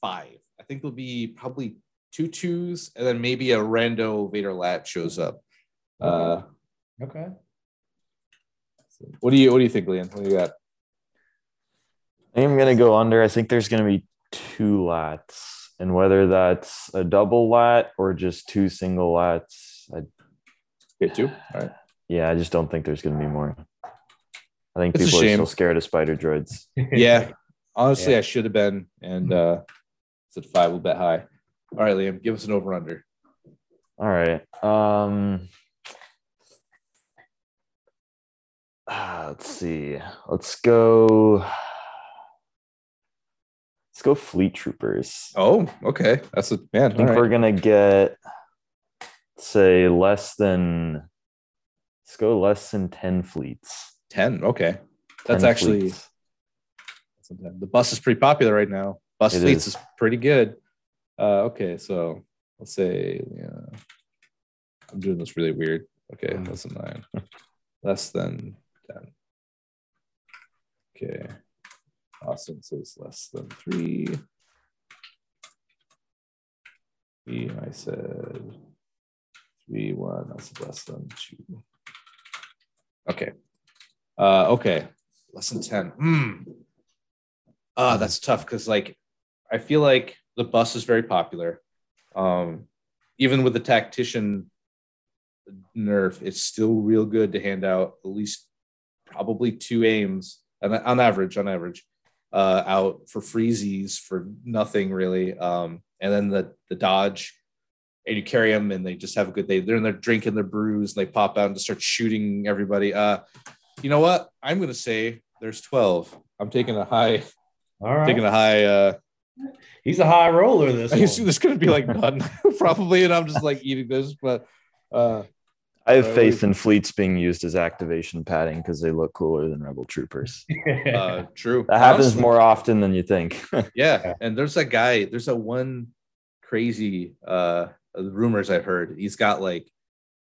five. I think there'll be probably two twos, and then maybe a rando Vader Lat shows up. Uh, Okay. What do you What do you think, Liam? What do you got? I think I'm gonna go under. I think there's gonna be two lats, and whether that's a double lat or just two single lats, I, Okay, two. All right. yeah, I just don't think there's going to be more. I think it's people are still scared of spider droids. Yeah. Honestly, Yeah. I should have been. And uh it's at five, we'll bet high. All right, Liam, give us an over under. All right. Um ah, let's see. Let's go. Let's go Fleet Troopers. Oh, okay. That's a man. I think we're gonna get say less than let's go less than 10 fleets. 10. Okay. That's 10 actually fleets. that's a the bus is pretty popular right now. Bus It fleets is. is. pretty good. Uh okay, so let's say yeah. I'm doing this really weird. Okay, Mm. less than nine. less than 10. Okay. Austin says less than three. Three, I said three, one. That's less than two. Okay. Uh, okay. Less than 10. Hmm. Ah, that's tough because, like, I feel like the bus is very popular. Um, even with the tactician nerf, it's still real good to hand out at least probably two aims on, on average, on average, uh, out for freezies for nothing really. Um, and then the the dodge, and you carry them, and they just have a good day. They're in there drinking their brews, and they pop out and just start shooting everybody. Uh, you know what? I'm gonna say there's 12. I'm taking a high, All right. taking a high. Uh, He's a high roller. This one. there's gonna be like none probably, and I'm just like eating this, but uh, I have Uh, faith in fleets being used as activation padding because they look cooler than rebel troopers. uh true. That happens Honestly. more often than you think. Yeah, and there's a guy. There's a one crazy uh rumors I've heard. He's got like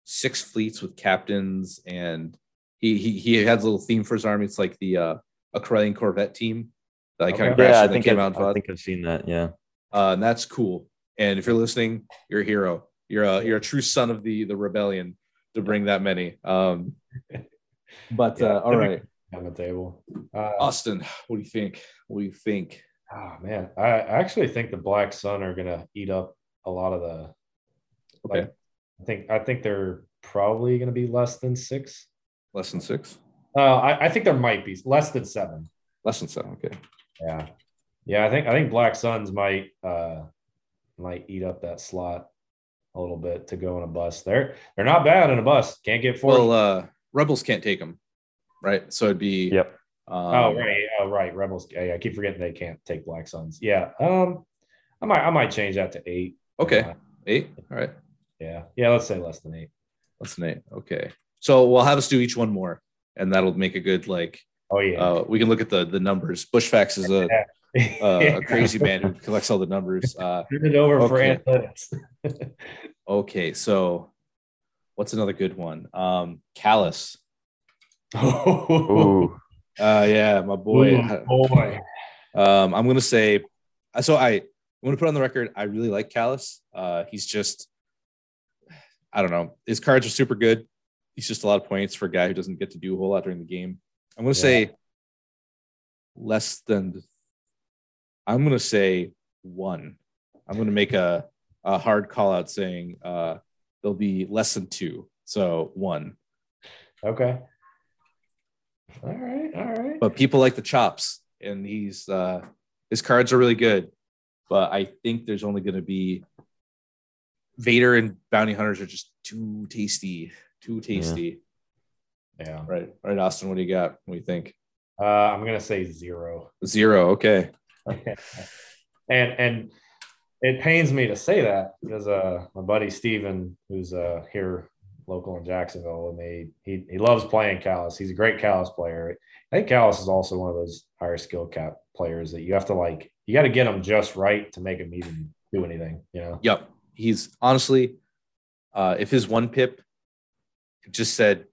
six fleets with captains, and he he he has a little theme for his army. It's like the uh a Corellian Corvette team that like kind of Okay. crashed yeah, I think came I've, out. I think I've seen that. Yeah. Uh, and that's cool. And if you're listening, you're a hero. You're a you're a true son of the the rebellion to bring that many. Um, but Yeah. uh, all right, on the table. Uh, Austin, what do you think? What do you think? oh man, I I actually think the Black Sun are gonna eat up a lot of the. Okay, Like, I think I think they're probably gonna be less than six. less than six, Uh, I, I think there might be less than seven. less than seven. Okay, Yeah, yeah. I think I think Black Suns might uh might eat up that slot a little bit to go in a bus. They're they're not bad in a bus. Can't get four. well, uh, rebels can't take them, right? So it'd be Yep. Um, oh right, oh right. Rebels. Yeah, I keep forgetting they can't take Black Suns. Yeah. Um, I might I might change that to eight. Okay, Uh, eight. All right, yeah. Yeah. Let's say less than eight. less than eight. Okay, so we'll have us do each one more, and that'll make a good like. Oh yeah. Uh, we can look at the the numbers. Bushfax is a uh, a crazy man who collects all the numbers. Uh, Turn it over for Okay. analytics. okay, so what's another good one? Um, Kallus. Oh, Uh, yeah, my boy. Ooh, boy. Um, I'm gonna say. So I, I'm gonna put on the record. I really like Kallus. Uh, he's just. I don't know. His cards are super good. He's just a lot of points for a guy who doesn't get to do a whole lot during the game. I'm gonna Yeah. say. Less than. I'm gonna say one. I'm gonna make a a hard call out saying uh, there'll be less than two. So one. Okay. All right. All right. but people like the chops and he's uh his cards are really good but i think there's only going to be vader and bounty hunters are just too tasty too tasty yeah. right right austin what do you got what do you think Uh, I'm gonna say zero. zero okay and and it pains me to say that because uh my buddy Steven, who's uh here local in Jacksonville, and he he he loves playing Kallus. He's a great Kallus player. I think Kallus is also one of those higher skill cap players that you have to like you got to get him just right to make him even do anything. You know. yep he's honestly uh if his one pip just said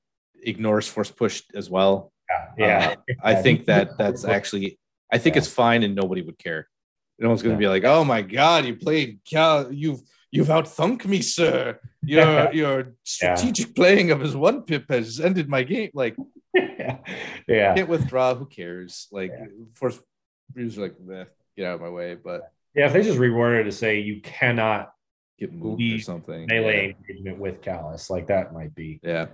ignores force push as well Yeah. uh, i think that that's actually i think Yeah. it's fine and nobody would care no one's going to Yeah. be like oh my god you played Cal- you've you've outthunk me sir your your strategic playing of his one pip has ended my game like yeah. Yeah. can't withdraw who cares like force you're like "Meh, get out of my way, but Yeah, if they just reworded it to say you cannot get moved or something. melee engagement with Kallus, like that might be, Yeah,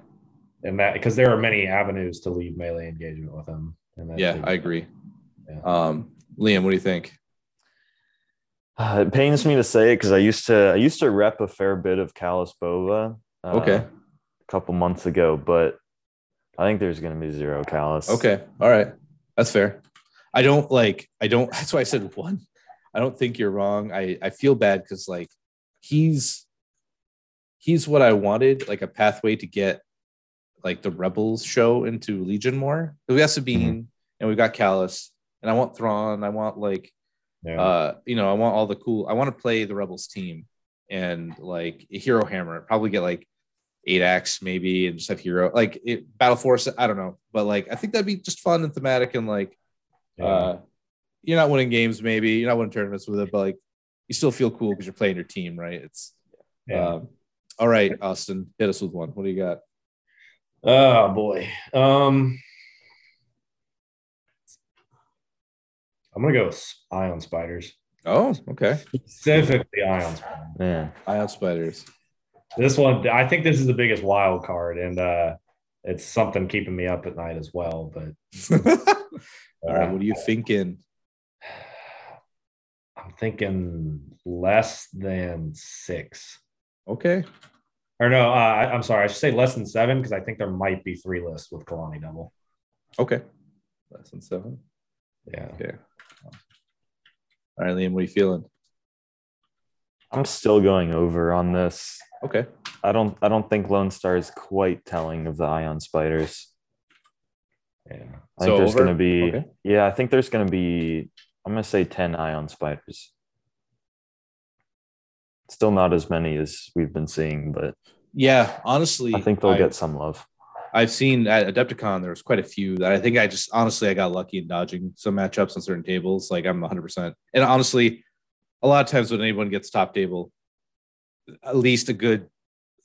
and that because there are many avenues to leave melee engagement with them. And yeah, I agree. Yeah. Um, Liam, what do you think? Uh, it pains me to say it because I used to I used to rep a fair bit of Kallus Bova. uh, Okay. A couple months ago, but I think there's going to be zero Kallus. Okay, all right, that's fair. I don't like. I don't. That's why I said one. I don't think you're wrong. I I feel bad because like he's he's what I wanted, like a pathway to get like the Rebels show into Legion more. We got Sabine and we've got Kallus, and I want Thrawn. I want like Yeah. uh you know I want all the cool. I want to play the Rebels team and like a Hero Hammer. Probably get like eight acts maybe and just have hero like it, battle force i don't know but like i think that'd be just fun and thematic and like Yeah. uh you're not winning games maybe you're not winning tournaments with it but like you still feel cool because you're playing your team right it's yeah. um all right austin hit us with one what do you got Oh boy. Um I'm gonna go with ion spiders. oh okay Specifically ion spiders. Man, ion spiders This one I think this is the biggest wild card and uh it's something keeping me up at night as well. But all right what are you thinking I'm thinking less than six. okay Or no, uh, I, I'm sorry, I should say less than seven because I think there might be three lists with Kalani double. okay less than seven Yeah. okay all right liam what are you feeling I'm still going over on this. okay I don't I don't think Lone Star is quite telling of the Ion Spiders. Yeah. I So think there's over? going to be Okay. yeah, I think there's going to be I'm going to say 10 Ion Spiders. Still not as many as we've been seeing, but yeah honestly I think they'll get some love. I've seen at Adepticon there was quite a few that I think I just honestly I got lucky in dodging some matchups on certain tables. Like I'm 100. percent And honestly, a lot of times when anyone gets top table, at least a good,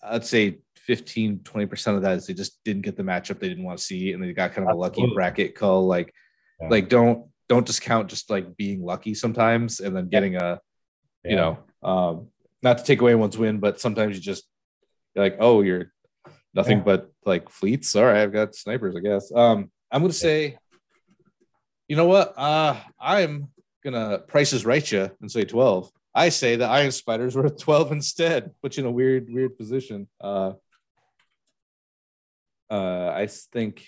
I'd say 15, 20 percent of that is they just didn't get the matchup they didn't want to see, and they got kind of a lucky bracket call. Like, Yeah. like don't don't discount just like being lucky sometimes and then getting a you know um not to take away anyone's win but sometimes you just you're like oh you're nothing Yeah. but like fleets. All right i've got snipers i guess. Um i'm gonna say you know what? Uh i'm gonna prices right you and say 12 i say the ion spiders were 12 instead put you in a weird weird position. Uh uh i think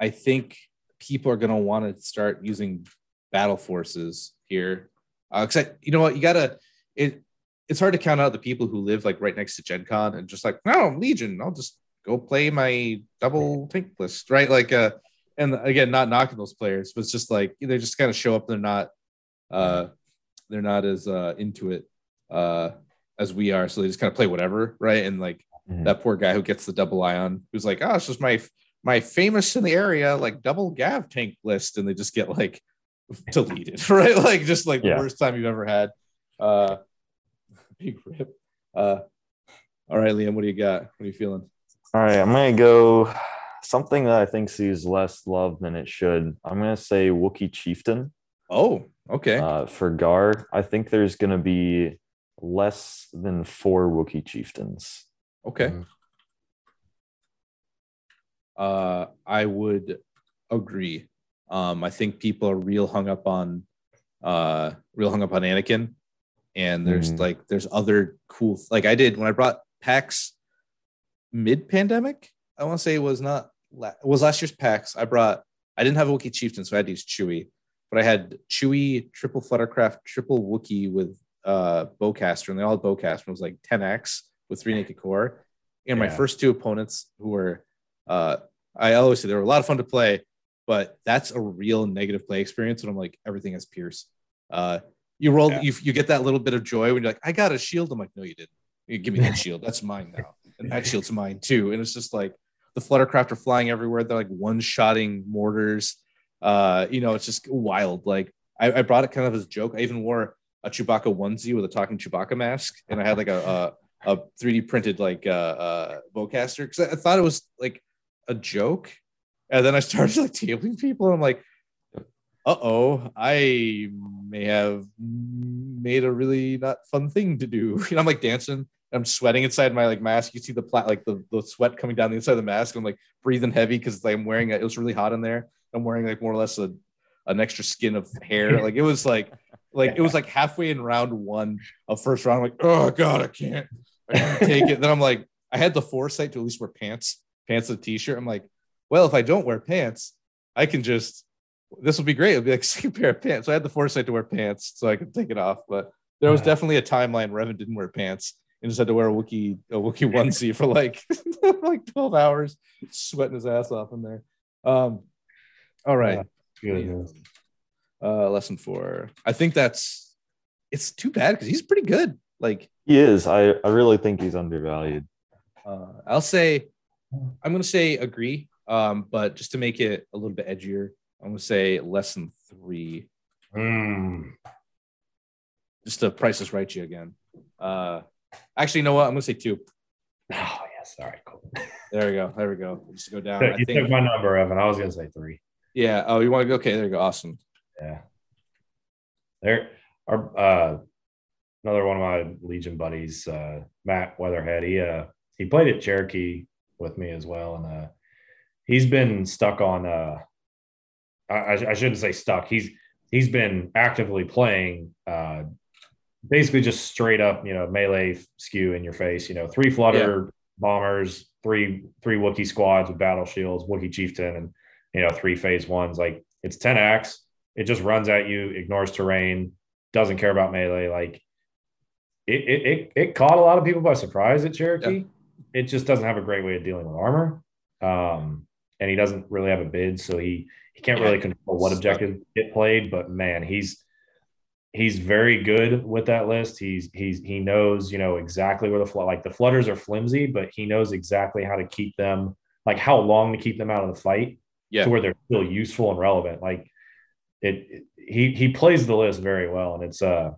i think people are gonna want to start using battle forces here. Uh, cause I, you know what, you gotta it. It's hard to count out the people who live like right next to Gen Con and just like, no, I'm Legion, I'll just go play my double tank list, right? Like, uh, and again, not knocking those players, but it's just like they just kind of show up. They're not, uh, they're not as uh into it uh as we are, so they just kind of play whatever, right? And like Mhm. that poor guy who gets the double ion, who's like, oh, it's just my my famous in the area like double gav tank list, and they just get like deleted, right? Like just like Yeah. the worst time you've ever had. Uh big rip. Uh all right, Liam, what do you got? What are you feeling? All right, I'm gonna go something that I think sees less love than it should. I'm gonna say Wookiee Chieftain Oh, okay. uh, for Gar. I think there's gonna be less than four Wookiee Chieftains. okay. Mhm. Uh I would agree. Um, I think people are real hung up on uh real hung up on Anakin. And there's Mhm. like there's other cool like I did when I brought PAX mid pandemic. I want to say it was not it was last year's PAX. I brought I didn't have a Wookiee Chieftain, so I had to use Chewie, but I had Chewie, triple Fluttercraft, triple Wookiee with uh bowcaster, and they all had bowcaster. It was like 10x with three naked core. And my first two opponents who were uh I always say they were a lot of fun to play, but that's a real negative play experience when I'm like everything has Pierce. Uh you roll Yeah. you, you get that little bit of joy when you're like, I got a shield. I'm like, no, you didn't. You give me that shield. That's mine now. And that shield's mine too. And it's just like the fluttercraft are flying everywhere. They're like one-shotting mortars. Uh, you know, it's just wild. Like I, I brought it kind of as a joke. I even wore a Chewbacca onesie with a talking Chewbacca mask, and I had like a a, a 3D printed like uh, uh bowcaster because I, I thought it was like a joke. And then I started like tabling people, and I'm like, uh oh, I may have made a really not fun thing to do. You know, I'm like dancing. I'm sweating inside my like mask. You see the plat like the, the sweat coming down the inside of the mask. I'm like breathing heavy because like, I'm wearing it. It was really hot in there. I'm wearing like more or less a, an extra skin of hair. Like it was like like it was like halfway in round one of first round. I'm like, oh god, I can't, I can't take it. Then I'm like, I had the foresight to at least wear pants, pants and a t-shirt. I'm like, well, if I don't wear pants, I can just this will be great. It'll be like a pair of pants. So I had the foresight to wear pants so I could take it off. But there was Yeah. definitely a timeline where Evan didn't wear pants and just had to wear a Wookiee a Wookiee onesie for like like 12 hours, sweating his ass off in there. Um all right. Goodness. Uh lesson four. I think that's it's too bad because he's pretty good. Like He is. I, I really think he's undervalued. uh I'll say I'm gonna say agree. Um, but just to make it a little bit edgier, I'm gonna say less than three. Mm. just to price is right you again. Uh, actually, you know what? I'm gonna say two. Oh yes. All right. Cool. There we go. There we go. Just go down. I you took my number, Evan. I was gonna say three. Yeah. Oh, you want to go? Okay. There you go. Awesome. Yeah. There our uh another one of my Legion buddies, uh Matt Weatherhead, he uh he played at Cherokee with me as well. And uh he's been stuck on uh I, I shouldn't say stuck. He's he's been actively playing uh basically just straight up, you know, melee skew in your face, you know, three flutter bombers, three three Wookiee squads with battle shields, Wookiee chieftain, and you know, three phase ones. Like it's 10 acts it just runs at you, ignores terrain, doesn't care about melee. Like it, it, it, it caught a lot of people by surprise at Cherokee. It just doesn't have a great way of dealing with armor. Um, and he doesn't really have a bid, so he he can't really control what objectives get played. But man, he's he's very good with that list. He's he's he knows you know exactly where the fl- like the flutters are flimsy, but he knows exactly how to keep them like how long to keep them out of the fight Yeah. to where they're still useful and relevant. Like it, it- he he plays the list very well, and it's uh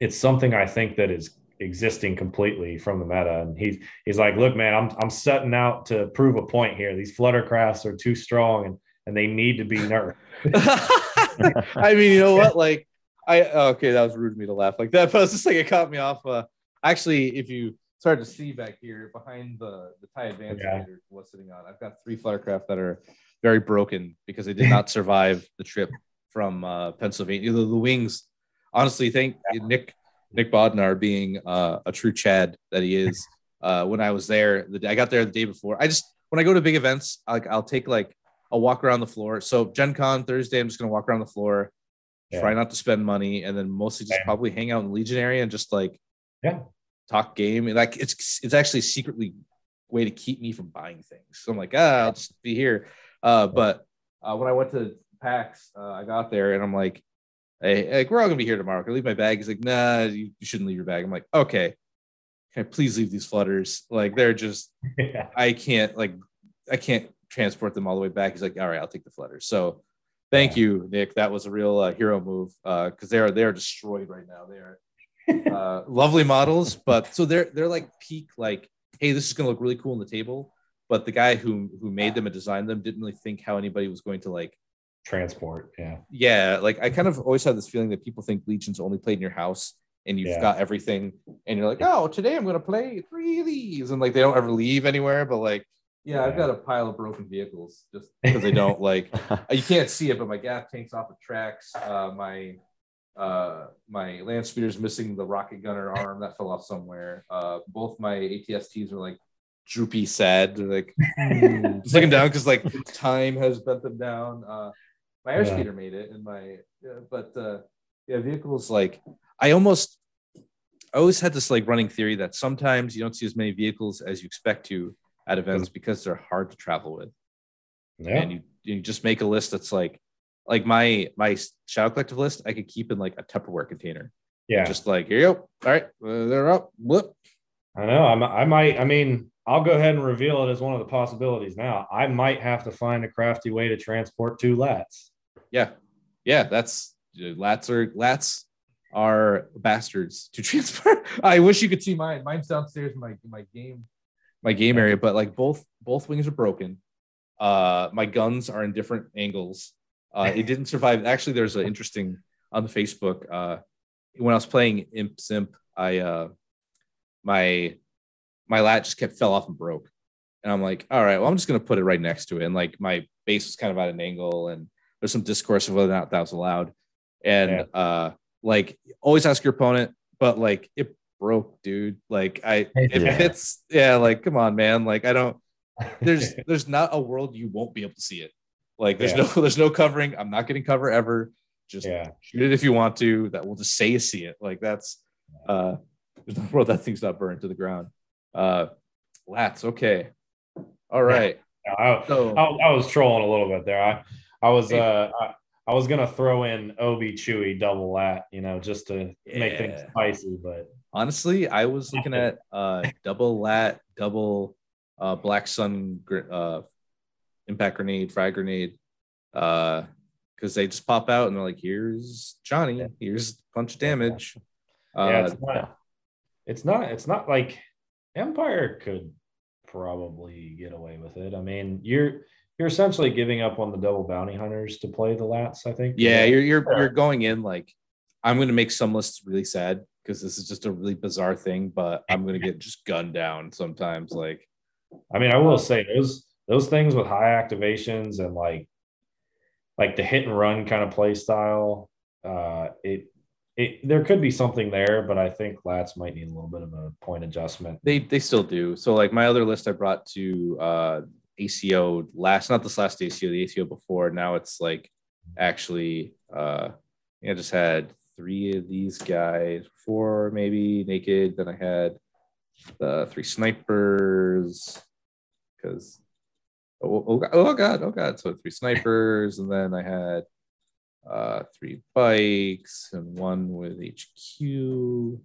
it's something I think that is existing completely from the meta. And he's he's like, look, man, I'm I'm setting out to prove a point here. These fluttercrafts are too strong and and they need to be nerfed. I mean, you know what? Like, I okay, that was rude of me to laugh like that, but it's just like it caught me off. Uh, actually, if you start to see back here behind the the tie advance yeah. was sitting on, I've got three fluttercraft that are very broken because they did not survive the trip from uh, Pennsylvania. The, the wings, honestly, thank Nick Nick Bodnar being uh, a true Chad that he is. Uh, when I was there, the, I got there the day before. I just when I go to big events, like I'll take like I'll walk around the floor. So Gen Con Thursday, I'm just gonna walk around the floor, Yeah. try not to spend money, and then mostly just Yeah. probably hang out in the Legion area and just like Yeah. talk game. And like it's it's actually a secretly way to keep me from buying things. So I'm like, ah, I'll just be here. Uh, but uh, when I went to PAX, uh, I got there and I'm like, hey, like we're all gonna be here tomorrow. Can I leave my bag? He's like, nah, you, you shouldn't leave your bag. I'm like, okay. Can I please leave these flutters? Like they're just yeah. I can't like I can't transport them all the way back. He's like, all right, I'll take the flutters. So thank you, Nick. That was a real uh, hero move because they are they are destroyed right now. They are uh, lovely models, but so they're they're like peak like, hey, this is gonna look really cool on the table. But the guy who who made them and designed them didn't really think how anybody was going to like Transport. Yeah. yeah, like I kind of always had this feeling that people think Legion's only played in your house and you've Yeah. got everything and you're like, oh, today I'm gonna play three of these. And like they don't ever leave anywhere, but like, yeah, I've got a pile of broken vehicles just because they don't like you can't see it, but my gas tank's off the tracks. Uh my uh my land speeder's missing the rocket gunner arm that fell off somewhere. Uh both my ATSTs are like droopy sad. They're like just looking down because like time has bent them down. Uh, my Yeah. airspeeder made it, and my yeah, but uh, yeah, vehicles like I almost I always had this like running theory that sometimes you don't see as many vehicles as you expect to at events because they're hard to travel with, Yeah. and you you just make a list that's like like my my shadow collective list I could keep in like a Tupperware container, yeah. just like here you go, all right, uh, they're up, whoop, I know. I'm, I might. I mean, I'll go ahead and reveal it as one of the possibilities now. I might have to find a crafty way to transport two lats. Yeah, yeah, that's lats are lats are bastards to transport. I wish you could see mine. Mine's downstairs in my my game my game area, but like both both wings are broken. Uh, my guns are in different angles. Uh, it didn't survive. Actually, there's an interesting on the Facebook. Uh, when I was playing Imp Simp, I uh, my my lat just kept fell off and broke, and I'm like, all right, well, I'm just gonna put it right next to it, and like my base was kind of at an angle, and there's some discourse of whether or not that was allowed, and Yeah. uh, like always ask your opponent, but like it broke, dude. Like I, if Yeah. it's yeah, like come on, man, like I don't. There's there's not a world you won't be able to see it. Like there's Yeah. no there's no covering. I'm not getting cover ever. Just yeah. shoot it if you want to. That will just say you see it. Like that's uh there's no world that thing's not burned to the ground. Uh lats, okay. All right. I, So I, I was trolling a little bit there. I, I was, uh, I, I was gonna throw in Obi Chewy double lat, you know, just to make things spicy. But honestly, I was looking at uh double lat, double uh black sun uh impact grenade, frag grenade. Uh because they just pop out and they're like, here's Johnny, here's a bunch of damage. Uh, yeah, it's not, it's not, it's not like Empire could probably get away with it. I mean, you're you're essentially giving up on the double bounty hunters to play the lats. I think. Yeah, you're you're you're going in like I'm gonna make some lists really sad because this is just a really bizarre thing, but I'm gonna get just gunned down sometimes. Like I mean, I will say those those things with high activations and like like the hit and run kind of play style. Uh, it it there could be something there, but I think Lats might need a little bit of a point adjustment. they they still do. So like my other list I brought to uh ACO last not this last ACO, the ACO before. Now it's like actually uh I I just had three of these guys, four maybe naked. Then I had the three snipers because oh, oh, God- oh god, oh god. So three snipers, and then I had uh three bikes and one with HQ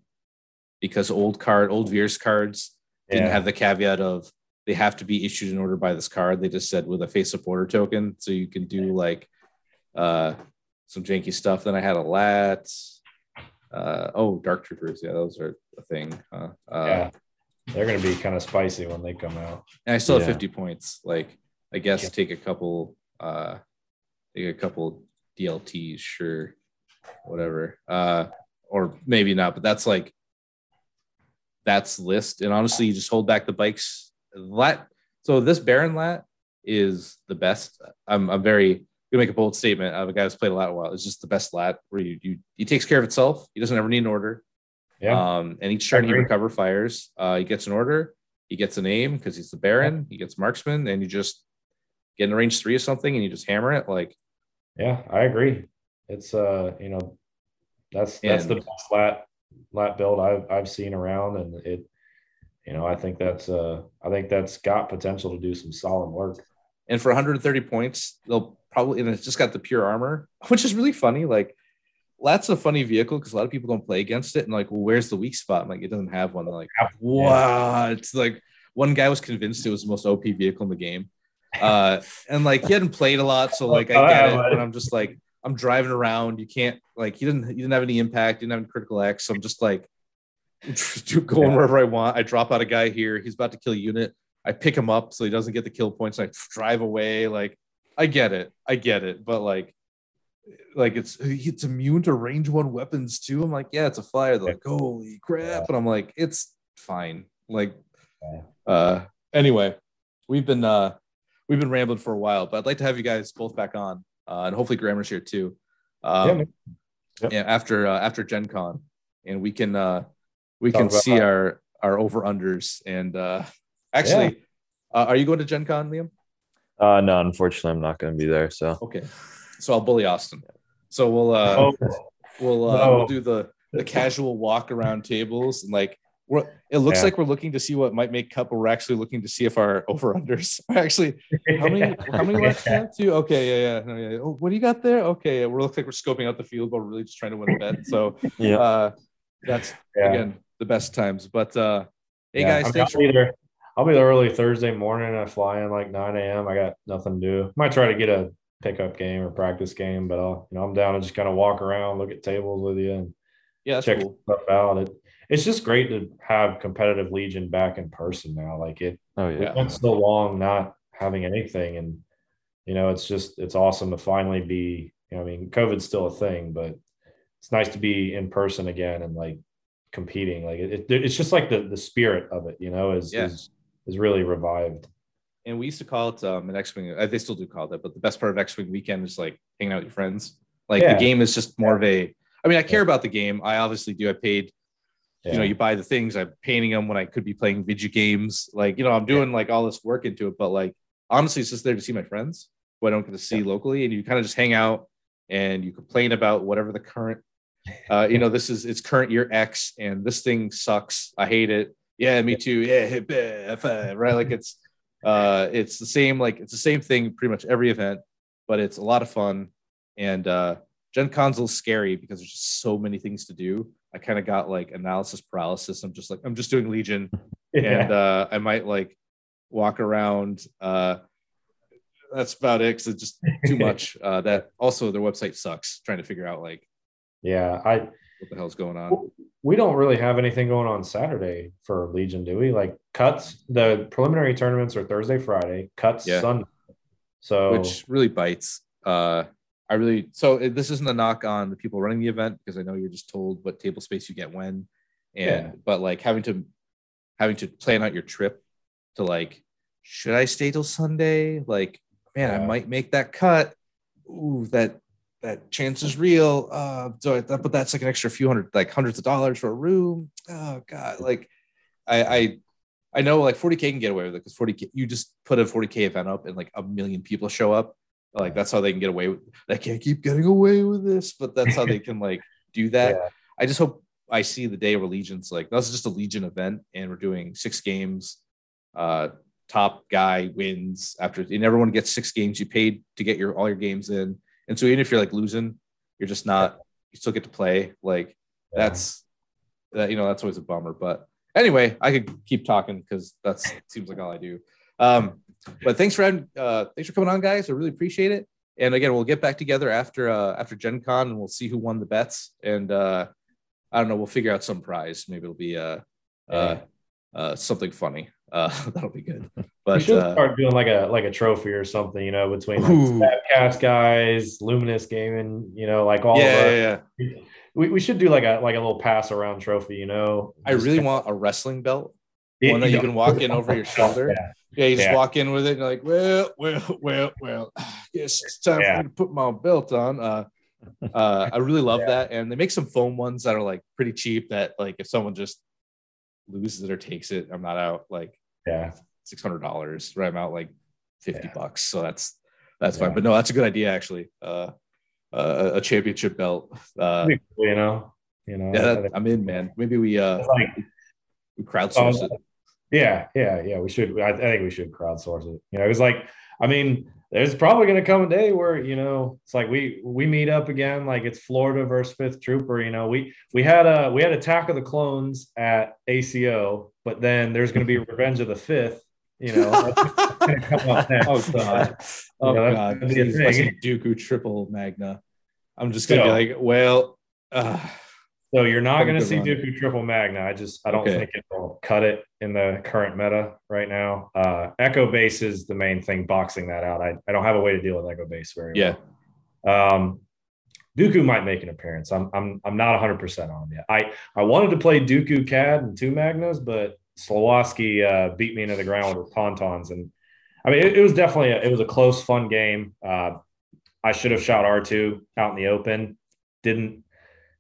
because old card, old Veers cards didn't have the caveat of they have to be issued in order by this card. They just said with a face supporter token, so you can do like uh some janky stuff. Then I had a lat. Uh, oh, dark troopers, yeah, those are a thing. Huh? Uh, yeah, they're going to be kind of spicy when they come out. and I still have 50 points. Like, I guess Yeah. take a couple, uh, take a couple DLTs, sure, whatever. Uh, or maybe not, but that's like, that's list. And honestly, you just hold back the bikes. Lat. So this Baron Lat is the best. I'm, I'm very gonna make a bold statement. of a guy who's played a lot a while. It's just the best lat where you, you he takes care of itself. He doesn't ever need an order. Yeah, Um, and each turn he recover fires. Uh, he gets an order, he gets a name because he's the Baron, he gets marksman, and you just get in range three or something and you just hammer it. Like, yeah, I agree. It's uh, you know, that's that's the And- best lat lat build I've I've seen around, and it, you know, I think that's uh, I think that's got potential to do some solid work. and for 130 points, they'll probably and it's just got the pure armor, which is really funny. Like, Lat's a funny vehicle because a lot of people don't play against it and like, well, where's the weak spot? I'm like, it doesn't have one. They're like, what? It's like one guy was convinced it was the most OP vehicle in the game. Uh, and like he hadn't played a lot, so like I get it, but I'm just like, I'm driving around. You can't like he didn't he didn't have any impact, didn't have any critical X. So I'm just like going wherever I want. I drop out a guy here, he's about to kill a unit. I pick him up so he doesn't get the kill points. And I drive away. Like I get it, I get it, but like like it's it's immune to range one weapons too. I'm like, yeah, it's a flyer. They're like, holy crap. Yeah. And I'm like, it's fine. Like Yeah. uh anyway, we've been uh we've been rambling for a while, but I'd like to have you guys both back on. Uh, and hopefully Grammar's here too. Um, Yeah. Yep. yeah, after uh, after Gen Con, and we can uh we Talk can see that. our our over unders and uh actually uh, are you going to Gen Con, Liam? Uh, no, unfortunately, I'm not going to be there. So Okay. So I'll bully Austin. So we'll uh Oh, we'll uh No. we'll do the the casual walk around tables and like we're it looks Yeah. like we're looking to see what might make cut, but we're actually looking to see if our over unders are actually how many how many left Yeah. now too? Okay, yeah, yeah, no, yeah. Oh, what do you got there? Okay, yeah, we looks like we're scoping out the field, but we're really just trying to win a bet. So yeah, uh that's Yeah. again the best times. But uh hey Yeah, guys, I mean, thanks I'll be there. I'll be there early Thursday morning. I fly in like 9 a.m. I got nothing to do. Might try to get a pickup game or practice game, but I'll, you know, I'm down to just kind of walk around, look at tables with you, and yeah, check cool. stuff out. It, it's just great to have competitive Legion back in person now. Like it, oh yeah, went so long not having anything, and you know, it's just it's awesome to finally be. You know, I mean, COVID's still a thing, but it's nice to be in person again and like competing. Like it, it it's just like the the spirit of it, you know, is Yeah. is is really revived. And we used to call it um, an X Wing. Uh, they still do call it that, but the best part of X Wing weekend is like hanging out with your friends. Like Yeah. the game is just more of a. I mean, I care about the game. I obviously do. I paid. Yeah. You know, you buy the things. I'm painting them when I could be playing video games. Like you know, I'm doing like all this work into it. But like honestly, it's just there to see my friends who I don't get to see locally, and you kind of just hang out and you complain about whatever the current. Uh, you know, this is it's current year X, and this thing sucks. I hate it. Yeah, me too. Yeah, uh, right. Like it's uh it's the same like it's the same thing pretty much every event but it's a lot of fun. And uh gen con's a little scary because there's just so many things to do. I kind of got like analysis paralysis. I'm just like i'm just doing legion. And uh i might like walk around uh that's about it because it's just too much uh that also their website sucks trying to figure out like yeah, I what the hell's going on we don't really have anything going on Saturday for Legion, do we? Like cuts, the preliminary tournaments are Thursday, Friday, cuts Yeah. Sunday. So which really bites. Uh, I really so it- this isn't a knock on the people running the event because I know you're just told what table space you get when, and Yeah. but like having to having to plan out your trip to like should I stay till Sunday? Like man, I might make that cut. Ooh, that that chance is real. Uh, so I, that, but that's like an extra few hundred, like hundreds of dollars for a room. Oh god, like I I I know like 40k can get away with it because 40k you just put a 40k event up and like a million people show up. Like that's how they can get away with. They can't keep getting away with this, but that's how they can like do that. Yeah. I just hope I see the day where Legion's like that's just a Legion event and we're doing six games. Uh, top guy wins after, and everyone gets six games. You paid to get your all your games in, and so even if you're like losing, you're just not. You still get to play. Like Yeah. that's that. You know that's always a bummer, but anyway, I could keep talking because that's seems like all I do. Um, but thanks for having, uh, thanks for coming on, guys. I really appreciate it. And again, we'll get back together after uh, after Gen Con and we'll see who won the bets. And uh, I don't know, we'll figure out some prize. Maybe it'll be uh, uh, uh, something funny. Uh, that'll be good. we should uh, start doing like a like a trophy or something, you know, between like guys, Luminous Gaming, you know, like all yeah, of yeah, us. yeah. We, we should do like a like a little pass around trophy, you know. I Just really want a wrestling belt. Yeah, one that you can walk in over your shoulder. Yeah. Yeah, you just Yeah. walk in with it and you're like, well, well, well, well, yes, it's time Yeah. for me to put my belt on. Uh, uh, I really love that. And they make some foam ones that are like pretty cheap that like if someone just loses it or takes it, I'm not out like Yeah. six hundred dollars, right? I'm out like fifty Yeah. bucks. So that's that's fine. Yeah. But no, that's a good idea actually. Uh, uh, a championship belt. Uh, you know, you know. yeah, that, I'm in, man. Maybe we uh like we crowdsource Oh, it. Yeah, yeah, yeah. We should. I, I think we should crowdsource it. You know, it was like, I mean, there's probably going to come a day where you know it's like we we meet up again, like it's Florida versus Fifth Trooper. You know, we we had a we had Attack of the Clones at ACO, but then there's going to be Revenge of the Fifth. You know, that's come up next. Oh god. Oh Yeah, that's god. gonna be a Please, I thing. see Dooku triple Magna. I'm just gonna So- be like, well, uh, So you're not going to see. Dooku Triple Magna. I just I don't Okay. think it will cut it in the current meta right now. Uh, Echo Base is the main thing boxing that out. I, I don't have a way to deal with Echo Base very yeah. well. Um, Dooku might make an appearance. I'm I'm I'm not 100 percent on yet. I I wanted to play Dooku Cad and two Magnas, but Slowoski uh, beat me into the ground with tauntauns, and I mean it, it was definitely a, it was a close, fun game. Uh, I should have shot R2 out in the open. Didn't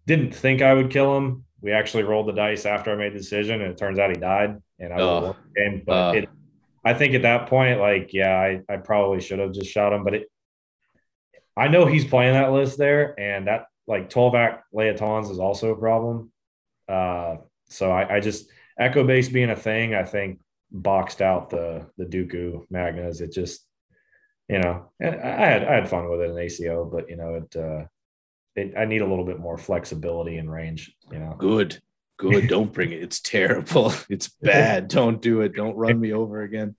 didn't think I would kill him. We actually rolled the dice after I made the decision, and it turns out he died. And I won the game. But Uh. it, I think at that point, like, yeah, I, I probably should have just shot him. But it, I know he's playing that list there, and that like 12 act Leotons is also a problem. Uh, so I, I just Echo Base being a thing, I think boxed out the the Dooku Magnas. It just, you know, I had I had fun with it in ACO, but you know, it uh it, I need a little bit more flexibility and range, you know. Good. Good. Don't bring it. It's terrible. It's bad. Don't do it. Don't run me over again.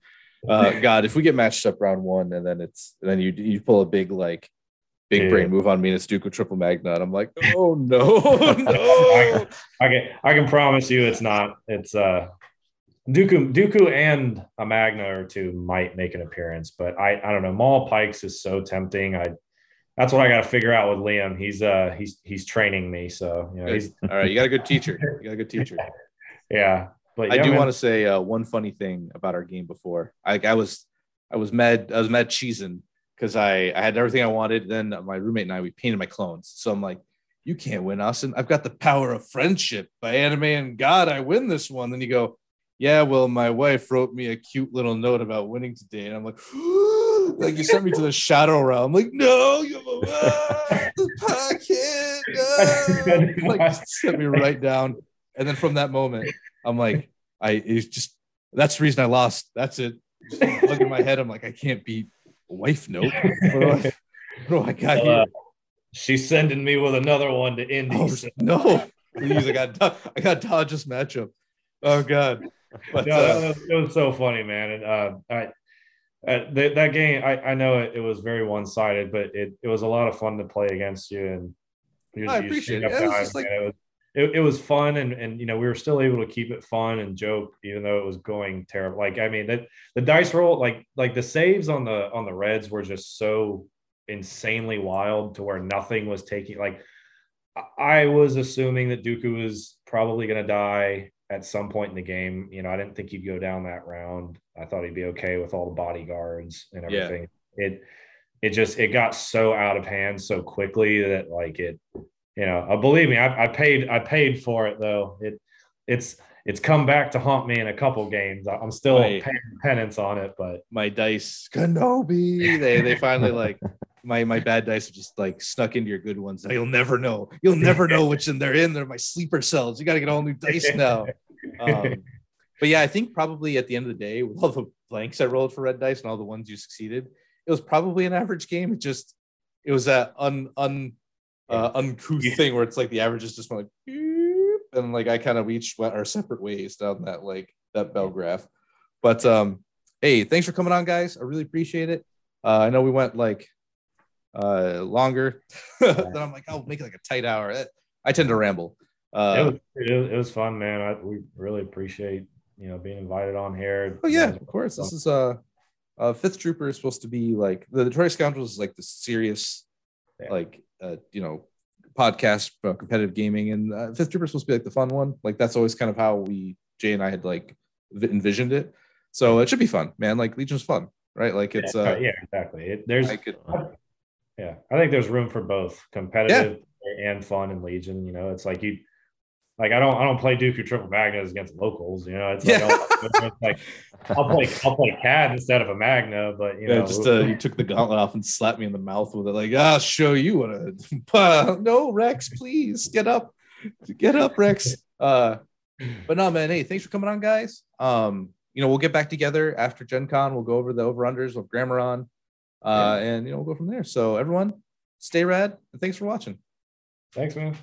Uh, God, if we get matched up round one and then it's and then you you pull a big like big brain move on me and it's Dooku triple Magna, and I'm like, oh no, no. I can I can promise you it's not it's uh Dooku, Dooku, and a Magna or two might make an appearance, but I, I don't know. Maul Pykes is so tempting. I, that's what I got to figure out with Liam. He's uh he's he's training me, so you know he's all right. You got a good teacher. You got a good teacher. yeah. But I yeah, do want to say uh, one funny thing about our game before. Like I was, I was mad. I was mad cheesing because I I had everything I wanted. Then my roommate and I we painted my clones. So I'm like, you can't win, Austin. I've got the power of friendship by anime and God. I win this one. Then you go, yeah. Well, my wife wrote me a cute little note about winning today, and I'm like. Like you sent me to the shadow realm. Like, no, you have a pocket. No. Like sent me right down. And then from that moment, I'm like, I it's just that's the reason I lost. That's it. Just plug in my head. I'm like, I can't beat wife note. What do I, what do I got here? Uh, She's sending me with another one to Indy. Oh, no, please! I got I got dodge this matchup. Oh god, but no, uh, it, was, it was so funny, man. And uh, I, uh, that, that game, I, I know it, it was very one sided, but it, it was a lot of fun to play against you. And you I you appreciate it. up It was just like- it was it, it was fun, and and you know we were still able to keep it fun and joke, even though it was going terrible. Like I mean, that the dice roll, like like the saves on the on the Reds were just so insanely wild to where nothing was taking like. I- I was assuming that Dooku was probably going to die at some point in the game. You know, I didn't think he'd go down that round. I thought he'd be okay with all the bodyguards and Yeah. everything. It it just it got so out of hand so quickly that like it, you know, uh, believe me, I, I paid I paid for it though. It it's it's come back to haunt me in a couple games. I'm still paying penance on it, but my dice Kenobi. They they finally like my my bad dice have just like snuck into your good ones. You'll never know. You'll never know which in they're in. They're my sleeper cells. You got to get all new dice now. Um, but yeah, I think probably at the end of the day, with all the blanks I rolled for red dice and all the ones you succeeded, it was probably an average game. It just it was that un un uh, uncouth Yeah. thing where it's like the averages just went like and like I kind of each went our separate ways down that like that bell graph. But um, hey, thanks for coming on, guys. I really appreciate it. Uh, I know we went like uh longer. then I'm like, I'll make it like a tight hour. I tend to ramble. it, Uh, was, it, was, it was fun, man. I, we really appreciate you know being invited on here. Oh yeah, of course. This is uh, uh Fifth Trooper is supposed to be like the Detroit Scoundrels is like the serious, Yeah. like uh you know, podcast about competitive gaming, and uh, Fifth Trooper is supposed to be like the fun one. Like that's always kind of how we Jay and I had like envisioned it. So it should be fun, man. Like Legion's fun, right? Like it's uh, yeah, exactly. It, there's I could yeah, I think there's room for both competitive and fun in Legion. You know, it's like you like I don't I don't play Dooku or triple Magnas against locals. You know, it's like, Yeah. I'll, like I'll play I'll play CAD instead of a Magna, but you yeah, know, just uh, you took the gauntlet off and slapped me in the mouth with it. Like, I'll show you what a no, Rex, please get up, get up, Rex. Uh, but no, man. Hey, thanks for coming on, guys. Um, you know, we'll get back together after Gen Con. We'll go over the over unders with Grammar on, uh, and you know, we'll go from there. So, everyone, stay rad, and thanks for watching. thanks, man.